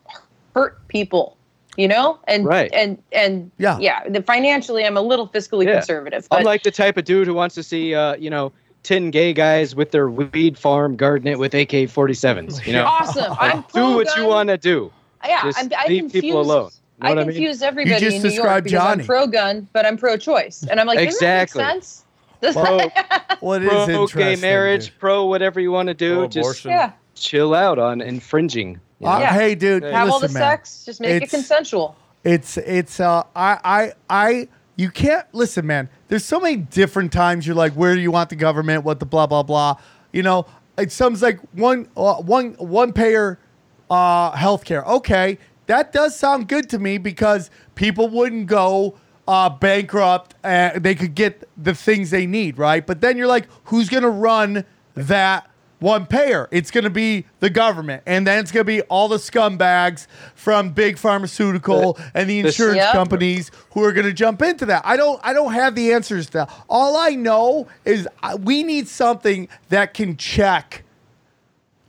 Speaker 6: hurt people. You know, and
Speaker 8: Right.
Speaker 6: and and
Speaker 4: Yeah.
Speaker 6: yeah. The financially, I'm a little fiscally
Speaker 8: Yeah.
Speaker 6: conservative, but
Speaker 8: I'm like the type of dude who wants to see, uh, you know, ten gay guys with their weed farm garden it with AK-47s. You know,
Speaker 6: awesome. (laughs) I'm
Speaker 8: do what you want to do.
Speaker 6: Yeah,
Speaker 8: Just
Speaker 6: I'm, I
Speaker 8: leave
Speaker 6: confuse,
Speaker 8: people alone. Know
Speaker 6: I
Speaker 8: what I mean?
Speaker 6: confuse everybody
Speaker 4: just
Speaker 6: in New York
Speaker 4: described
Speaker 6: because
Speaker 4: Johnny.
Speaker 6: I'm pro-gun, but I'm pro-choice, and I'm like,
Speaker 8: Exactly.
Speaker 6: Doesn't that make sense? Does
Speaker 8: Pro, (laughs)
Speaker 4: What is
Speaker 8: pro gay
Speaker 4: interesting,
Speaker 8: marriage,
Speaker 4: dude.
Speaker 8: pro whatever you want to do.
Speaker 5: Pro
Speaker 8: just
Speaker 5: abortion.
Speaker 6: yeah,
Speaker 8: chill out on infringing. you
Speaker 4: Uh,
Speaker 8: know?
Speaker 6: Yeah.
Speaker 4: Hey, dude.
Speaker 6: have all the
Speaker 4: man.
Speaker 6: sex, just make it consensual.
Speaker 4: It's it's uh I I I you can't listen, man. There's so many different times you're like, where do you want the government? What the blah blah blah. You know, it sounds like one uh, one one payer uh healthcare. Okay, that does sound good to me because people wouldn't go uh bankrupt and they could get the things they need, right? But then you're like, who's gonna run that one payer. It's going to be the government, and then it's going to be all the scumbags from big pharmaceutical and the insurance companies who are going to jump into that. I don't. I don't have the answers to. That. All I know is we need something that can check.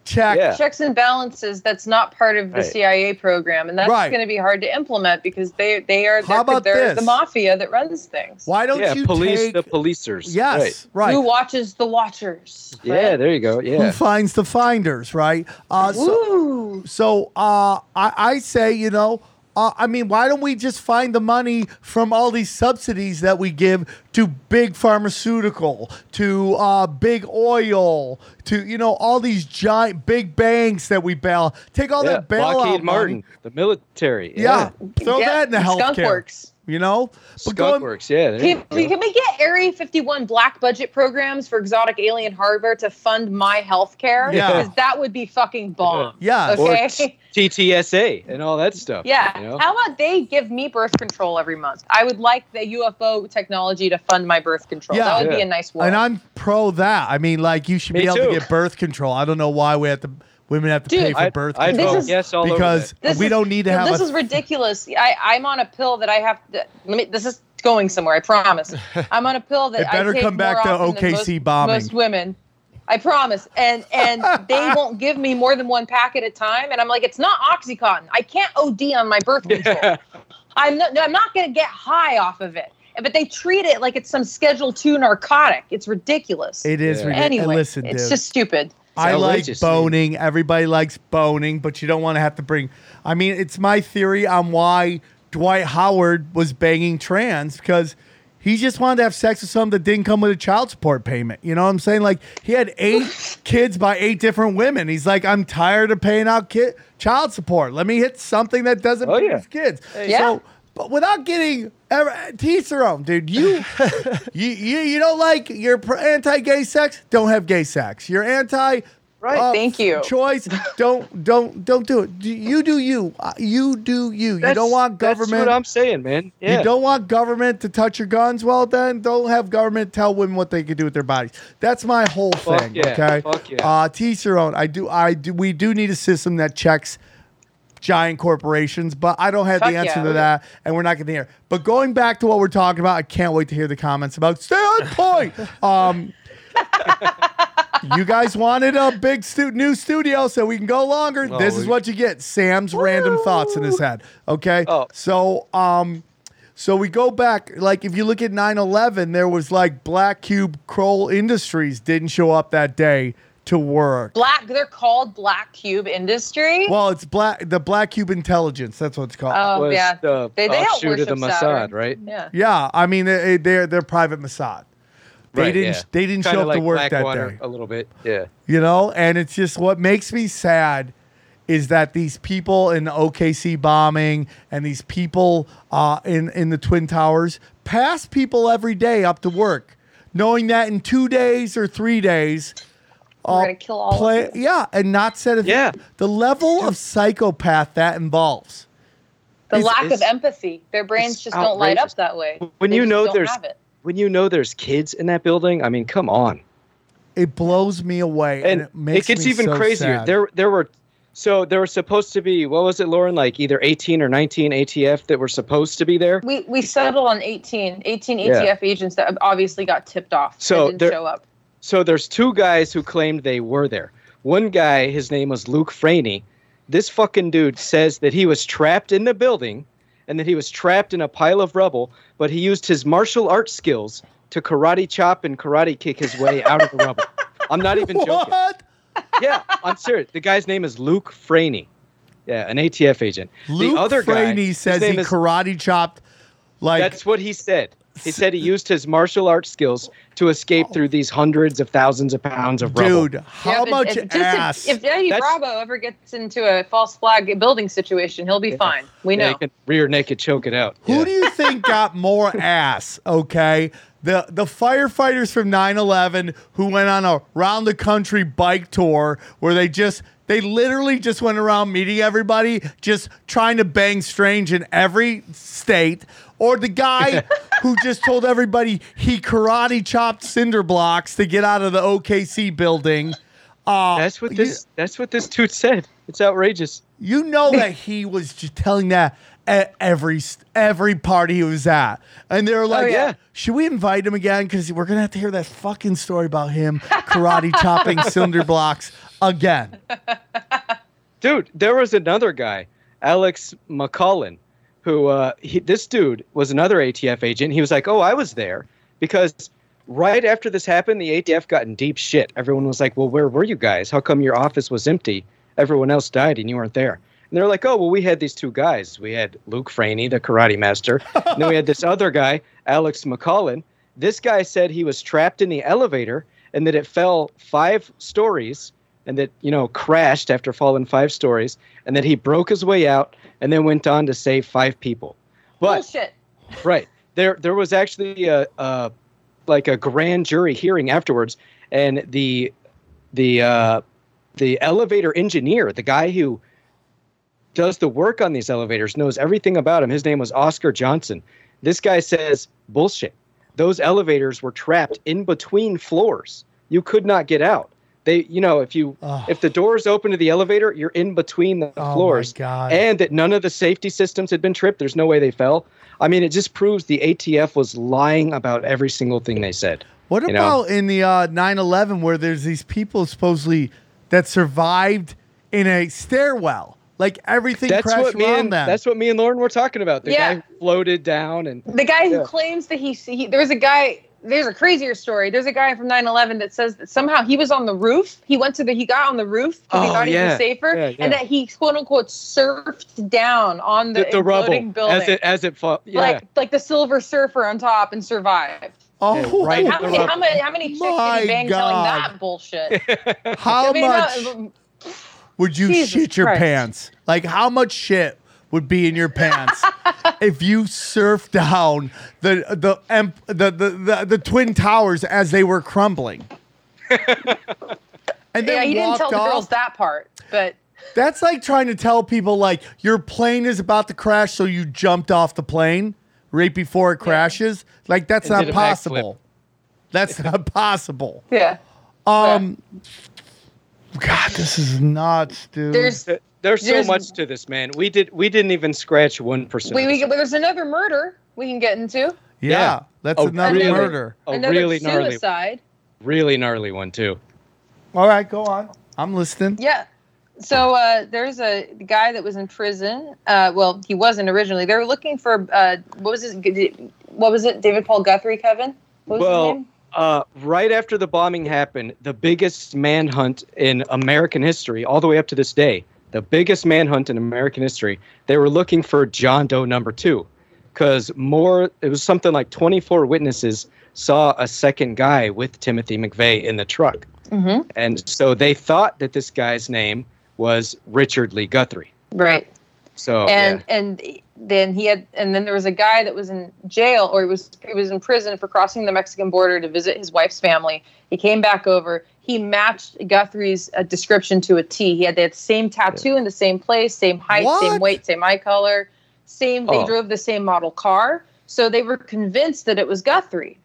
Speaker 4: Check.
Speaker 8: Yeah.
Speaker 6: Checks and balances. That's not part of the
Speaker 8: Right.
Speaker 6: CIA program, and that's
Speaker 4: Right.
Speaker 6: going to be hard to implement because they they are
Speaker 4: How
Speaker 6: they're,
Speaker 4: about
Speaker 6: they're
Speaker 4: this?
Speaker 6: the mafia that runs things.
Speaker 4: Why don't
Speaker 8: yeah,
Speaker 4: you
Speaker 8: police
Speaker 4: take?
Speaker 8: the policers.
Speaker 4: yes. Right.
Speaker 6: Who watches the watchers?
Speaker 8: Right. Yeah, there you go. Yeah.
Speaker 4: Who finds the finders? Right. Uh, so,
Speaker 6: Ooh.
Speaker 4: So uh, I, I say, you know, uh, I mean, why don't we just find the money from all these subsidies that we give to big pharmaceutical, to uh, big oil, to you know all these giant big banks that we bail? Take all
Speaker 8: yeah.
Speaker 4: that bailout
Speaker 8: Lockheed
Speaker 4: money.
Speaker 8: Martin, the military.
Speaker 4: Yeah, throw
Speaker 6: Yeah,
Speaker 4: that in the
Speaker 6: Skunk
Speaker 4: healthcare.
Speaker 6: Works.
Speaker 4: You know,
Speaker 8: Skunk Works. Yeah.
Speaker 6: Can,
Speaker 8: you
Speaker 6: can we get Area 51 black budget programs for exotic alien hardware to fund my health care?
Speaker 4: Yeah.
Speaker 6: Because that would be fucking bomb.
Speaker 4: Yeah.
Speaker 8: Or
Speaker 6: Okay. (laughs)
Speaker 8: TTSA and all that stuff.
Speaker 6: Yeah.
Speaker 8: You know?
Speaker 6: How about they give me birth control every month? I would like the UFO technology to fund my birth control.
Speaker 4: Yeah.
Speaker 6: that would be a nice world.
Speaker 4: and I'm pro that. I mean, like you should be able
Speaker 8: too.
Speaker 4: to get birth control. I don't know why we have to. Women have to
Speaker 6: Dude,
Speaker 4: pay for
Speaker 8: I'd,
Speaker 4: birth
Speaker 8: I'd
Speaker 4: control
Speaker 8: vote
Speaker 6: This is-
Speaker 8: yes all
Speaker 4: because
Speaker 8: that.
Speaker 6: This
Speaker 4: we
Speaker 6: is-
Speaker 4: don't need to have.
Speaker 6: this
Speaker 4: a,
Speaker 6: is ridiculous. I, I'm on a pill that I have to. Let me. This is going somewhere. I promise. (laughs) I'm on a pill that
Speaker 4: It better
Speaker 6: I take
Speaker 4: come back to OKC
Speaker 6: most,
Speaker 4: bombing.
Speaker 6: Most women. I promise. And and they (laughs) won't give me more than one pack at a time. And I'm like, it's not OxyContin. I can't OD on my birth control. I'm not. I'm not going to get high off of it. But they treat it like it's some Schedule Two narcotic. It's ridiculous.
Speaker 4: it is
Speaker 8: Yeah.
Speaker 4: ridiculous.
Speaker 6: anyway,
Speaker 4: Listen,
Speaker 6: it's
Speaker 4: dude.
Speaker 6: just stupid.
Speaker 4: I like
Speaker 8: outrageous, dude.
Speaker 4: boning. Everybody likes boning, but you don't want to have to bring. I mean, it's my theory on why Dwight Howard was banging trans because he just wanted to have sex with someone that didn't come with a child support payment. You know what I'm saying? Like he had eight kids by eight different women. He's like, I'm tired of paying out kid child support. Let me hit something that doesn't
Speaker 8: Oh,
Speaker 4: pay
Speaker 8: yeah.
Speaker 4: his kids.
Speaker 6: Yeah.
Speaker 4: So, but without getting ever teeth their own, dude. You, (laughs) you, you, you don't like you're anti-gay sex. Don't have gay sex. You're anti.
Speaker 8: Right.
Speaker 4: uh,
Speaker 6: Thank you.
Speaker 4: Choice. Don't don't don't do it. Do- You do you. Uh, You do you. You don't want government.
Speaker 8: That's what I'm saying, man. Yeah.
Speaker 4: You don't want government to touch your guns. Well, then don't have government tell women what they can do with their bodies. That's my whole
Speaker 8: Fuck
Speaker 4: thing.
Speaker 8: yeah,
Speaker 4: Okay.
Speaker 8: fuck yeah.
Speaker 4: Uh, teach your own. I do. I do. We do need a system that checks giant corporations, but I don't have
Speaker 6: Fuck
Speaker 4: the answer
Speaker 6: yeah.
Speaker 4: to that, and we're not going to hear. But going back to what we're talking about, I can't wait to hear the comments about stay on point. um, you guys wanted a big stu- new studio so we can go longer.
Speaker 5: Oh,
Speaker 4: this is what you get. Sam's random thoughts in his head. Okay.
Speaker 8: Oh.
Speaker 4: So um so we go back like if you look at 9/11 there was like Black Cube Kroll Industries didn't show up that day to work.
Speaker 6: Black. They're called Black Cube Industry.
Speaker 4: Well, it's black the Black Cube Intelligence. That's what it's called.
Speaker 6: Oh
Speaker 8: was
Speaker 6: yeah,
Speaker 8: the
Speaker 6: they, they don't
Speaker 8: offshoot of the Mossad,
Speaker 6: Saturn.
Speaker 8: right?
Speaker 6: Yeah.
Speaker 4: yeah, I mean they, they're they're private Mossad. They
Speaker 8: Right,
Speaker 4: didn't
Speaker 8: yeah.
Speaker 4: they didn't
Speaker 8: Kinda
Speaker 4: show up
Speaker 8: like
Speaker 4: to work that
Speaker 8: Blackwater
Speaker 4: day.
Speaker 8: A little bit. Yeah.
Speaker 4: you know and it's just what makes me sad is that these people in the okc bombing and these people uh, in, in the twin towers pass people every day up to work knowing that in two days or three days
Speaker 6: We're
Speaker 4: uh,
Speaker 6: gonna kill all
Speaker 4: play,
Speaker 6: of you.
Speaker 4: yeah and not set a
Speaker 8: Yeah.
Speaker 4: the level of psychopath that involves
Speaker 6: The
Speaker 8: It's-
Speaker 6: lack
Speaker 8: it's-
Speaker 6: of empathy. Their brains
Speaker 8: it's
Speaker 6: just don't light up that way.
Speaker 8: When
Speaker 6: They
Speaker 8: you know
Speaker 6: don't
Speaker 8: there's
Speaker 6: have it.
Speaker 8: When you know there's kids in that building, I mean, come on.
Speaker 4: it blows me away, and,
Speaker 8: and
Speaker 4: it makes
Speaker 8: it gets
Speaker 4: me
Speaker 8: even
Speaker 4: so
Speaker 8: crazier.
Speaker 4: sad.
Speaker 8: There, there were, so there were supposed to be what was it, Lauren? Like either 18 or 19 ATF that were supposed to be there.
Speaker 6: We we settled on 18, 18
Speaker 8: Yeah.
Speaker 6: ATF agents that obviously got tipped off.
Speaker 8: So there-
Speaker 6: didn't show up.
Speaker 8: So there's two guys who claimed they were there. One guy, his name was Luke Franey. This fucking dude says that he was trapped in the building and that he was trapped in a pile of rubble, but he used his martial arts skills to karate chop and karate kick his way out of the rubble. I'm not even joking. (laughs)
Speaker 4: what?
Speaker 8: Yeah, I'm serious. The guy's name is Luke Franey. Yeah, an ATF agent.
Speaker 4: Luke
Speaker 8: the other guy,
Speaker 4: Franey
Speaker 8: his
Speaker 4: says he karate chopped like
Speaker 8: that's what he said. He said he used his martial arts skills to escape through these hundreds of thousands of pounds of rubble.
Speaker 4: dude. How
Speaker 6: Yeah,
Speaker 4: much
Speaker 6: if, if,
Speaker 4: ass?
Speaker 6: If, if Eddie
Speaker 8: That's-
Speaker 6: Bravo ever gets into a false flag building situation, he'll be fine. We know.
Speaker 8: he can rear naked choke it out.
Speaker 4: Who do you think got more (laughs) ass? Okay. The the firefighters from 9/11 who went on a round the country bike tour where they just they literally just went around meeting everybody, just trying to bang strange in every state, or the guy (laughs) who just told everybody he karate chopped cinder blocks to get out of the OKC building. Uh,
Speaker 8: That's what this. That's what this dude said. It's outrageous.
Speaker 4: You know that (laughs) he was just telling that at every every party he was at, and they were like,
Speaker 8: yeah.
Speaker 4: "Should we invite him again? Because we're gonna have to hear that fucking story about him karate chopping (laughs) cinder blocks again."
Speaker 8: Dude, there was another guy, Alex McCullen, who uh, he, this dude was another ATF agent. He was like, "Oh, I was there because right after this happened, the ATF got in deep shit. Everyone was like, "Well, where were you guys? How come your office was empty? Everyone else died and you weren't there." And they're like, "Oh, well, we had these two guys. We had Luke Franey, the karate master, (laughs) and then we had this other guy, Alex McCullen. This guy said he was trapped in the elevator and that it fell five stories." and that you know crashed after falling five stories and that he broke his way out and then went on to save five people. But
Speaker 6: Bullshit.
Speaker 8: right. There there was actually a, a like a grand jury hearing afterwards and the the uh the elevator engineer the guy who does the work on these elevators knows everything about him his name was oscar johnson. This guy says bullshit. Those elevators were trapped in between floors. You could not get out they you know if you
Speaker 4: Ugh.
Speaker 8: if the doors open to the elevator you're in between the
Speaker 4: Oh my
Speaker 8: floors
Speaker 4: God.
Speaker 8: and that none of the safety systems had been tripped there's no way they fell i mean it just proves the atf was lying about every single thing they said
Speaker 4: What
Speaker 8: you know?
Speaker 4: about in the uh, 9/11 where there's these people supposedly that survived in a stairwell, like everything
Speaker 8: that's
Speaker 4: crashed
Speaker 8: what me
Speaker 4: around
Speaker 8: and
Speaker 4: them?
Speaker 8: that's what me and lauren were talking about the
Speaker 6: Yeah.
Speaker 8: guy floated down and
Speaker 6: The guy who
Speaker 8: Yeah.
Speaker 6: claims that he, he there's a guy there's a crazier story. There's a guy from 9/11 that says that somehow he was on the roof. He went to the he got on the roof because he
Speaker 8: Oh,
Speaker 6: thought he was safer,
Speaker 8: Yeah, yeah.
Speaker 6: and that he quote unquote surfed down on the,
Speaker 8: the, the rubble
Speaker 6: building,
Speaker 8: as it as it fall yeah
Speaker 6: like like the Silver Surfer on top, and survived.
Speaker 4: oh,
Speaker 8: right
Speaker 6: How
Speaker 8: in
Speaker 6: many, how many how many chicks
Speaker 4: My
Speaker 6: did bang
Speaker 4: God.
Speaker 6: telling that bullshit? (laughs)
Speaker 4: how
Speaker 6: I mean,
Speaker 4: much
Speaker 6: no, (laughs)
Speaker 4: would you
Speaker 6: Jesus
Speaker 4: shit your
Speaker 6: Christ.
Speaker 4: pants? Like how much shit would be in your pants (laughs) if you surfed down the the emp, the, the the the twin towers as they were crumbling? and then
Speaker 6: yeah, he didn't
Speaker 4: walked
Speaker 6: tell the girls that part, but
Speaker 4: That's like trying to tell people like your plane is about to crash, so you jumped off the plane right before it crashes. Like that's
Speaker 8: And
Speaker 4: not
Speaker 8: did a backflip.
Speaker 4: possible. That's not possible.
Speaker 6: yeah.
Speaker 4: Um, God, this is nuts, dude.
Speaker 6: There's
Speaker 8: Th- there's so
Speaker 6: There's-
Speaker 8: much to this man we did we didn't even scratch one percent
Speaker 6: we, we there's another murder we can get into.
Speaker 4: yeah,
Speaker 8: yeah.
Speaker 4: that's
Speaker 8: Oh,
Speaker 4: another
Speaker 6: really?
Speaker 4: murder.
Speaker 8: a
Speaker 6: another
Speaker 8: really gnarly
Speaker 6: suicide.
Speaker 8: really gnarly one too
Speaker 4: All right, go on. I'm listening.
Speaker 6: Yeah. So uh, there's a guy that was in prison. Uh, well, he wasn't originally. They were looking for uh, what was his? What was it? David Paul Guthrie, Kevin. What was his
Speaker 8: well
Speaker 6: name?
Speaker 8: uh, right after the bombing happened, the biggest manhunt in American history, all the way up to this day, the biggest manhunt in American history, they were looking for John Doe number two. Because more, it was something like 24 witnesses saw a second guy with Timothy McVeigh in the truck.
Speaker 6: Mm-hmm.
Speaker 8: And so they thought that this guy's name was Richard Lee Guthrie.
Speaker 6: Right.
Speaker 8: So,
Speaker 6: and
Speaker 8: yeah.
Speaker 6: and then he had and then there was a guy that was in jail or he was he was in prison for crossing the Mexican border to visit his wife's family. He came back over. He matched Guthrie's uh, description to a T. He had the same tattoo in the same place, same height, same weight, same eye color, same. They
Speaker 8: Oh.
Speaker 6: drove the same model car, so they were convinced that it was Guthrie.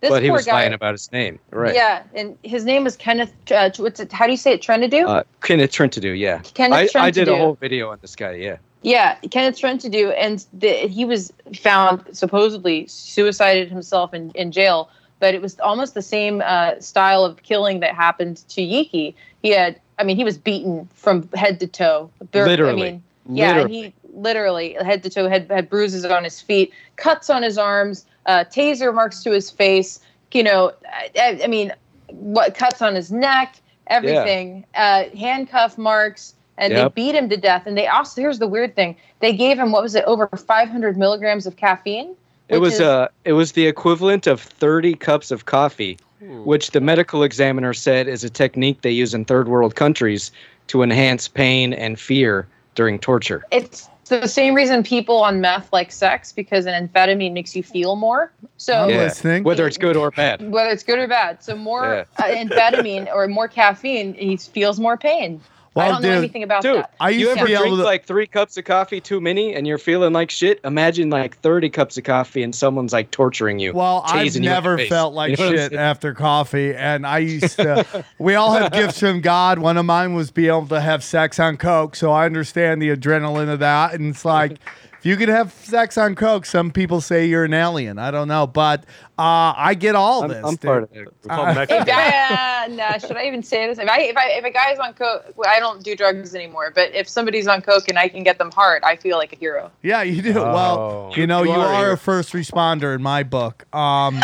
Speaker 6: This
Speaker 8: but he was
Speaker 6: guy.
Speaker 8: lying about his name. Right.
Speaker 6: Yeah, and his name was Kenneth. Uh, what's it? How do you say it? Trenadu.
Speaker 8: Uh, Kenneth Trentadue, yeah.
Speaker 6: Kenneth
Speaker 8: I, I did a whole video on this guy, yeah.
Speaker 6: Yeah, Kenneth Trentadue, and the, he was found supposedly suicided himself in, in jail. But it was almost the same uh, style of killing that happened to Yeakey. He had, I mean, he was beaten from head to toe. Bur-
Speaker 8: Literally.
Speaker 6: I mean, yeah, and he literally head to toe had had bruises on his feet, cuts on his arms, uh, taser marks to his face. You know, I, I mean, what cuts on his neck, everything, uh, handcuff marks, and
Speaker 8: Yep.
Speaker 6: they beat him to death. And they also here's the weird thing: they gave him what was it, over 500 milligrams of caffeine.
Speaker 8: It was
Speaker 6: is-
Speaker 8: uh it was the equivalent of 30 cups of coffee, which the medical examiner said is a technique they use in third world countries to enhance pain and fear during torture.
Speaker 6: It's the same reason people on meth like sex because an amphetamine makes you feel more. So
Speaker 8: Yeah,
Speaker 4: listening.
Speaker 8: Whether it's good or bad.
Speaker 6: whether it's good or bad. So more uh, amphetamine or more caffeine, he feels more pain. I don't know anything about
Speaker 8: Dude,
Speaker 6: that.
Speaker 4: I used
Speaker 8: you
Speaker 4: to
Speaker 8: ever
Speaker 4: be able
Speaker 8: drink
Speaker 4: to-
Speaker 8: like three cups of coffee too many and you're feeling like shit? Imagine like 30 cups of coffee and someone's like torturing you.
Speaker 4: Well, I've
Speaker 8: tasing you in the
Speaker 4: never felt like
Speaker 8: You know
Speaker 4: shit after coffee, and I used to. (laughs) we all have gifts from God. One of mine was be able to have sex on coke, so I understand the adrenaline of that. And it's like, if you could have sex on coke, some people say you're an alien. I don't know, but uh, I get all
Speaker 8: I'm,
Speaker 4: this.
Speaker 8: I'm
Speaker 4: dude.
Speaker 8: part of it.
Speaker 5: We're
Speaker 4: Uh,
Speaker 6: If I, uh, nah, should I even say this? If I if I if a guy's on coke, well, I don't do drugs anymore. But if somebody's on coke and I can get them hard, I feel like a hero.
Speaker 4: Yeah, you do. well,
Speaker 5: Oh.
Speaker 4: you know, you,
Speaker 8: You are
Speaker 4: are, a first responder in my book. Um, (laughs)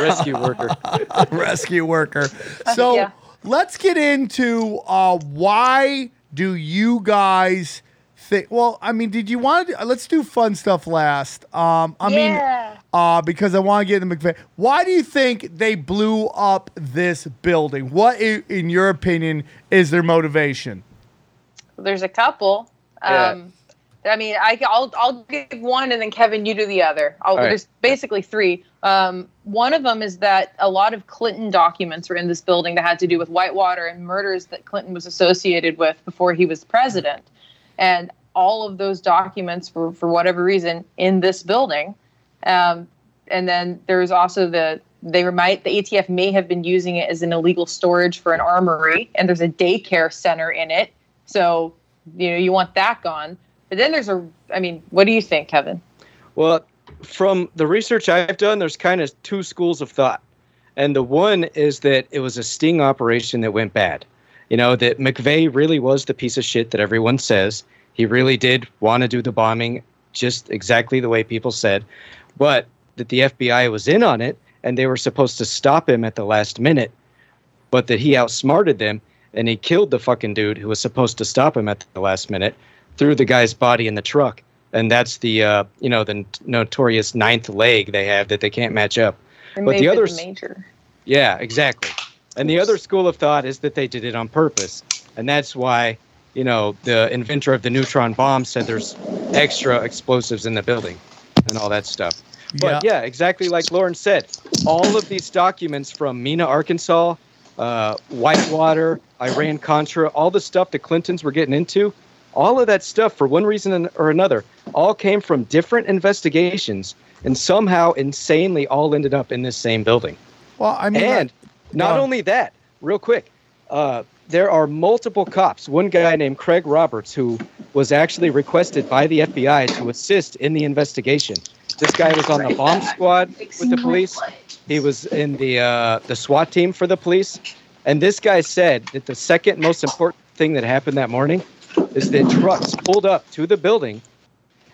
Speaker 8: Rescue worker. (laughs)
Speaker 4: rescue worker. So
Speaker 6: yeah.
Speaker 4: let's get into uh, why do you guys think? Well, I mean, did you want to? Let's do fun stuff last. Um, I mean, uh, because I want to get into McVeigh. Why do you think they blew up this building? What, i- in your opinion, is their motivation?
Speaker 6: There's a couple.
Speaker 8: Yeah.
Speaker 6: Um, I mean, I, will I'll give one, and then Kevin, you do the other. I'll,
Speaker 8: right.
Speaker 6: There's basically three. Um, one of them is that a lot of Clinton documents were in this building that had to do with Whitewater and murders that Clinton was associated with before he was president, and all of those documents were, for whatever reason, in this building. Um, and then there's also the they might the ATF may have been using it as an illegal storage for an armory, and there's a daycare center in it. So you know you want that gone. But then there's a I mean, what do you think, Kevin?
Speaker 8: Well, from the research I've done, there's kind of two schools of thought. And the one is that it was a sting operation that went bad. You know, that McVeigh really was the piece of shit that everyone says. He really did want to do the bombing just exactly the way people said, but that the FBI was in on it and they were supposed to stop him at the last minute, but that he outsmarted them and he killed the fucking dude who was supposed to stop him at the last minute, threw the guy's body in the truck and that's the uh, you know the notorious ninth leg they have that they can't match up. But the other
Speaker 6: major.
Speaker 8: Yeah, exactly. And the other school of thought is that they did it on purpose, and that's why you know the inventor of the neutron bomb said there's extra explosives in the building and all that stuff. But yeah, exactly like Lauren said, all of these documents from Mena, Arkansas, uh, Whitewater, Iran Contra, all the stuff the Clintons were getting into, all of that stuff, for one reason or another, all came from different investigations and somehow insanely all ended up in this same building.
Speaker 4: Well, I mean,
Speaker 8: and not
Speaker 4: Yeah.
Speaker 8: only that, real quick, uh, there are multiple cops. One guy named Craig Roberts, who was actually requested by the FBI to assist in the investigation. This guy was on the bomb squad with the police. He was in the uh, the SWAT team for the police, and this guy said that the second most important thing that happened that morning is that trucks pulled up to the building,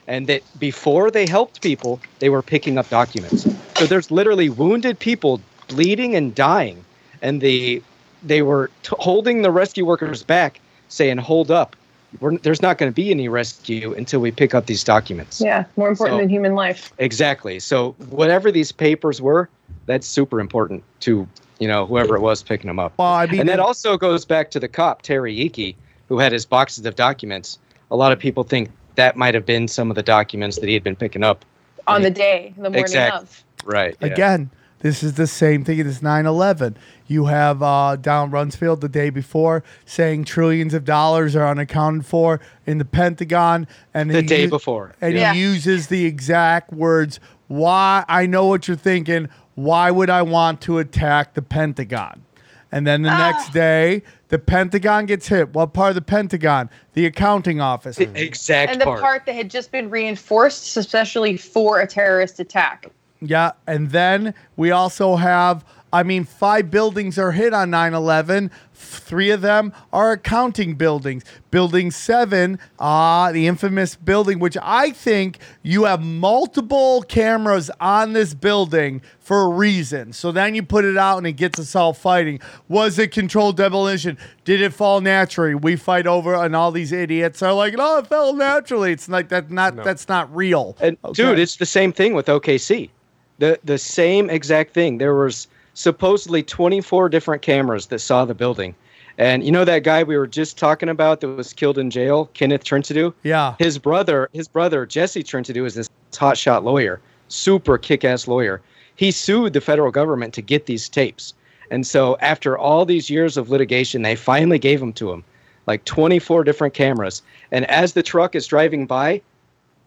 Speaker 8: and that before they helped people, they were picking up documents. So there's literally wounded people bleeding and dying, and the they were t- holding the rescue workers back, saying, "Hold up, We're, there's not going to be any rescue until we pick up these documents."
Speaker 6: Yeah, more important
Speaker 8: So-
Speaker 6: than human life.
Speaker 8: Exactly. So whatever these papers were, that's super important to you know whoever it was picking them up.
Speaker 4: Well, I mean,
Speaker 8: and that also goes back to the cop Terry Yeakey, who had his boxes of documents. A lot of people think that might have been some of the documents that he had been picking up.
Speaker 6: On the day, the morning
Speaker 8: Exactly.
Speaker 6: of.
Speaker 8: Right. yeah.
Speaker 4: Again, this is the same thing as 9 11. You have uh, Don Rumsfeld the day before saying trillions of dollars are unaccounted for in the Pentagon. and
Speaker 8: The
Speaker 4: he
Speaker 8: day
Speaker 4: u-
Speaker 8: before.
Speaker 4: And
Speaker 6: Yeah.
Speaker 4: he uses the exact words why I know what you're thinking. Why would I want to attack the Pentagon? And then the next day, the Pentagon gets hit. What part of the Pentagon? The accounting office.
Speaker 8: The exact
Speaker 6: and the part. that had just been reinforced, especially for a terrorist attack.
Speaker 4: Yeah, and then we also have, I mean, five buildings are hit on 9 11. Three of them are accounting buildings. Building seven, ah, the infamous building, which I think you have multiple cameras on this building for a reason. So then you put it out and it gets us all fighting. Was it controlled demolition? Did it fall naturally? We fight over, and all these idiots are like, "No, it fell naturally." It's like that's Not that's not real.
Speaker 8: And dude, it's the same thing with OKC. The the same exact thing. There was supposedly 24 different cameras that saw the building. And you know that guy we were just talking about that was killed in jail, Kenneth Trentadue?
Speaker 4: Yeah.
Speaker 8: His brother, his brother Jesse Trentadue is this hotshot lawyer, super kick-ass lawyer. He sued the federal government to get these tapes. And so after all these years of litigation, they finally gave them to him. Like 24 different cameras. And as the truck is driving by,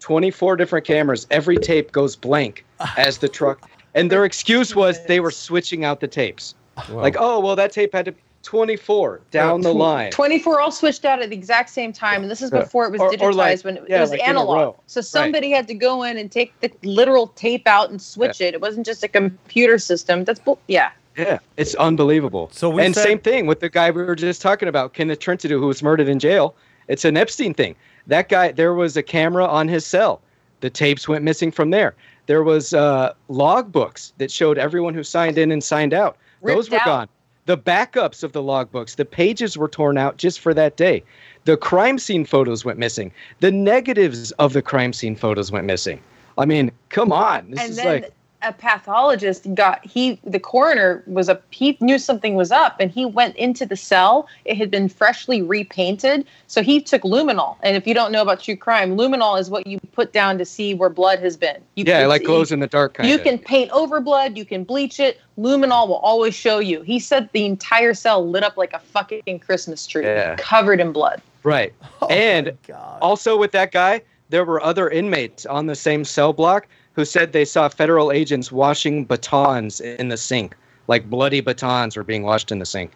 Speaker 8: 24 different cameras, every tape goes blank (sighs) as the truck. And their excuse was they were switching out the tapes. Like, oh, well, that tape had to be 24 down the line.
Speaker 6: 24 all switched out at the exact same time. And this is before it was
Speaker 8: Or-
Speaker 6: digitized,
Speaker 8: or like-
Speaker 6: when it,
Speaker 8: yeah,
Speaker 6: was
Speaker 8: like
Speaker 6: analog. So somebody had to go in and take the literal tape out and switch it. It wasn't just a computer system. That's, bull- yeah.
Speaker 8: Yeah, it's unbelievable.
Speaker 5: So we
Speaker 8: and
Speaker 5: said-
Speaker 8: same thing with the guy we were just talking about, Kenneth Trentadue, who was murdered in jail. It's an Epstein thing. That guy, there was a camera on his cell. The tapes went missing from there. There was uh, log books that showed everyone who signed in and signed out. Those were
Speaker 6: out.
Speaker 8: gone. The backups of the log books, the pages were torn out just for that day. The crime scene photos went missing. The negatives of the crime scene photos went missing. I mean, come on. This
Speaker 6: and
Speaker 8: is
Speaker 6: then
Speaker 8: like
Speaker 6: a pathologist got he the coroner was a he knew something was up and he went into the cell. It had been freshly repainted. So he took luminol. And if you don't know about true crime luminol is what you put down to see where blood has been. You
Speaker 8: yeah,
Speaker 6: can
Speaker 8: like
Speaker 6: see-
Speaker 8: glows in the dark kind
Speaker 6: you
Speaker 8: of.
Speaker 6: can paint over blood. You can bleach it. Luminol will always show you. He said the entire cell lit up like a fucking christmas tree
Speaker 8: Yeah.
Speaker 6: covered in blood.
Speaker 8: Right. (laughs) Oh and also with that guy, there were other inmates on the same cell block who said they saw federal agents washing batons in the sink. Like bloody batons were being washed in the sink.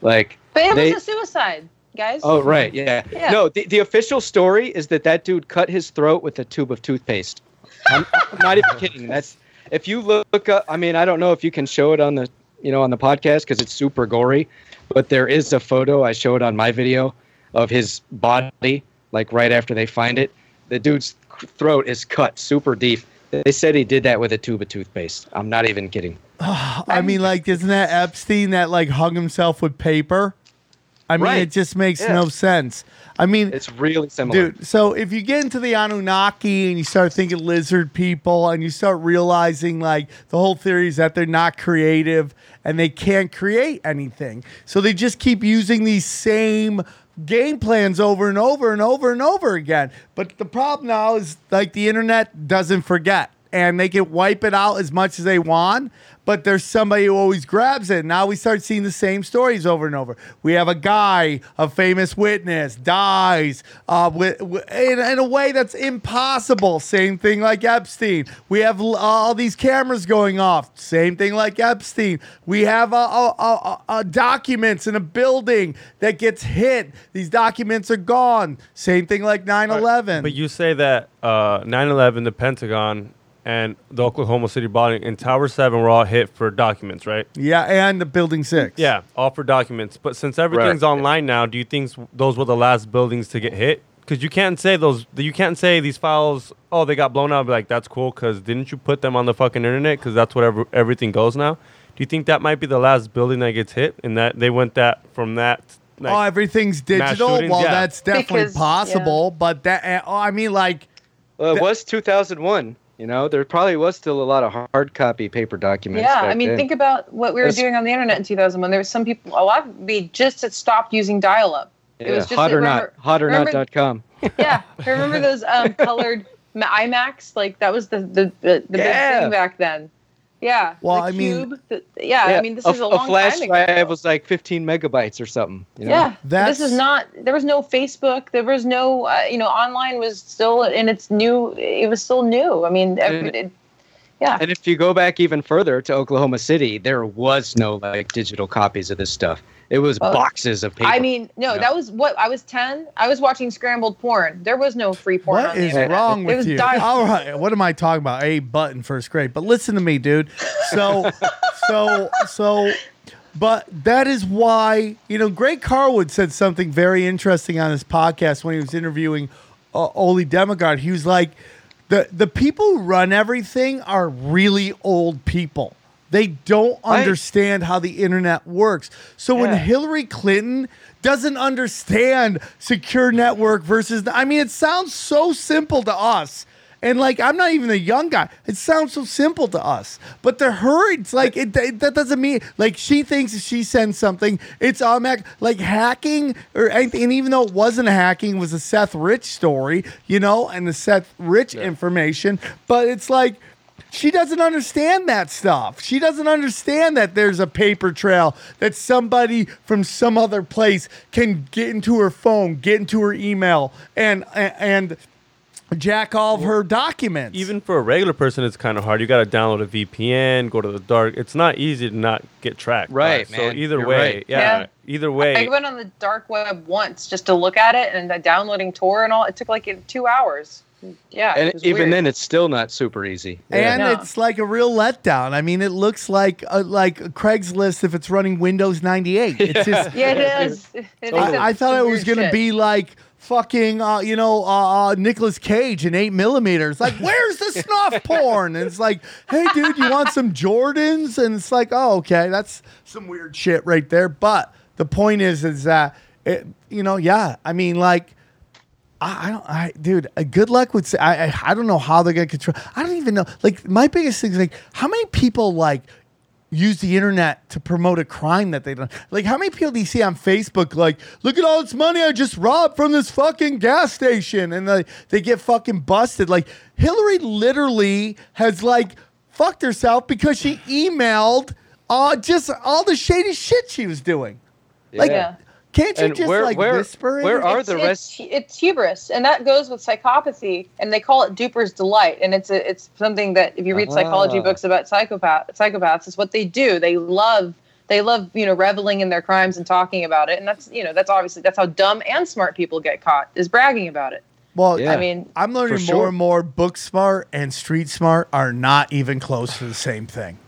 Speaker 8: Like
Speaker 6: but it
Speaker 8: they,
Speaker 6: was a suicide guys
Speaker 8: Oh right, yeah.
Speaker 6: Yeah.
Speaker 8: No, the, the official story is that that dude cut his throat with a tube of toothpaste. I'm, I'm not even kidding. That's if you look up. I mean, I don't know if you can show it on the you know on the podcast because it's super gory, but there is a photo I showed on my video of his body like right after they find it. The dude's throat is cut super deep. They said he did that with a tube of toothpaste. I'm not even kidding. (sighs)
Speaker 4: I mean, like, isn't that Epstein that like hung himself with paper? I mean,
Speaker 8: Right.
Speaker 4: it just makes
Speaker 8: Yeah.
Speaker 4: no sense. I mean,
Speaker 8: It's really similar.
Speaker 4: Dude, so if you get into the Anunnaki and you start thinking lizard people and you start realizing like the whole theory is that they're not creative and they can't create anything. So they just keep using these same game plans over and over and over and over again. But the problem now is like the internet doesn't forget and they can wipe it out as much as they want, but there's somebody who always grabs it. Now we start seeing the same stories over and over. We have a guy, a famous witness, dies uh, with, in, in a way that's impossible. Same thing like Epstein. We have l- all these cameras going off. Same thing like Epstein. We have uh, uh, uh, uh, documents in a building that gets hit. These documents are gone. Same thing like 9 11.
Speaker 5: But you say that uh, 9/11, the Pentagon, and the Oklahoma City bombing and Tower Seven were all hit for documents, right?
Speaker 4: Yeah, and the building six.
Speaker 5: Yeah, all for documents. But since everything's online now, do you think those were the last buildings to get hit? Because you can't say those. You can't say these files. Oh, they got blown up. Be like that's cool. Because didn't you put them on the fucking internet? Because that's where ever, everything goes now. Do you think that might be the last building that gets hit, and that they went that from that? Like,
Speaker 4: oh, everything's digital. Well,
Speaker 5: Yeah.
Speaker 4: that's definitely
Speaker 6: Because-
Speaker 4: possible. But that, uh, oh, I mean, like,
Speaker 8: Well, it was 2001. You know, there probably was still a lot of hard copy paper documents.
Speaker 6: Yeah, I mean,
Speaker 8: then.
Speaker 6: think about what we were
Speaker 8: That's-
Speaker 6: doing on the internet in 2001. There was some people, a lot of we just had stopped using dial-up.
Speaker 8: yeah,
Speaker 6: It was just
Speaker 8: hot or
Speaker 6: remember-
Speaker 8: not, hot or
Speaker 6: remember-
Speaker 8: not.com. (laughs)
Speaker 6: Yeah, I remember those um, colored (laughs) ma- iMacs? Like that was the the the, the
Speaker 8: Yeah.
Speaker 6: big thing back then. Yeah.
Speaker 4: Well,
Speaker 6: the
Speaker 4: I mean-
Speaker 6: cube, the- yeah, I mean, this
Speaker 8: a,
Speaker 6: is a long
Speaker 8: flash
Speaker 6: time ago.
Speaker 8: drive was like 15 megabytes or something. you know?
Speaker 6: Yeah,
Speaker 4: That's-
Speaker 6: this is not. There was no Facebook. There was no. Uh, you know, online was still in its new. It was still new. I mean, every,
Speaker 8: And-
Speaker 6: it, yeah.
Speaker 8: And if you go back even further to Oklahoma City, there was no like digital copies of this stuff. It was
Speaker 6: Well,
Speaker 8: boxes of paper.
Speaker 6: I mean, no,
Speaker 8: Yeah.
Speaker 6: that was what I was ten. I was watching scrambled porn. There was no free porn.
Speaker 4: What
Speaker 6: on
Speaker 4: is
Speaker 6: internet.
Speaker 4: wrong with
Speaker 6: was
Speaker 4: you?
Speaker 6: di-
Speaker 4: All right, what am I talking about? A button first grade. But listen to me, dude. So, so, so, but that is why you know Greg Carlwood said something very interesting on his podcast when he was interviewing uh, Ole Dammegard. He was like, the the people who run everything are really old people. They don't
Speaker 8: Right.
Speaker 4: understand how the internet works. So when Hillary Clinton doesn't understand secure network versus I mean it sounds so simple to us. And like I'm not even a young guy. It sounds so simple to us. But to her it's like it, it- that doesn't mean like she thinks if she sends something it's automatic like hacking or anything and even though it wasn't hacking it was a Seth Rich story, you know, and the Seth Rich information, but it's like she doesn't understand that stuff. She doesn't understand that there's a paper trail that somebody from some other place can get into her phone, get into her email, and and jack all of her documents.
Speaker 5: Even for a regular person, it's kind of hard. You got to download a VPN, go to the dark. It's not easy to not get tracked.
Speaker 8: Right,
Speaker 5: So
Speaker 8: man.
Speaker 5: either
Speaker 8: You're
Speaker 5: way,
Speaker 8: right.
Speaker 5: yeah,
Speaker 6: Yeah.
Speaker 5: Either way,
Speaker 6: I
Speaker 5: way,
Speaker 6: went on the dark web once just to look at it, and uh, downloading Tor and all. It took like two hours. Yeah,
Speaker 8: and even
Speaker 6: weird.
Speaker 8: then, it's still not super easy.
Speaker 4: and
Speaker 6: Yeah.
Speaker 4: it's like a real letdown. I mean, it looks like uh, like a Craigslist if it's running Windows 98. It's (laughs) just
Speaker 6: yeah, it is. It is
Speaker 4: I, I thought it was gonna be like fucking, uh, you know, uh, uh, Nicolas Cage in eight millimeters. Like, (laughs) where's the snuff porn? And it's like, hey, dude, you want some Jordans? And it's like, oh, okay, that's some weird shit right there. But the point is, is that it, you know, yeah, I mean, like. I I don't, I, dude. Uh, good luck with. I, I, I don't know how they're gonna control. I don't even know. Like, my biggest thing is like, how many people like use the internet to promote a crime that they don't like how many people do you see on facebook like look at all this money i just robbed from this fucking gas station and they, they get fucking busted? Like hillary literally has like fucked herself because she emailed uh just all the shady shit she was doing. Like
Speaker 6: Yeah.
Speaker 4: Can't you
Speaker 8: And
Speaker 4: just
Speaker 8: where-
Speaker 4: like
Speaker 8: where-
Speaker 4: whisper it?
Speaker 8: where are
Speaker 6: it's,
Speaker 8: the
Speaker 6: it's,
Speaker 8: rest-
Speaker 6: It's hubris, and that goes with psychopathy, and they call it duper's delight. And it's a, it's something that if you read psychology
Speaker 8: Ah.
Speaker 6: books about psychopath psychopaths, it's what they do. They love they love you know reveling in their crimes and talking about it, and that's you know that's obviously that's how dumb and smart people get caught is bragging about it.
Speaker 4: well
Speaker 8: Yeah.
Speaker 6: I mean,
Speaker 4: i'm learning
Speaker 8: For
Speaker 4: more
Speaker 8: sure.
Speaker 4: and more book smart and street smart are not even close to the same thing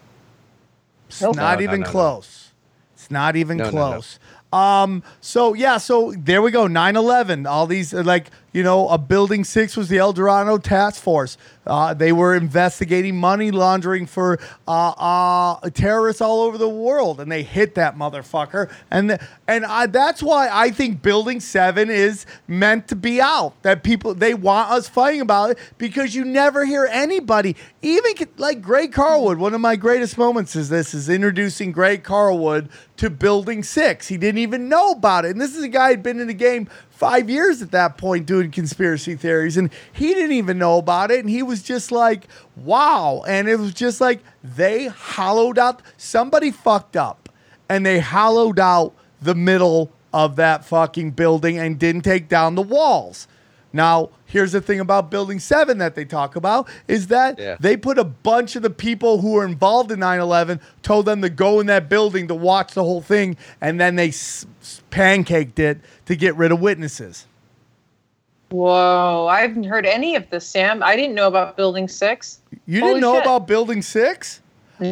Speaker 4: it's
Speaker 6: Nope.
Speaker 4: not
Speaker 8: No, no,
Speaker 4: even
Speaker 8: no, no.
Speaker 4: close it's not even
Speaker 8: No, no, no.
Speaker 4: close Um, so yeah, so there we go. 9-11. All these like, you know, a building six was the El Dorado task force. Uh, they were investigating money laundering for uh, uh, terrorists all over the world, and they hit that motherfucker. And and I, that's why I think Building Seven is meant to be out. That people they want us fighting about it because you never hear anybody, even like Greg Carlwood. One of my greatest moments is this: is introducing Greg Carlwood to Building Six. He didn't even know about it, and this is a guy who'd been in the game five years at that point doing conspiracy theories, and he didn't even know about it, and he was just like, "Wow!" And it was just like they hollowed out. Somebody fucked up, and they hollowed out the middle of that fucking building and didn't take down the walls. Now, here's the thing about Building 7 that they talk about is that
Speaker 8: Yeah.
Speaker 4: they put a bunch of the people who were involved in 9 11, told them to go in that building to watch the whole thing, and then they s- pancaked it to get rid of witnesses.
Speaker 6: whoa! I haven't heard any of this, Sam. I didn't know about Building Six.
Speaker 4: You
Speaker 6: Holy
Speaker 4: didn't know
Speaker 6: shit.
Speaker 4: about Building 6?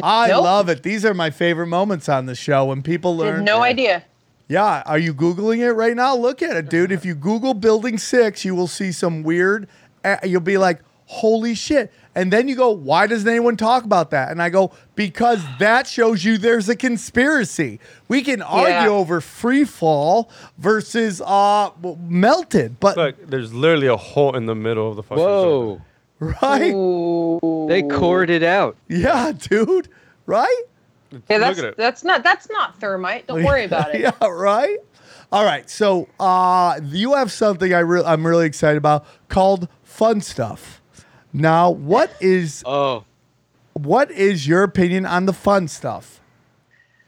Speaker 4: I
Speaker 6: Nope.
Speaker 4: love it. These are my favorite moments on the show when people
Speaker 6: I
Speaker 4: learn.
Speaker 6: no idea.
Speaker 4: Yeah, are you googling it right now? Look at it, dude. If you Google Building Six, you will see some weird. Uh, you'll be like, "Holy shit!" And then you go, "Why doesn't anyone talk about that?" And I go, "Because that shows you there's a conspiracy. We can argue
Speaker 6: Yeah.
Speaker 4: over free fall versus uh melted, but
Speaker 5: look, there's literally a hole in the middle of the fucking.
Speaker 8: Whoa.
Speaker 4: right?
Speaker 6: Ooh.
Speaker 8: They cored it out.
Speaker 4: Yeah, dude. Right?
Speaker 6: Yeah,
Speaker 5: Look
Speaker 6: that's
Speaker 5: at it.
Speaker 6: that's not that's not thermite. Don't worry about it. (laughs)
Speaker 4: yeah, right. All right. So uh, you have something I re- I'm really excited about called fun stuff. Now, what is
Speaker 8: Oh,
Speaker 4: what is your opinion on the fun stuff?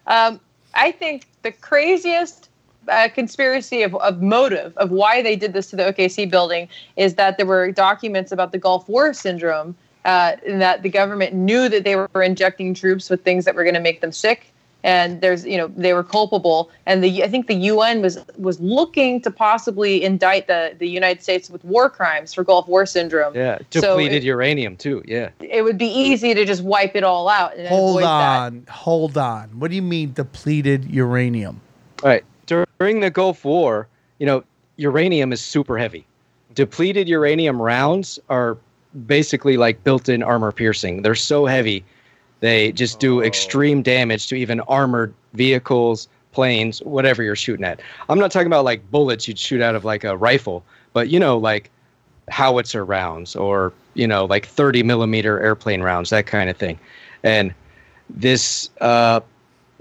Speaker 6: Um, I think the craziest uh, conspiracy of, of motive of why they did this to the OKC building is that there were documents about the Gulf War syndrome, uh, and that the government knew that they were injecting troops with things that were going to make them sick. And there's, you know, they were culpable, and the I think the UN was was looking to possibly indict the the United States with war crimes for Gulf War syndrome.
Speaker 8: Yeah, depleted
Speaker 6: it-
Speaker 8: uranium too. Yeah.
Speaker 6: It would be easy to just wipe it all out and
Speaker 4: Hold
Speaker 6: avoid that.
Speaker 4: on, hold on. What do you mean depleted uranium?
Speaker 8: All right. During the Gulf War, you know, uranium is super heavy. Depleted uranium rounds are basically like built-in armor piercing. They're so heavy, they just do extreme damage to even armored vehicles, planes, whatever you're shooting at. I'm not talking about like bullets you'd shoot out of like a rifle, but you know, like howitzer rounds or you know, like 30 millimeter airplane rounds, that kind of thing. And this uh,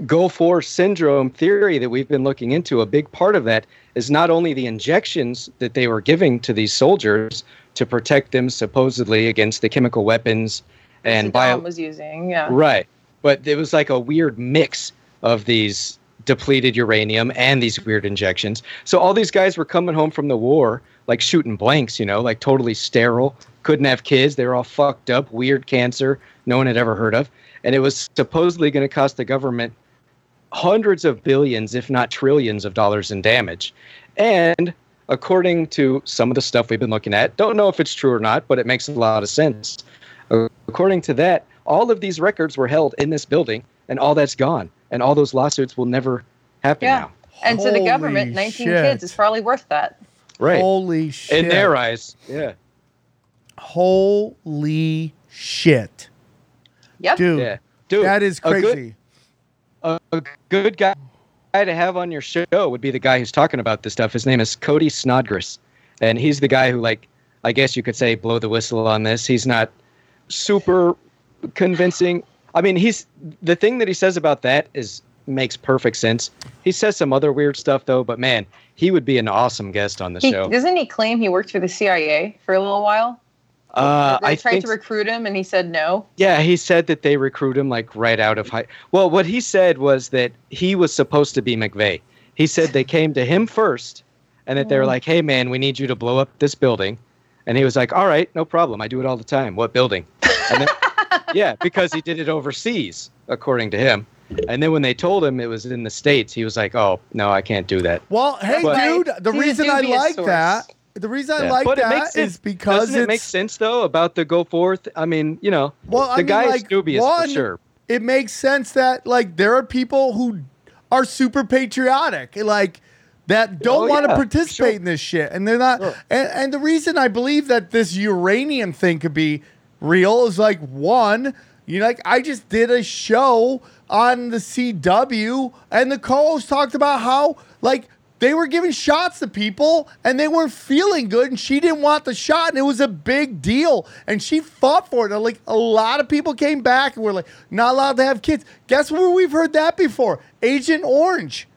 Speaker 8: Gulf War syndrome theory that we've been looking into, a big part of that is not only the injections that they were giving to these soldiers to protect them supposedly against the chemical weapons and
Speaker 6: Saddam was using, yeah.
Speaker 8: right, but it was like a weird mix of these depleted uranium and these weird injections. So all these guys were coming home from the war like shooting blanks, you know, like totally sterile, couldn't have kids, they were all fucked up, weird cancer no one had ever heard of, and it was supposedly going to cost the government hundreds of billions, if not trillions of dollars in damage. And according to some of the stuff we've been looking at, don't know if it's true or not, but it makes a lot of sense. According to that, all of these records were held in this building, and all that's gone, and all those lawsuits will never happen
Speaker 6: Yeah.
Speaker 8: now.
Speaker 6: And to the government, 19
Speaker 4: shit.
Speaker 6: kids is probably worth that.
Speaker 8: Right.
Speaker 4: Holy shit.
Speaker 8: In their eyes, yeah.
Speaker 4: Holy shit.
Speaker 6: Yep.
Speaker 4: Dude,
Speaker 8: Yeah. Dude,
Speaker 4: that is
Speaker 8: a good-
Speaker 4: crazy.
Speaker 8: a, a good guy guy to have on your show would be the guy who's talking about this stuff. His name is Cody Snodgrass, and he's the guy who, like, I guess you could say, blow the whistle on this. He's not super convincing. I mean, he's the thing that he says about that is makes perfect sense. He says some other weird stuff though, but man, he would be an awesome guest on the
Speaker 6: He,
Speaker 8: show.
Speaker 6: doesn't he claim he worked for the CIA for a little while?
Speaker 8: Uh,
Speaker 6: they
Speaker 8: I
Speaker 6: tried
Speaker 8: think
Speaker 6: to recruit him and he said no.
Speaker 8: Yeah, he said that they recruit him like right out of high. Well, what he said was that he was supposed to be McVeigh. He said they came to him first, and that they were like, "Hey, man, we need you to blow up this building," and he was like, "All right, no problem. I do it all the time. What building?" And then, yeah, because he did it overseas, according to him. And then when they told him it was in the states, he was like, "Oh no, I can't do that."
Speaker 4: Well, hey,
Speaker 8: But-
Speaker 4: dude, the reason I like
Speaker 6: source.
Speaker 4: that, the reason I
Speaker 8: Yeah.
Speaker 4: like
Speaker 8: but it makes
Speaker 4: is because
Speaker 8: doesn't it
Speaker 4: makes
Speaker 8: sense though about the go forth? I mean, you know,
Speaker 4: Well,
Speaker 8: the
Speaker 4: I mean,
Speaker 8: guy is
Speaker 4: like,
Speaker 8: dubious
Speaker 4: one,
Speaker 8: for sure.
Speaker 4: it makes sense that like there are people who are super patriotic, like that don't
Speaker 8: Oh,
Speaker 4: want to
Speaker 8: yeah,
Speaker 4: participate
Speaker 8: sure.
Speaker 4: in this shit, and they're not.
Speaker 8: Sure.
Speaker 4: And, and the reason I believe that this uranium thing could be real is like one, you know, like I just did a show on the CW, and the co-host talked about how like. They were giving shots to people and they weren't feeling good, and she didn't want the shot, and it was a big deal. And she fought for it. And, like a lot of people came back and were like, not allowed to have kids. Guess where we've heard that before? Agent Orange.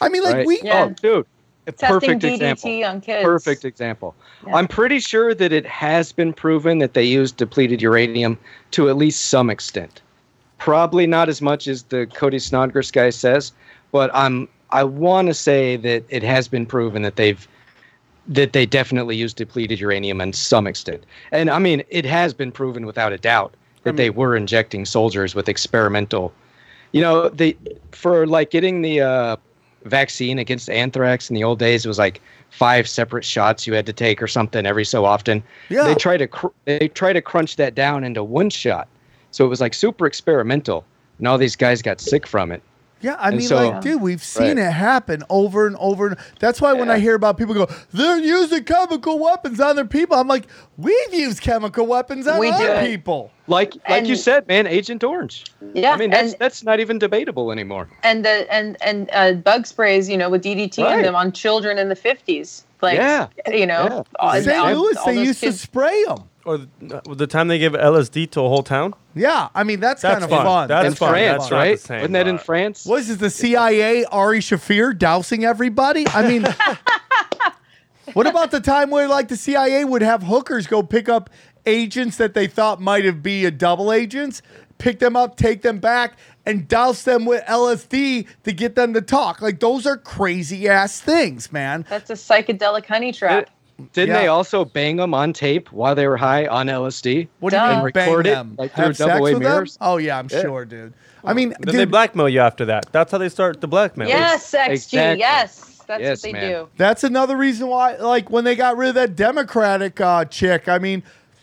Speaker 4: I mean, like
Speaker 8: Right.
Speaker 4: we
Speaker 6: Yeah.
Speaker 8: Oh, dude. a
Speaker 6: Testing
Speaker 8: Perfect
Speaker 6: DDT
Speaker 8: example.
Speaker 6: on kids.
Speaker 8: Perfect example.
Speaker 6: Yeah.
Speaker 8: I'm pretty sure that it has been proven that they used depleted uranium to at least some extent. Probably not as much as the Cody Snodgrass guy says, but I'm I want to say that it has been proven that they've that they definitely used depleted uranium in some extent. And I mean, it has been proven without a doubt that they were injecting soldiers with experimental you know, they for like getting the uh, vaccine against anthrax in the old days, it was like five separate shots you had to take or something every so often.
Speaker 4: Yeah.
Speaker 8: They try to cr- they try to crunch that down into one shot, so it was like super experimental, and all these guys got sick from it.
Speaker 4: Yeah, I
Speaker 8: And
Speaker 4: mean,
Speaker 8: so-
Speaker 4: like, dude, we've seen
Speaker 8: Right.
Speaker 4: it happen over and over. And that's why when I hear about people go, they're using chemical weapons on their people, I'm like, we've used chemical weapons on
Speaker 6: We do
Speaker 4: other people.
Speaker 8: Like like you said, man, Agent Orange.
Speaker 6: Yeah,
Speaker 8: I mean that's
Speaker 6: and
Speaker 8: that's not even debatable anymore.
Speaker 6: and the and and uh, bug sprays, you know, with DDT in them on children in the 50s. Like,
Speaker 8: Yeah.
Speaker 6: you know,
Speaker 8: Yeah.
Speaker 6: all-
Speaker 4: St.
Speaker 6: all-
Speaker 4: Louis,
Speaker 6: all
Speaker 4: they
Speaker 6: those
Speaker 4: used to spray them.
Speaker 5: Or the, the time they give LSD to a whole town.
Speaker 4: Yeah, I mean, that's,
Speaker 5: That's
Speaker 4: kind of
Speaker 5: fun.
Speaker 4: fun.
Speaker 5: That's
Speaker 8: in
Speaker 5: fun.
Speaker 8: France,
Speaker 5: That's not
Speaker 8: right?
Speaker 5: the same,
Speaker 8: Wasn't that in France?
Speaker 4: What is this, the CIA, Ari Shaffir dousing everybody? I mean, (laughs) what about the time where, like, the CIA would have hookers go pick up agents that they thought might have be a double agents, pick them up, take them back, and douse them with LSD to get them to talk. Like those are crazy ass things, man.
Speaker 6: That's a psychedelic honey trap.
Speaker 8: Didn't
Speaker 4: Yeah.
Speaker 8: they also bang them on tape while they were high on LSD?
Speaker 4: What do you mean bang
Speaker 8: record it,
Speaker 4: them?
Speaker 8: like, through
Speaker 4: Have sex
Speaker 8: double-A
Speaker 4: with them?
Speaker 8: mirrors?
Speaker 4: Oh yeah, I'm
Speaker 8: Yeah.
Speaker 4: sure, dude. I mean,
Speaker 5: Then they blackmail you after that. That's how they start the blackmail.
Speaker 6: Yes, XG.
Speaker 8: Exactly.
Speaker 6: Yes, that's
Speaker 8: Yes,
Speaker 6: what they
Speaker 8: man.
Speaker 6: do.
Speaker 4: That's another reason why, like, when they got rid of that Democratic uh, chick. I mean,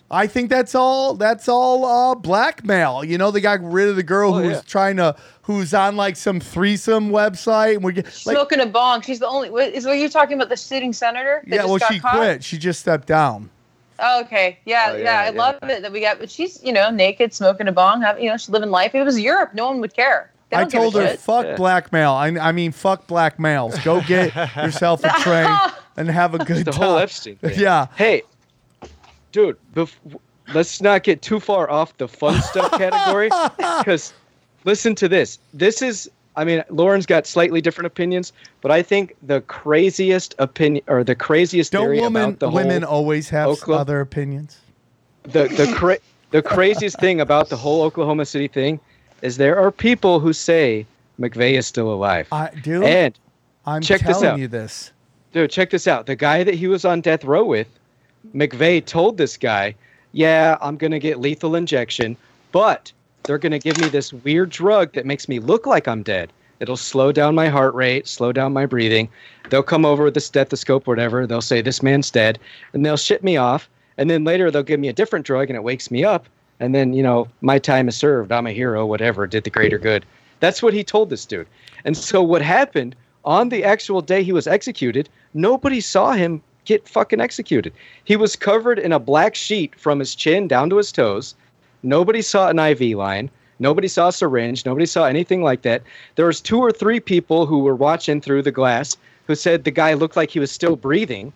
Speaker 4: I think that's all. That's all uh, blackmail. You know, they got rid of the girl
Speaker 8: Oh,
Speaker 4: who was
Speaker 8: yeah.
Speaker 4: trying to, who's on like some threesome website. And we get like,
Speaker 6: Smoking a bong. She's the only. what- Is what you're talking about? The sitting senator? that
Speaker 4: yeah.
Speaker 6: just
Speaker 4: Well,
Speaker 6: got
Speaker 4: she
Speaker 6: caught?
Speaker 4: quit. She just stepped down.
Speaker 6: Oh, okay. Yeah,
Speaker 8: Oh,
Speaker 6: yeah,
Speaker 8: yeah,
Speaker 6: I
Speaker 8: yeah.
Speaker 6: love it that we got. But she's, you know, naked, smoking a bong. Have, you know, she's living life. If it was Europe, no one would care.
Speaker 4: I
Speaker 6: don't give a
Speaker 4: told her,
Speaker 6: shit.
Speaker 4: fuck
Speaker 8: Yeah.
Speaker 4: blackmail. I, I mean, fuck black males. Go get (laughs) yourself a train (laughs) and have a good
Speaker 8: The
Speaker 4: time.
Speaker 8: whole Epstein thing. (laughs)
Speaker 4: Yeah.
Speaker 8: Hey, dude, bef- let's not get too far off the fun stuff (laughs) category because listen to this. This is, I mean, Lauren's got slightly different opinions, but I think the craziest opinion or the craziest
Speaker 4: Don't
Speaker 8: theory
Speaker 4: women
Speaker 8: about the
Speaker 4: women
Speaker 8: whole
Speaker 4: always have
Speaker 8: Oklahoma-
Speaker 4: other opinions?
Speaker 8: the the cra- the craziest thing about the whole Oklahoma City thing is there are people who say McVeigh is still alive.
Speaker 4: I do.
Speaker 8: and
Speaker 4: I'm
Speaker 8: check this
Speaker 4: telling
Speaker 8: out.
Speaker 4: you this.
Speaker 8: Dude, check this out. The guy that he was on death row with, McVeigh told this guy, "Yeah, I'm gonna get lethal injection, but they're gonna give me this weird drug that makes me look like I'm dead. It'll slow down my heart rate, slow down my breathing. They'll come over with the stethoscope, or whatever. They'll say this man's dead, and they'll ship me off. And then later they'll give me a different drug, and it wakes me up. And then you know my time is served. I'm a hero, whatever. Did the greater good. That's what he told this dude. And so what happened on the actual day he was executed, nobody saw him get fucking executed. He was covered in a black sheet from his chin down to his toes. Nobody saw an IV line. Nobody saw a syringe. Nobody saw anything like that. There was two or three people who were watching through the glass who said the guy looked like he was still breathing.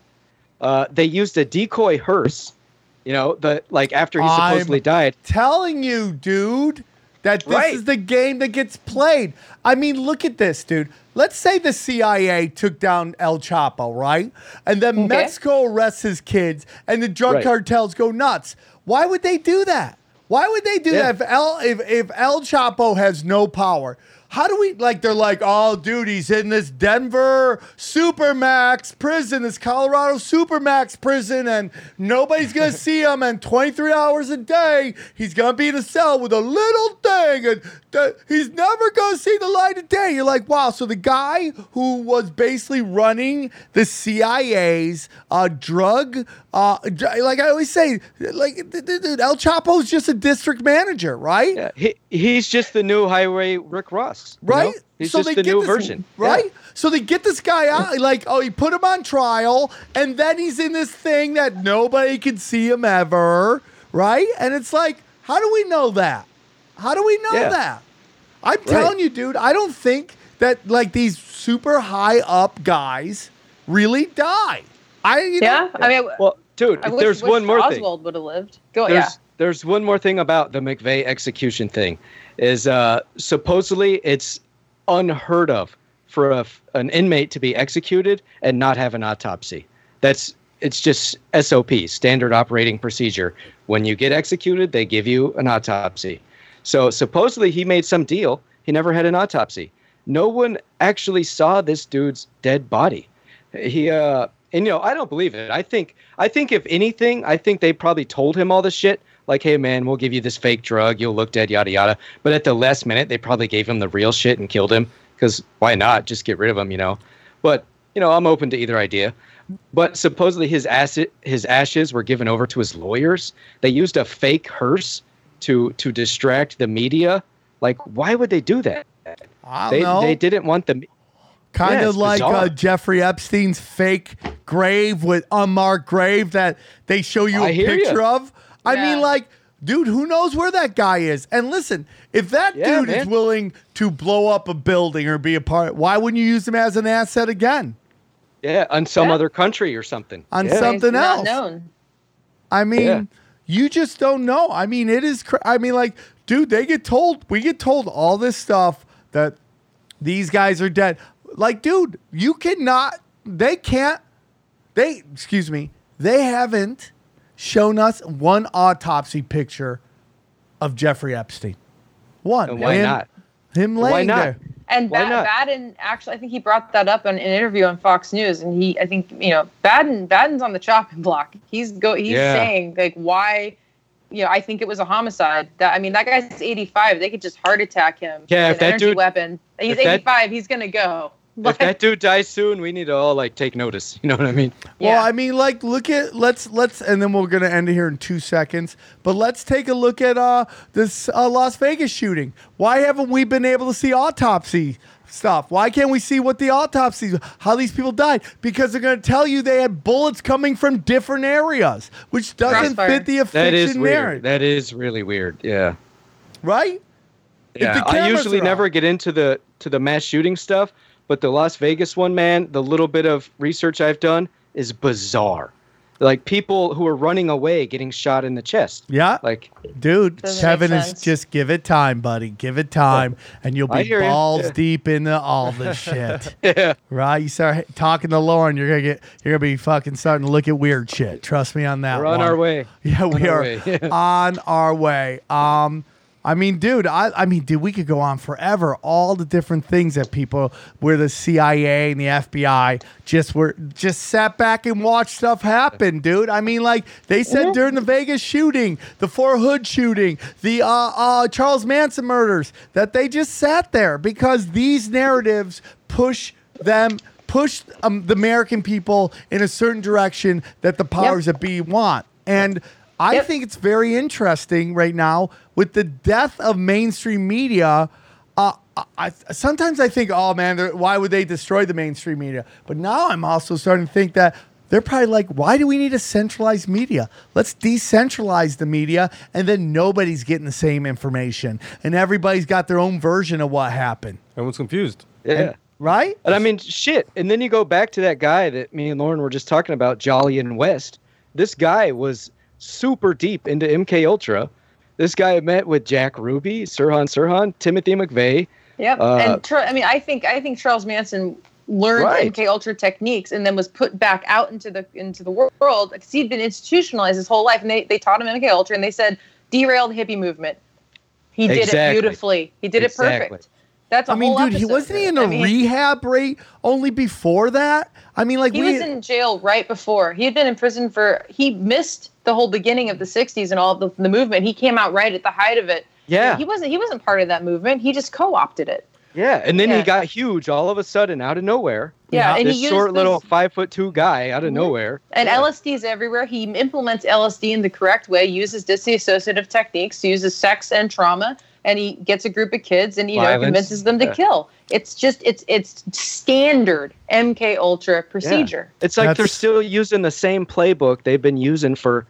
Speaker 8: Uh, they used a decoy hearse, you know, the like after he supposedly I'm- died.
Speaker 4: telling you, dude, that this
Speaker 8: Right.
Speaker 4: is the game that gets played. I mean, look at this, dude. Let's say the CIA took down El Chapo, right? And then
Speaker 6: Okay.
Speaker 4: Mexico arrests his kids and the drug
Speaker 8: Right.
Speaker 4: cartels go nuts. Why would they do that? Why would they do
Speaker 8: Yeah.
Speaker 4: that if El if, if El Chapo has no power? How do we like they're like, oh dude, he's in this Denver Supermax prison, this Colorado Supermax prison, and nobody's gonna see him and 23 hours a day, he's gonna be in a cell with a little thing, and th- he's never gonna see the light of day. You're like, wow, so the guy who was basically running the CIA's uh, drug, uh, dr- like I always say, like th- th- El Chapo's just a district manager, right?
Speaker 8: Yeah, he, he's just the new highway Rick Ross. You know?
Speaker 4: right?
Speaker 8: He's
Speaker 4: so
Speaker 8: just
Speaker 4: they
Speaker 8: the
Speaker 4: get
Speaker 8: new
Speaker 4: this,
Speaker 8: version.
Speaker 4: right?
Speaker 8: Yeah.
Speaker 4: So they get this guy out, like, oh, he put him on trial, and then he's in this thing that nobody can see him ever, right? And it's like, how do we know that? How do we know
Speaker 8: Yeah.
Speaker 4: that? I'm telling you, dude, I don't think that like these super high up guys really die. I you
Speaker 6: Yeah,
Speaker 4: know,
Speaker 6: I mean,
Speaker 8: Well, dude,
Speaker 6: I wish,
Speaker 8: there's
Speaker 6: wish
Speaker 8: one more thing.
Speaker 6: Oswald would have lived. Go,
Speaker 8: there's
Speaker 6: yeah.
Speaker 8: There's one more thing about the McVeigh execution thing is uh, supposedly it's unheard of for a an inmate to be executed and not have an autopsy. That's it's just SOP, standard operating procedure. When you get executed, they give you an autopsy. So supposedly he made some deal. He never had an autopsy. No one actually saw this dude's dead body. He uh and you know, I don't believe it. I think I think if anything, I think they probably told him all this shit. Like, hey man, we'll give you this fake drug, you'll look dead, yada yada. But at the last minute, they probably gave him the real shit and killed him. Because why not? Just get rid of him, you know. But you know, I'm open to either idea. But supposedly his asset, his ashes were given over to his lawyers. They used a fake hearse to to distract the media. Like, why would they do that? They
Speaker 4: know.
Speaker 8: they didn't want the
Speaker 4: Kind
Speaker 8: Yeah,
Speaker 4: of like uh. Jeffrey Epstein's fake grave with unmarked grave that they show you a
Speaker 8: I
Speaker 4: picture
Speaker 8: ya.
Speaker 4: of. I
Speaker 6: Yeah.
Speaker 4: mean, like, dude, who knows where that guy is? And listen, if that
Speaker 8: Yeah,
Speaker 4: dude is willing to blow up a building or be a part, why wouldn't you use him as an asset again?
Speaker 8: yeah on some
Speaker 6: Yeah.
Speaker 8: other country or something.
Speaker 4: On
Speaker 8: yeah.
Speaker 4: something
Speaker 6: Not
Speaker 4: else.
Speaker 6: known.
Speaker 4: I mean,
Speaker 8: Yeah.
Speaker 4: you just don't know. I mean, it is. Cr- I mean, like, dude, they get told. We get told all this stuff that these guys are dead. Like, dude, you cannot. They can't. They excuse me. They haven't shown us one autopsy picture of Jeffrey Epstein? One.
Speaker 8: And why
Speaker 4: Him-
Speaker 8: not?
Speaker 4: Him
Speaker 8: Why
Speaker 4: laying
Speaker 8: not?
Speaker 4: there.
Speaker 6: And
Speaker 8: Why
Speaker 6: ba- Baden actually, I think he brought that up in an interview on Fox News, and he, I think, you know, Baden, Baden's on the chopping (laughs) block. He's go, he's
Speaker 8: Yeah.
Speaker 6: saying like, why, you know, I think it was a homicide. That I mean, that guy's 85. They could just heart attack him.
Speaker 8: Yeah,
Speaker 6: with
Speaker 8: if
Speaker 6: an
Speaker 8: that
Speaker 6: energy
Speaker 8: dude-
Speaker 6: weapon. He's
Speaker 8: if that-
Speaker 6: 85. he's gonna go.
Speaker 8: If that dude dies soon, we need to all like take notice. You know what I mean?
Speaker 4: Well, I mean, like, look at let's let's, and then we're gonna end it here in two seconds. But let's take a look at uh this uh, Las Vegas shooting. Why haven't we been able to see autopsy stuff? Why can't we see what the autopsies, how these people died? Because they're gonna tell you they had bullets coming from different areas, which doesn't
Speaker 6: Crossfire.
Speaker 4: fit the
Speaker 8: That is weird.
Speaker 4: narrative,
Speaker 8: That is really weird. Yeah.
Speaker 4: right? If
Speaker 8: Yeah.
Speaker 4: the
Speaker 8: I usually never
Speaker 4: off.
Speaker 8: get into the to the mass shooting stuff, but the Las Vegas one, man, the little bit of research I've done is bizarre. Like people who are running away getting shot in the chest.
Speaker 4: Yeah,
Speaker 8: Like
Speaker 4: dude, Kevin is just give it time, buddy. Give it time, and you'll be balls
Speaker 8: Yeah.
Speaker 4: deep into all this (laughs) shit.
Speaker 8: yeah.
Speaker 4: Right, you start talking to Lauren, you're gonna get, you're gonna be fucking starting to look at weird shit. Trust me on that.
Speaker 8: We're on
Speaker 4: one.
Speaker 8: our way. (laughs)
Speaker 4: Yeah, we
Speaker 8: our
Speaker 4: are
Speaker 8: way, yeah. (laughs)
Speaker 4: on our way. Um, I mean, dude, I, I mean, dude, we could go on forever. All the different things that people, where the CIA and the FBI just were just sat back and watched stuff happen, dude. I mean, like they said during the Vegas shooting, the Fort Hood shooting, the uh, uh, Charles Manson murders, that they just sat there because these narratives push them push um, the American people in a certain direction that the powers that be want. And I
Speaker 6: Yep.
Speaker 4: think it's very interesting right now with the death of mainstream media. Uh, I, I sometimes I think, oh man, why would they destroy the mainstream media? But now I'm also starting to think that they're probably like, why do we need a centralized media? Let's decentralize the media, and then nobody's getting the same information, and everybody's got their own version of what happened.
Speaker 5: Everyone's confused.
Speaker 8: Yeah.
Speaker 4: Right?
Speaker 8: And I mean, shit. And then you go back to that guy that me and Lauren were just talking about, Jolyon West. This guy was super deep into MK Ultra. This guy met with Jack Ruby, Sirhan Sirhan, Timothy McVeigh.
Speaker 6: Yep.
Speaker 8: Uh,
Speaker 6: and I mean, I think I think Charles Manson learned
Speaker 8: Right.
Speaker 6: MK Ultra techniques and then was put back out into the into the world because he'd been institutionalized his whole life, and they they taught him MK Ultra, and they said derail the hippie movement. He did
Speaker 8: Exactly.
Speaker 6: it beautifully. He did
Speaker 8: Exactly.
Speaker 6: it perfect. That's a
Speaker 4: I mean,
Speaker 6: whole
Speaker 4: dude, he wasn't he in a
Speaker 6: I mean,
Speaker 4: rehab rate only before that? I mean, like
Speaker 6: He
Speaker 4: we
Speaker 6: was in jail right before. He had been in prison for. He missed the whole beginning of the '60s and all the, the movement. He came out right at the height of it.
Speaker 8: Yeah.
Speaker 6: He wasn't. He wasn't part of that movement. He just co-opted it.
Speaker 8: Yeah. And then
Speaker 6: Yeah.
Speaker 8: he got huge all of a sudden out of nowhere.
Speaker 6: Yeah, and he
Speaker 8: this
Speaker 6: used
Speaker 8: short little
Speaker 6: those-
Speaker 8: five foot two guy out of
Speaker 6: Mhm.
Speaker 8: nowhere.
Speaker 6: And
Speaker 8: Yeah.
Speaker 6: LSD is everywhere. He implements LSD in the correct way, uses dissociative techniques, uses sex and trauma, and he gets a group of kids and you know
Speaker 8: Violence.
Speaker 6: convinces them to
Speaker 8: Yeah.
Speaker 6: kill. It's just it's it's standard MK Ultra procedure.
Speaker 8: It's like they're still using the same playbook they've been using for,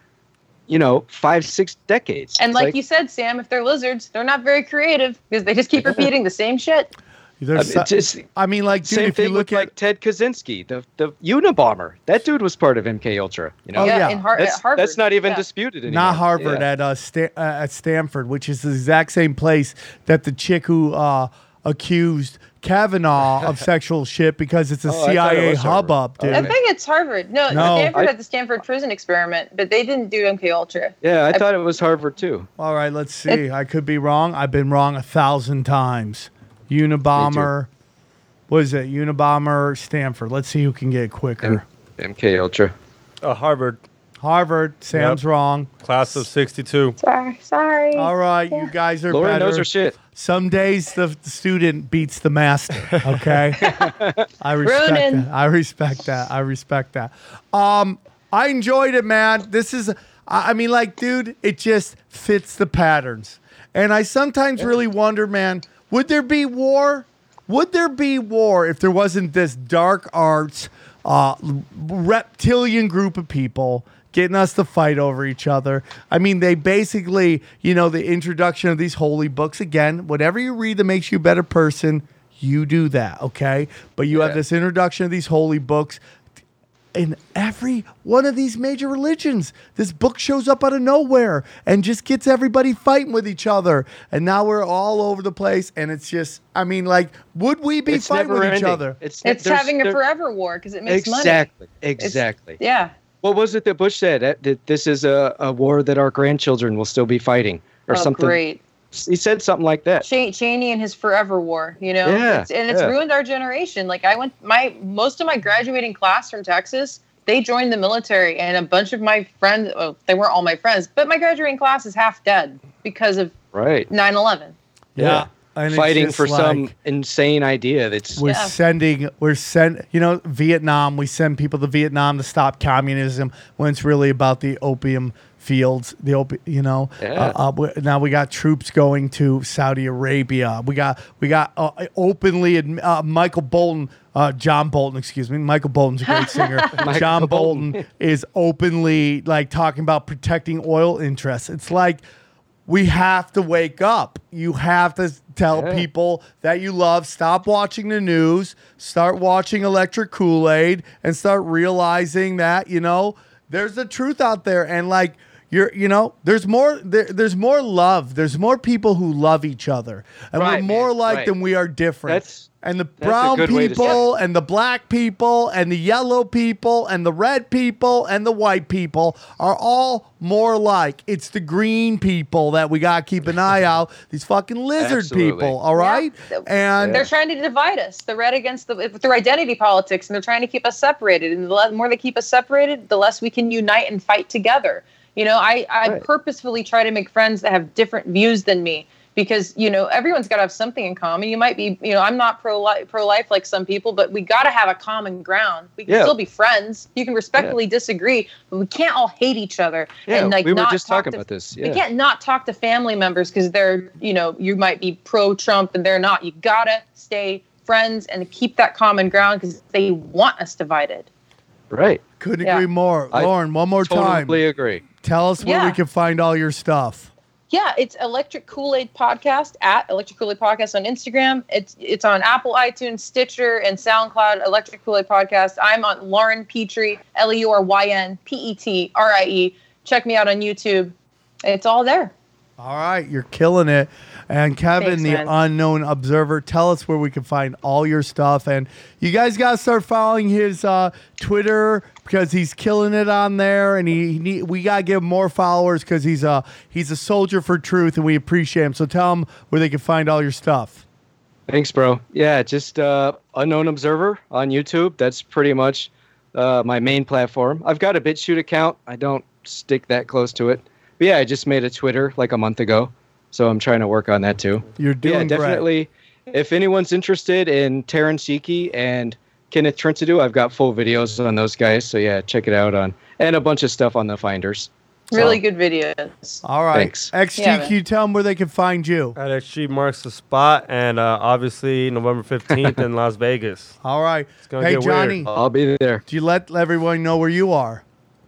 Speaker 8: you know, five, six decades.
Speaker 6: And
Speaker 8: It's
Speaker 6: like, you said, Sam, if they're lizards, they're not very creative because they just keep repeating the same shit.
Speaker 4: There's
Speaker 8: I mean, just-
Speaker 4: I mean, like, dude,
Speaker 8: Same
Speaker 4: if you
Speaker 8: thing
Speaker 4: look
Speaker 8: with
Speaker 4: at
Speaker 8: like Ted Kaczynski, the the Unabomber. That dude was part of MK Ultra. You know,
Speaker 4: Oh,
Speaker 6: yeah,
Speaker 4: yeah.
Speaker 6: in Har-
Speaker 8: that's,
Speaker 6: at Harvard.
Speaker 8: that's not even
Speaker 6: yeah.
Speaker 8: disputed anymore.
Speaker 4: not Harvard
Speaker 8: Yeah.
Speaker 4: at uh, Sta- uh, at Stanford, which is the exact same place that the chick who uh, accused Kavanaugh (laughs) of sexual shit because it's a
Speaker 8: Oh, I thought it
Speaker 4: CIA hubbub, dude.
Speaker 6: I think it's Harvard. No,
Speaker 4: No.
Speaker 6: Stanford
Speaker 8: I-
Speaker 6: had the Stanford prison experiment, but they didn't do MK Ultra.
Speaker 8: Yeah, I thought it was Harvard too.
Speaker 4: All right, let's see. I could be wrong. I've been wrong a thousand times. Unabomber. What is it? Unabomber, Stanford. Let's see who can get it quicker.
Speaker 8: MK Ultra.
Speaker 5: Uh, Harvard
Speaker 4: Harvard. Sam's
Speaker 5: Yep.
Speaker 4: wrong.
Speaker 5: class of '62.
Speaker 6: Sorry, sorry.
Speaker 4: All right, you guys are
Speaker 8: Lauren
Speaker 4: better.
Speaker 8: knows her shit.
Speaker 4: Some days the the student beats the master. Okay, (laughs) I respect
Speaker 6: Ronan.
Speaker 4: that. I respect that. I respect that. Um, I enjoyed it, man. This is, I I mean, like, dude, it just fits the patterns. And I sometimes really wonder, man, would there be war? Would there be war if there wasn't this dark arts, uh, reptilian group of people getting us to fight over each other? I mean, they basically, you know, the introduction of these holy books again, whatever you read that makes you a better person, you do that, okay? But you have this introduction of these holy books in every one of these major religions. This book shows up out of nowhere and just gets everybody fighting with each other. And now we're all over the place. And it's just, I mean, like, would we be
Speaker 8: It's
Speaker 4: fighting
Speaker 8: never
Speaker 4: with each other?
Speaker 8: It's,
Speaker 6: It's having a forever war because it makes money.
Speaker 8: Exactly. Exactly.
Speaker 6: Yeah.
Speaker 8: What was it that Bush said? That that this is a, a war that our grandchildren will still be fighting, or
Speaker 6: oh,
Speaker 8: something.
Speaker 6: great.
Speaker 8: He said something like that.
Speaker 6: Chan- Cheney and his forever war, you know,
Speaker 8: Yeah,
Speaker 6: it's, and it's
Speaker 8: yeah.
Speaker 6: ruined our generation. Like I went, my most of my graduating class from Texas, they joined the military, and a bunch of my friends, well, they weren't all my friends, but my graduating class is half dead because of
Speaker 8: Right.
Speaker 6: 9/11.
Speaker 4: Yeah. And
Speaker 8: Fighting
Speaker 4: just
Speaker 8: for some insane idea that's
Speaker 4: We're
Speaker 6: Yeah.
Speaker 4: sending, we're send, you know, Vietnam. We send people to Vietnam to stop communism when it's really about the opium fields. The opi, you know.
Speaker 8: Yeah.
Speaker 4: Uh, uh, now we got troops going to Saudi Arabia. We got we got uh, openly admi- uh, Michael Bolton, uh, John Bolton, excuse me. Michael Bolton's a great (laughs) singer. John
Speaker 8: Bolton.
Speaker 4: Bolton is openly like talking about protecting oil interests. It's like we have to wake up. You have to tell
Speaker 8: Yeah.
Speaker 4: people that you love. Stop watching the news. Start watching Electric Kool Aid and start realizing that you know there's the truth out there. And like you're, you know, there's more. There, there's more love. There's more people who love each other, and
Speaker 8: Right,
Speaker 4: we're more
Speaker 8: man,
Speaker 4: like
Speaker 8: right.
Speaker 4: than we are different.
Speaker 8: That's-
Speaker 4: and the
Speaker 8: a
Speaker 4: brown
Speaker 8: good way to say
Speaker 4: people and the black people and the yellow people and the red people and the white people are all more like. It's the green people that we got to keep an eye out. (laughs) These fucking lizard
Speaker 8: Absolutely.
Speaker 4: people, all right?
Speaker 6: Yeah.
Speaker 4: And
Speaker 6: They're trying to divide us. The red against the with their identity politics, and they're trying to keep us separated. And the more they keep us separated, the less we can unite and fight together. You know, I I
Speaker 8: Right.
Speaker 6: purposefully try to make friends that have different views than me because you know everyone's got to have something in common. You might be, you know, I'm not pro life pro life like some people, but we got to have a common ground. We can
Speaker 8: Yeah.
Speaker 6: still be friends. You can respectfully disagree, but we can't all hate each other
Speaker 8: Yeah,
Speaker 6: and like
Speaker 8: we were
Speaker 6: not
Speaker 8: just
Speaker 6: talk
Speaker 8: talking
Speaker 6: to-
Speaker 8: about this.
Speaker 6: we can't not talk to family members because they're, you know, you might be pro Trump and they're not. You gotta stay friends and keep that common ground because they want us divided.
Speaker 8: Right.
Speaker 4: couldn't
Speaker 6: Yeah.
Speaker 4: agree more.
Speaker 8: I
Speaker 4: Lauren, one more time.
Speaker 8: Totally agree.
Speaker 4: Tell us where we can find all your stuff.
Speaker 6: Yeah, it's Electric Kool Aid Podcast at Electric Kool Aid Podcast on Instagram. It's it's on Apple, iTunes, Stitcher, and SoundCloud. Electric Kool Aid Podcast. I'm on Lauren Petrie, L E U R Y N P E T R I E. Check me out on YouTube. It's all there.
Speaker 4: All right, you're killing it. And Kevin,
Speaker 6: Thanks,
Speaker 4: the
Speaker 6: man.
Speaker 4: unknown observer, tell us where we can find all your stuff. And you guys got to start following his uh, Twitter because he's killing it on there. And he, he we got to give him more followers because he's a he's a soldier for truth, and we appreciate him. So tell him where they can find all your stuff.
Speaker 8: Thanks, bro. Yeah, just uh, unknown observer on YouTube. That's pretty much uh, my main platform. I've got a BitChute account. I don't stick that close to it. But yeah, I just made a Twitter like a month ago, so I'm trying to work on that too.
Speaker 4: You're
Speaker 8: But yeah,
Speaker 4: doing great.
Speaker 8: definitely. If anyone's interested in Terry Yeakey and Kenneth Trentadue, I've got full videos on those guys. So yeah, check it out on and a bunch of stuff on the Finders. So,
Speaker 6: Really good videos.
Speaker 4: All right,
Speaker 8: Thanks.
Speaker 4: XG,
Speaker 6: Yeah,
Speaker 4: can you tell them where they can find you?
Speaker 5: At XG marks the spot, and uh, obviously November 15th in (laughs) Las Vegas.
Speaker 4: All right,
Speaker 5: gonna
Speaker 4: hey
Speaker 5: get weird.
Speaker 4: Johnny,
Speaker 8: I'll be there.
Speaker 4: do you let everyone know where you are?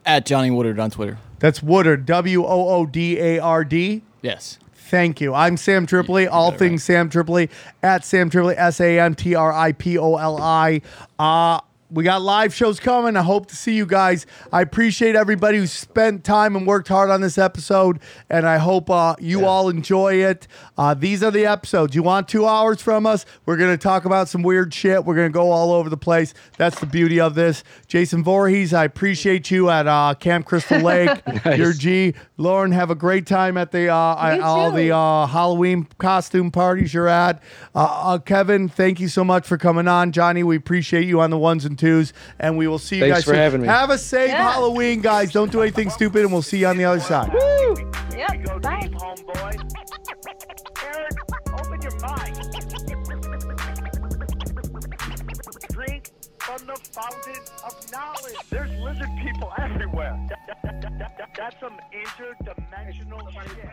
Speaker 7: At Johnny Woodard on Twitter.
Speaker 4: That's Woodard, W O O D A R D.
Speaker 7: Yes.
Speaker 4: Thank you. I'm Sam Tripoli. All things Sam Tripoli at Sam Tripoli. S A M T R I P O L I. Uh, we got live shows coming. I hope to see you guys. I appreciate everybody who spent time and worked hard on this episode, and I hope uh, you all enjoy it. Uh, these are the episodes. You want two hours from us? We're going to talk about some weird shit. We're going to go all over the place. That's the beauty of this. Jason Voorhees, I appreciate you at uh, Camp Crystal (laughs) Lake. Your G. Lauren, have a great time at the uh,
Speaker 6: You
Speaker 4: all the uh, Halloween costume parties you're at. Uh, uh, Kevin, thank you so much for coming on. Johnny, we appreciate you on the ones and twos, and we will see you
Speaker 8: Thanks
Speaker 4: guys
Speaker 8: for
Speaker 4: soon.
Speaker 8: having me.
Speaker 4: Have a safe
Speaker 6: Yeah.
Speaker 4: Halloween, guys. Don't do anything stupid, and we'll see you on the other side.
Speaker 6: Yep. Bye.
Speaker 1: deep, (laughs) open your mind. Drink from the fountain of knowledge. There's lizard people everywhere. That- that- that- that- that's some interdimensional shit.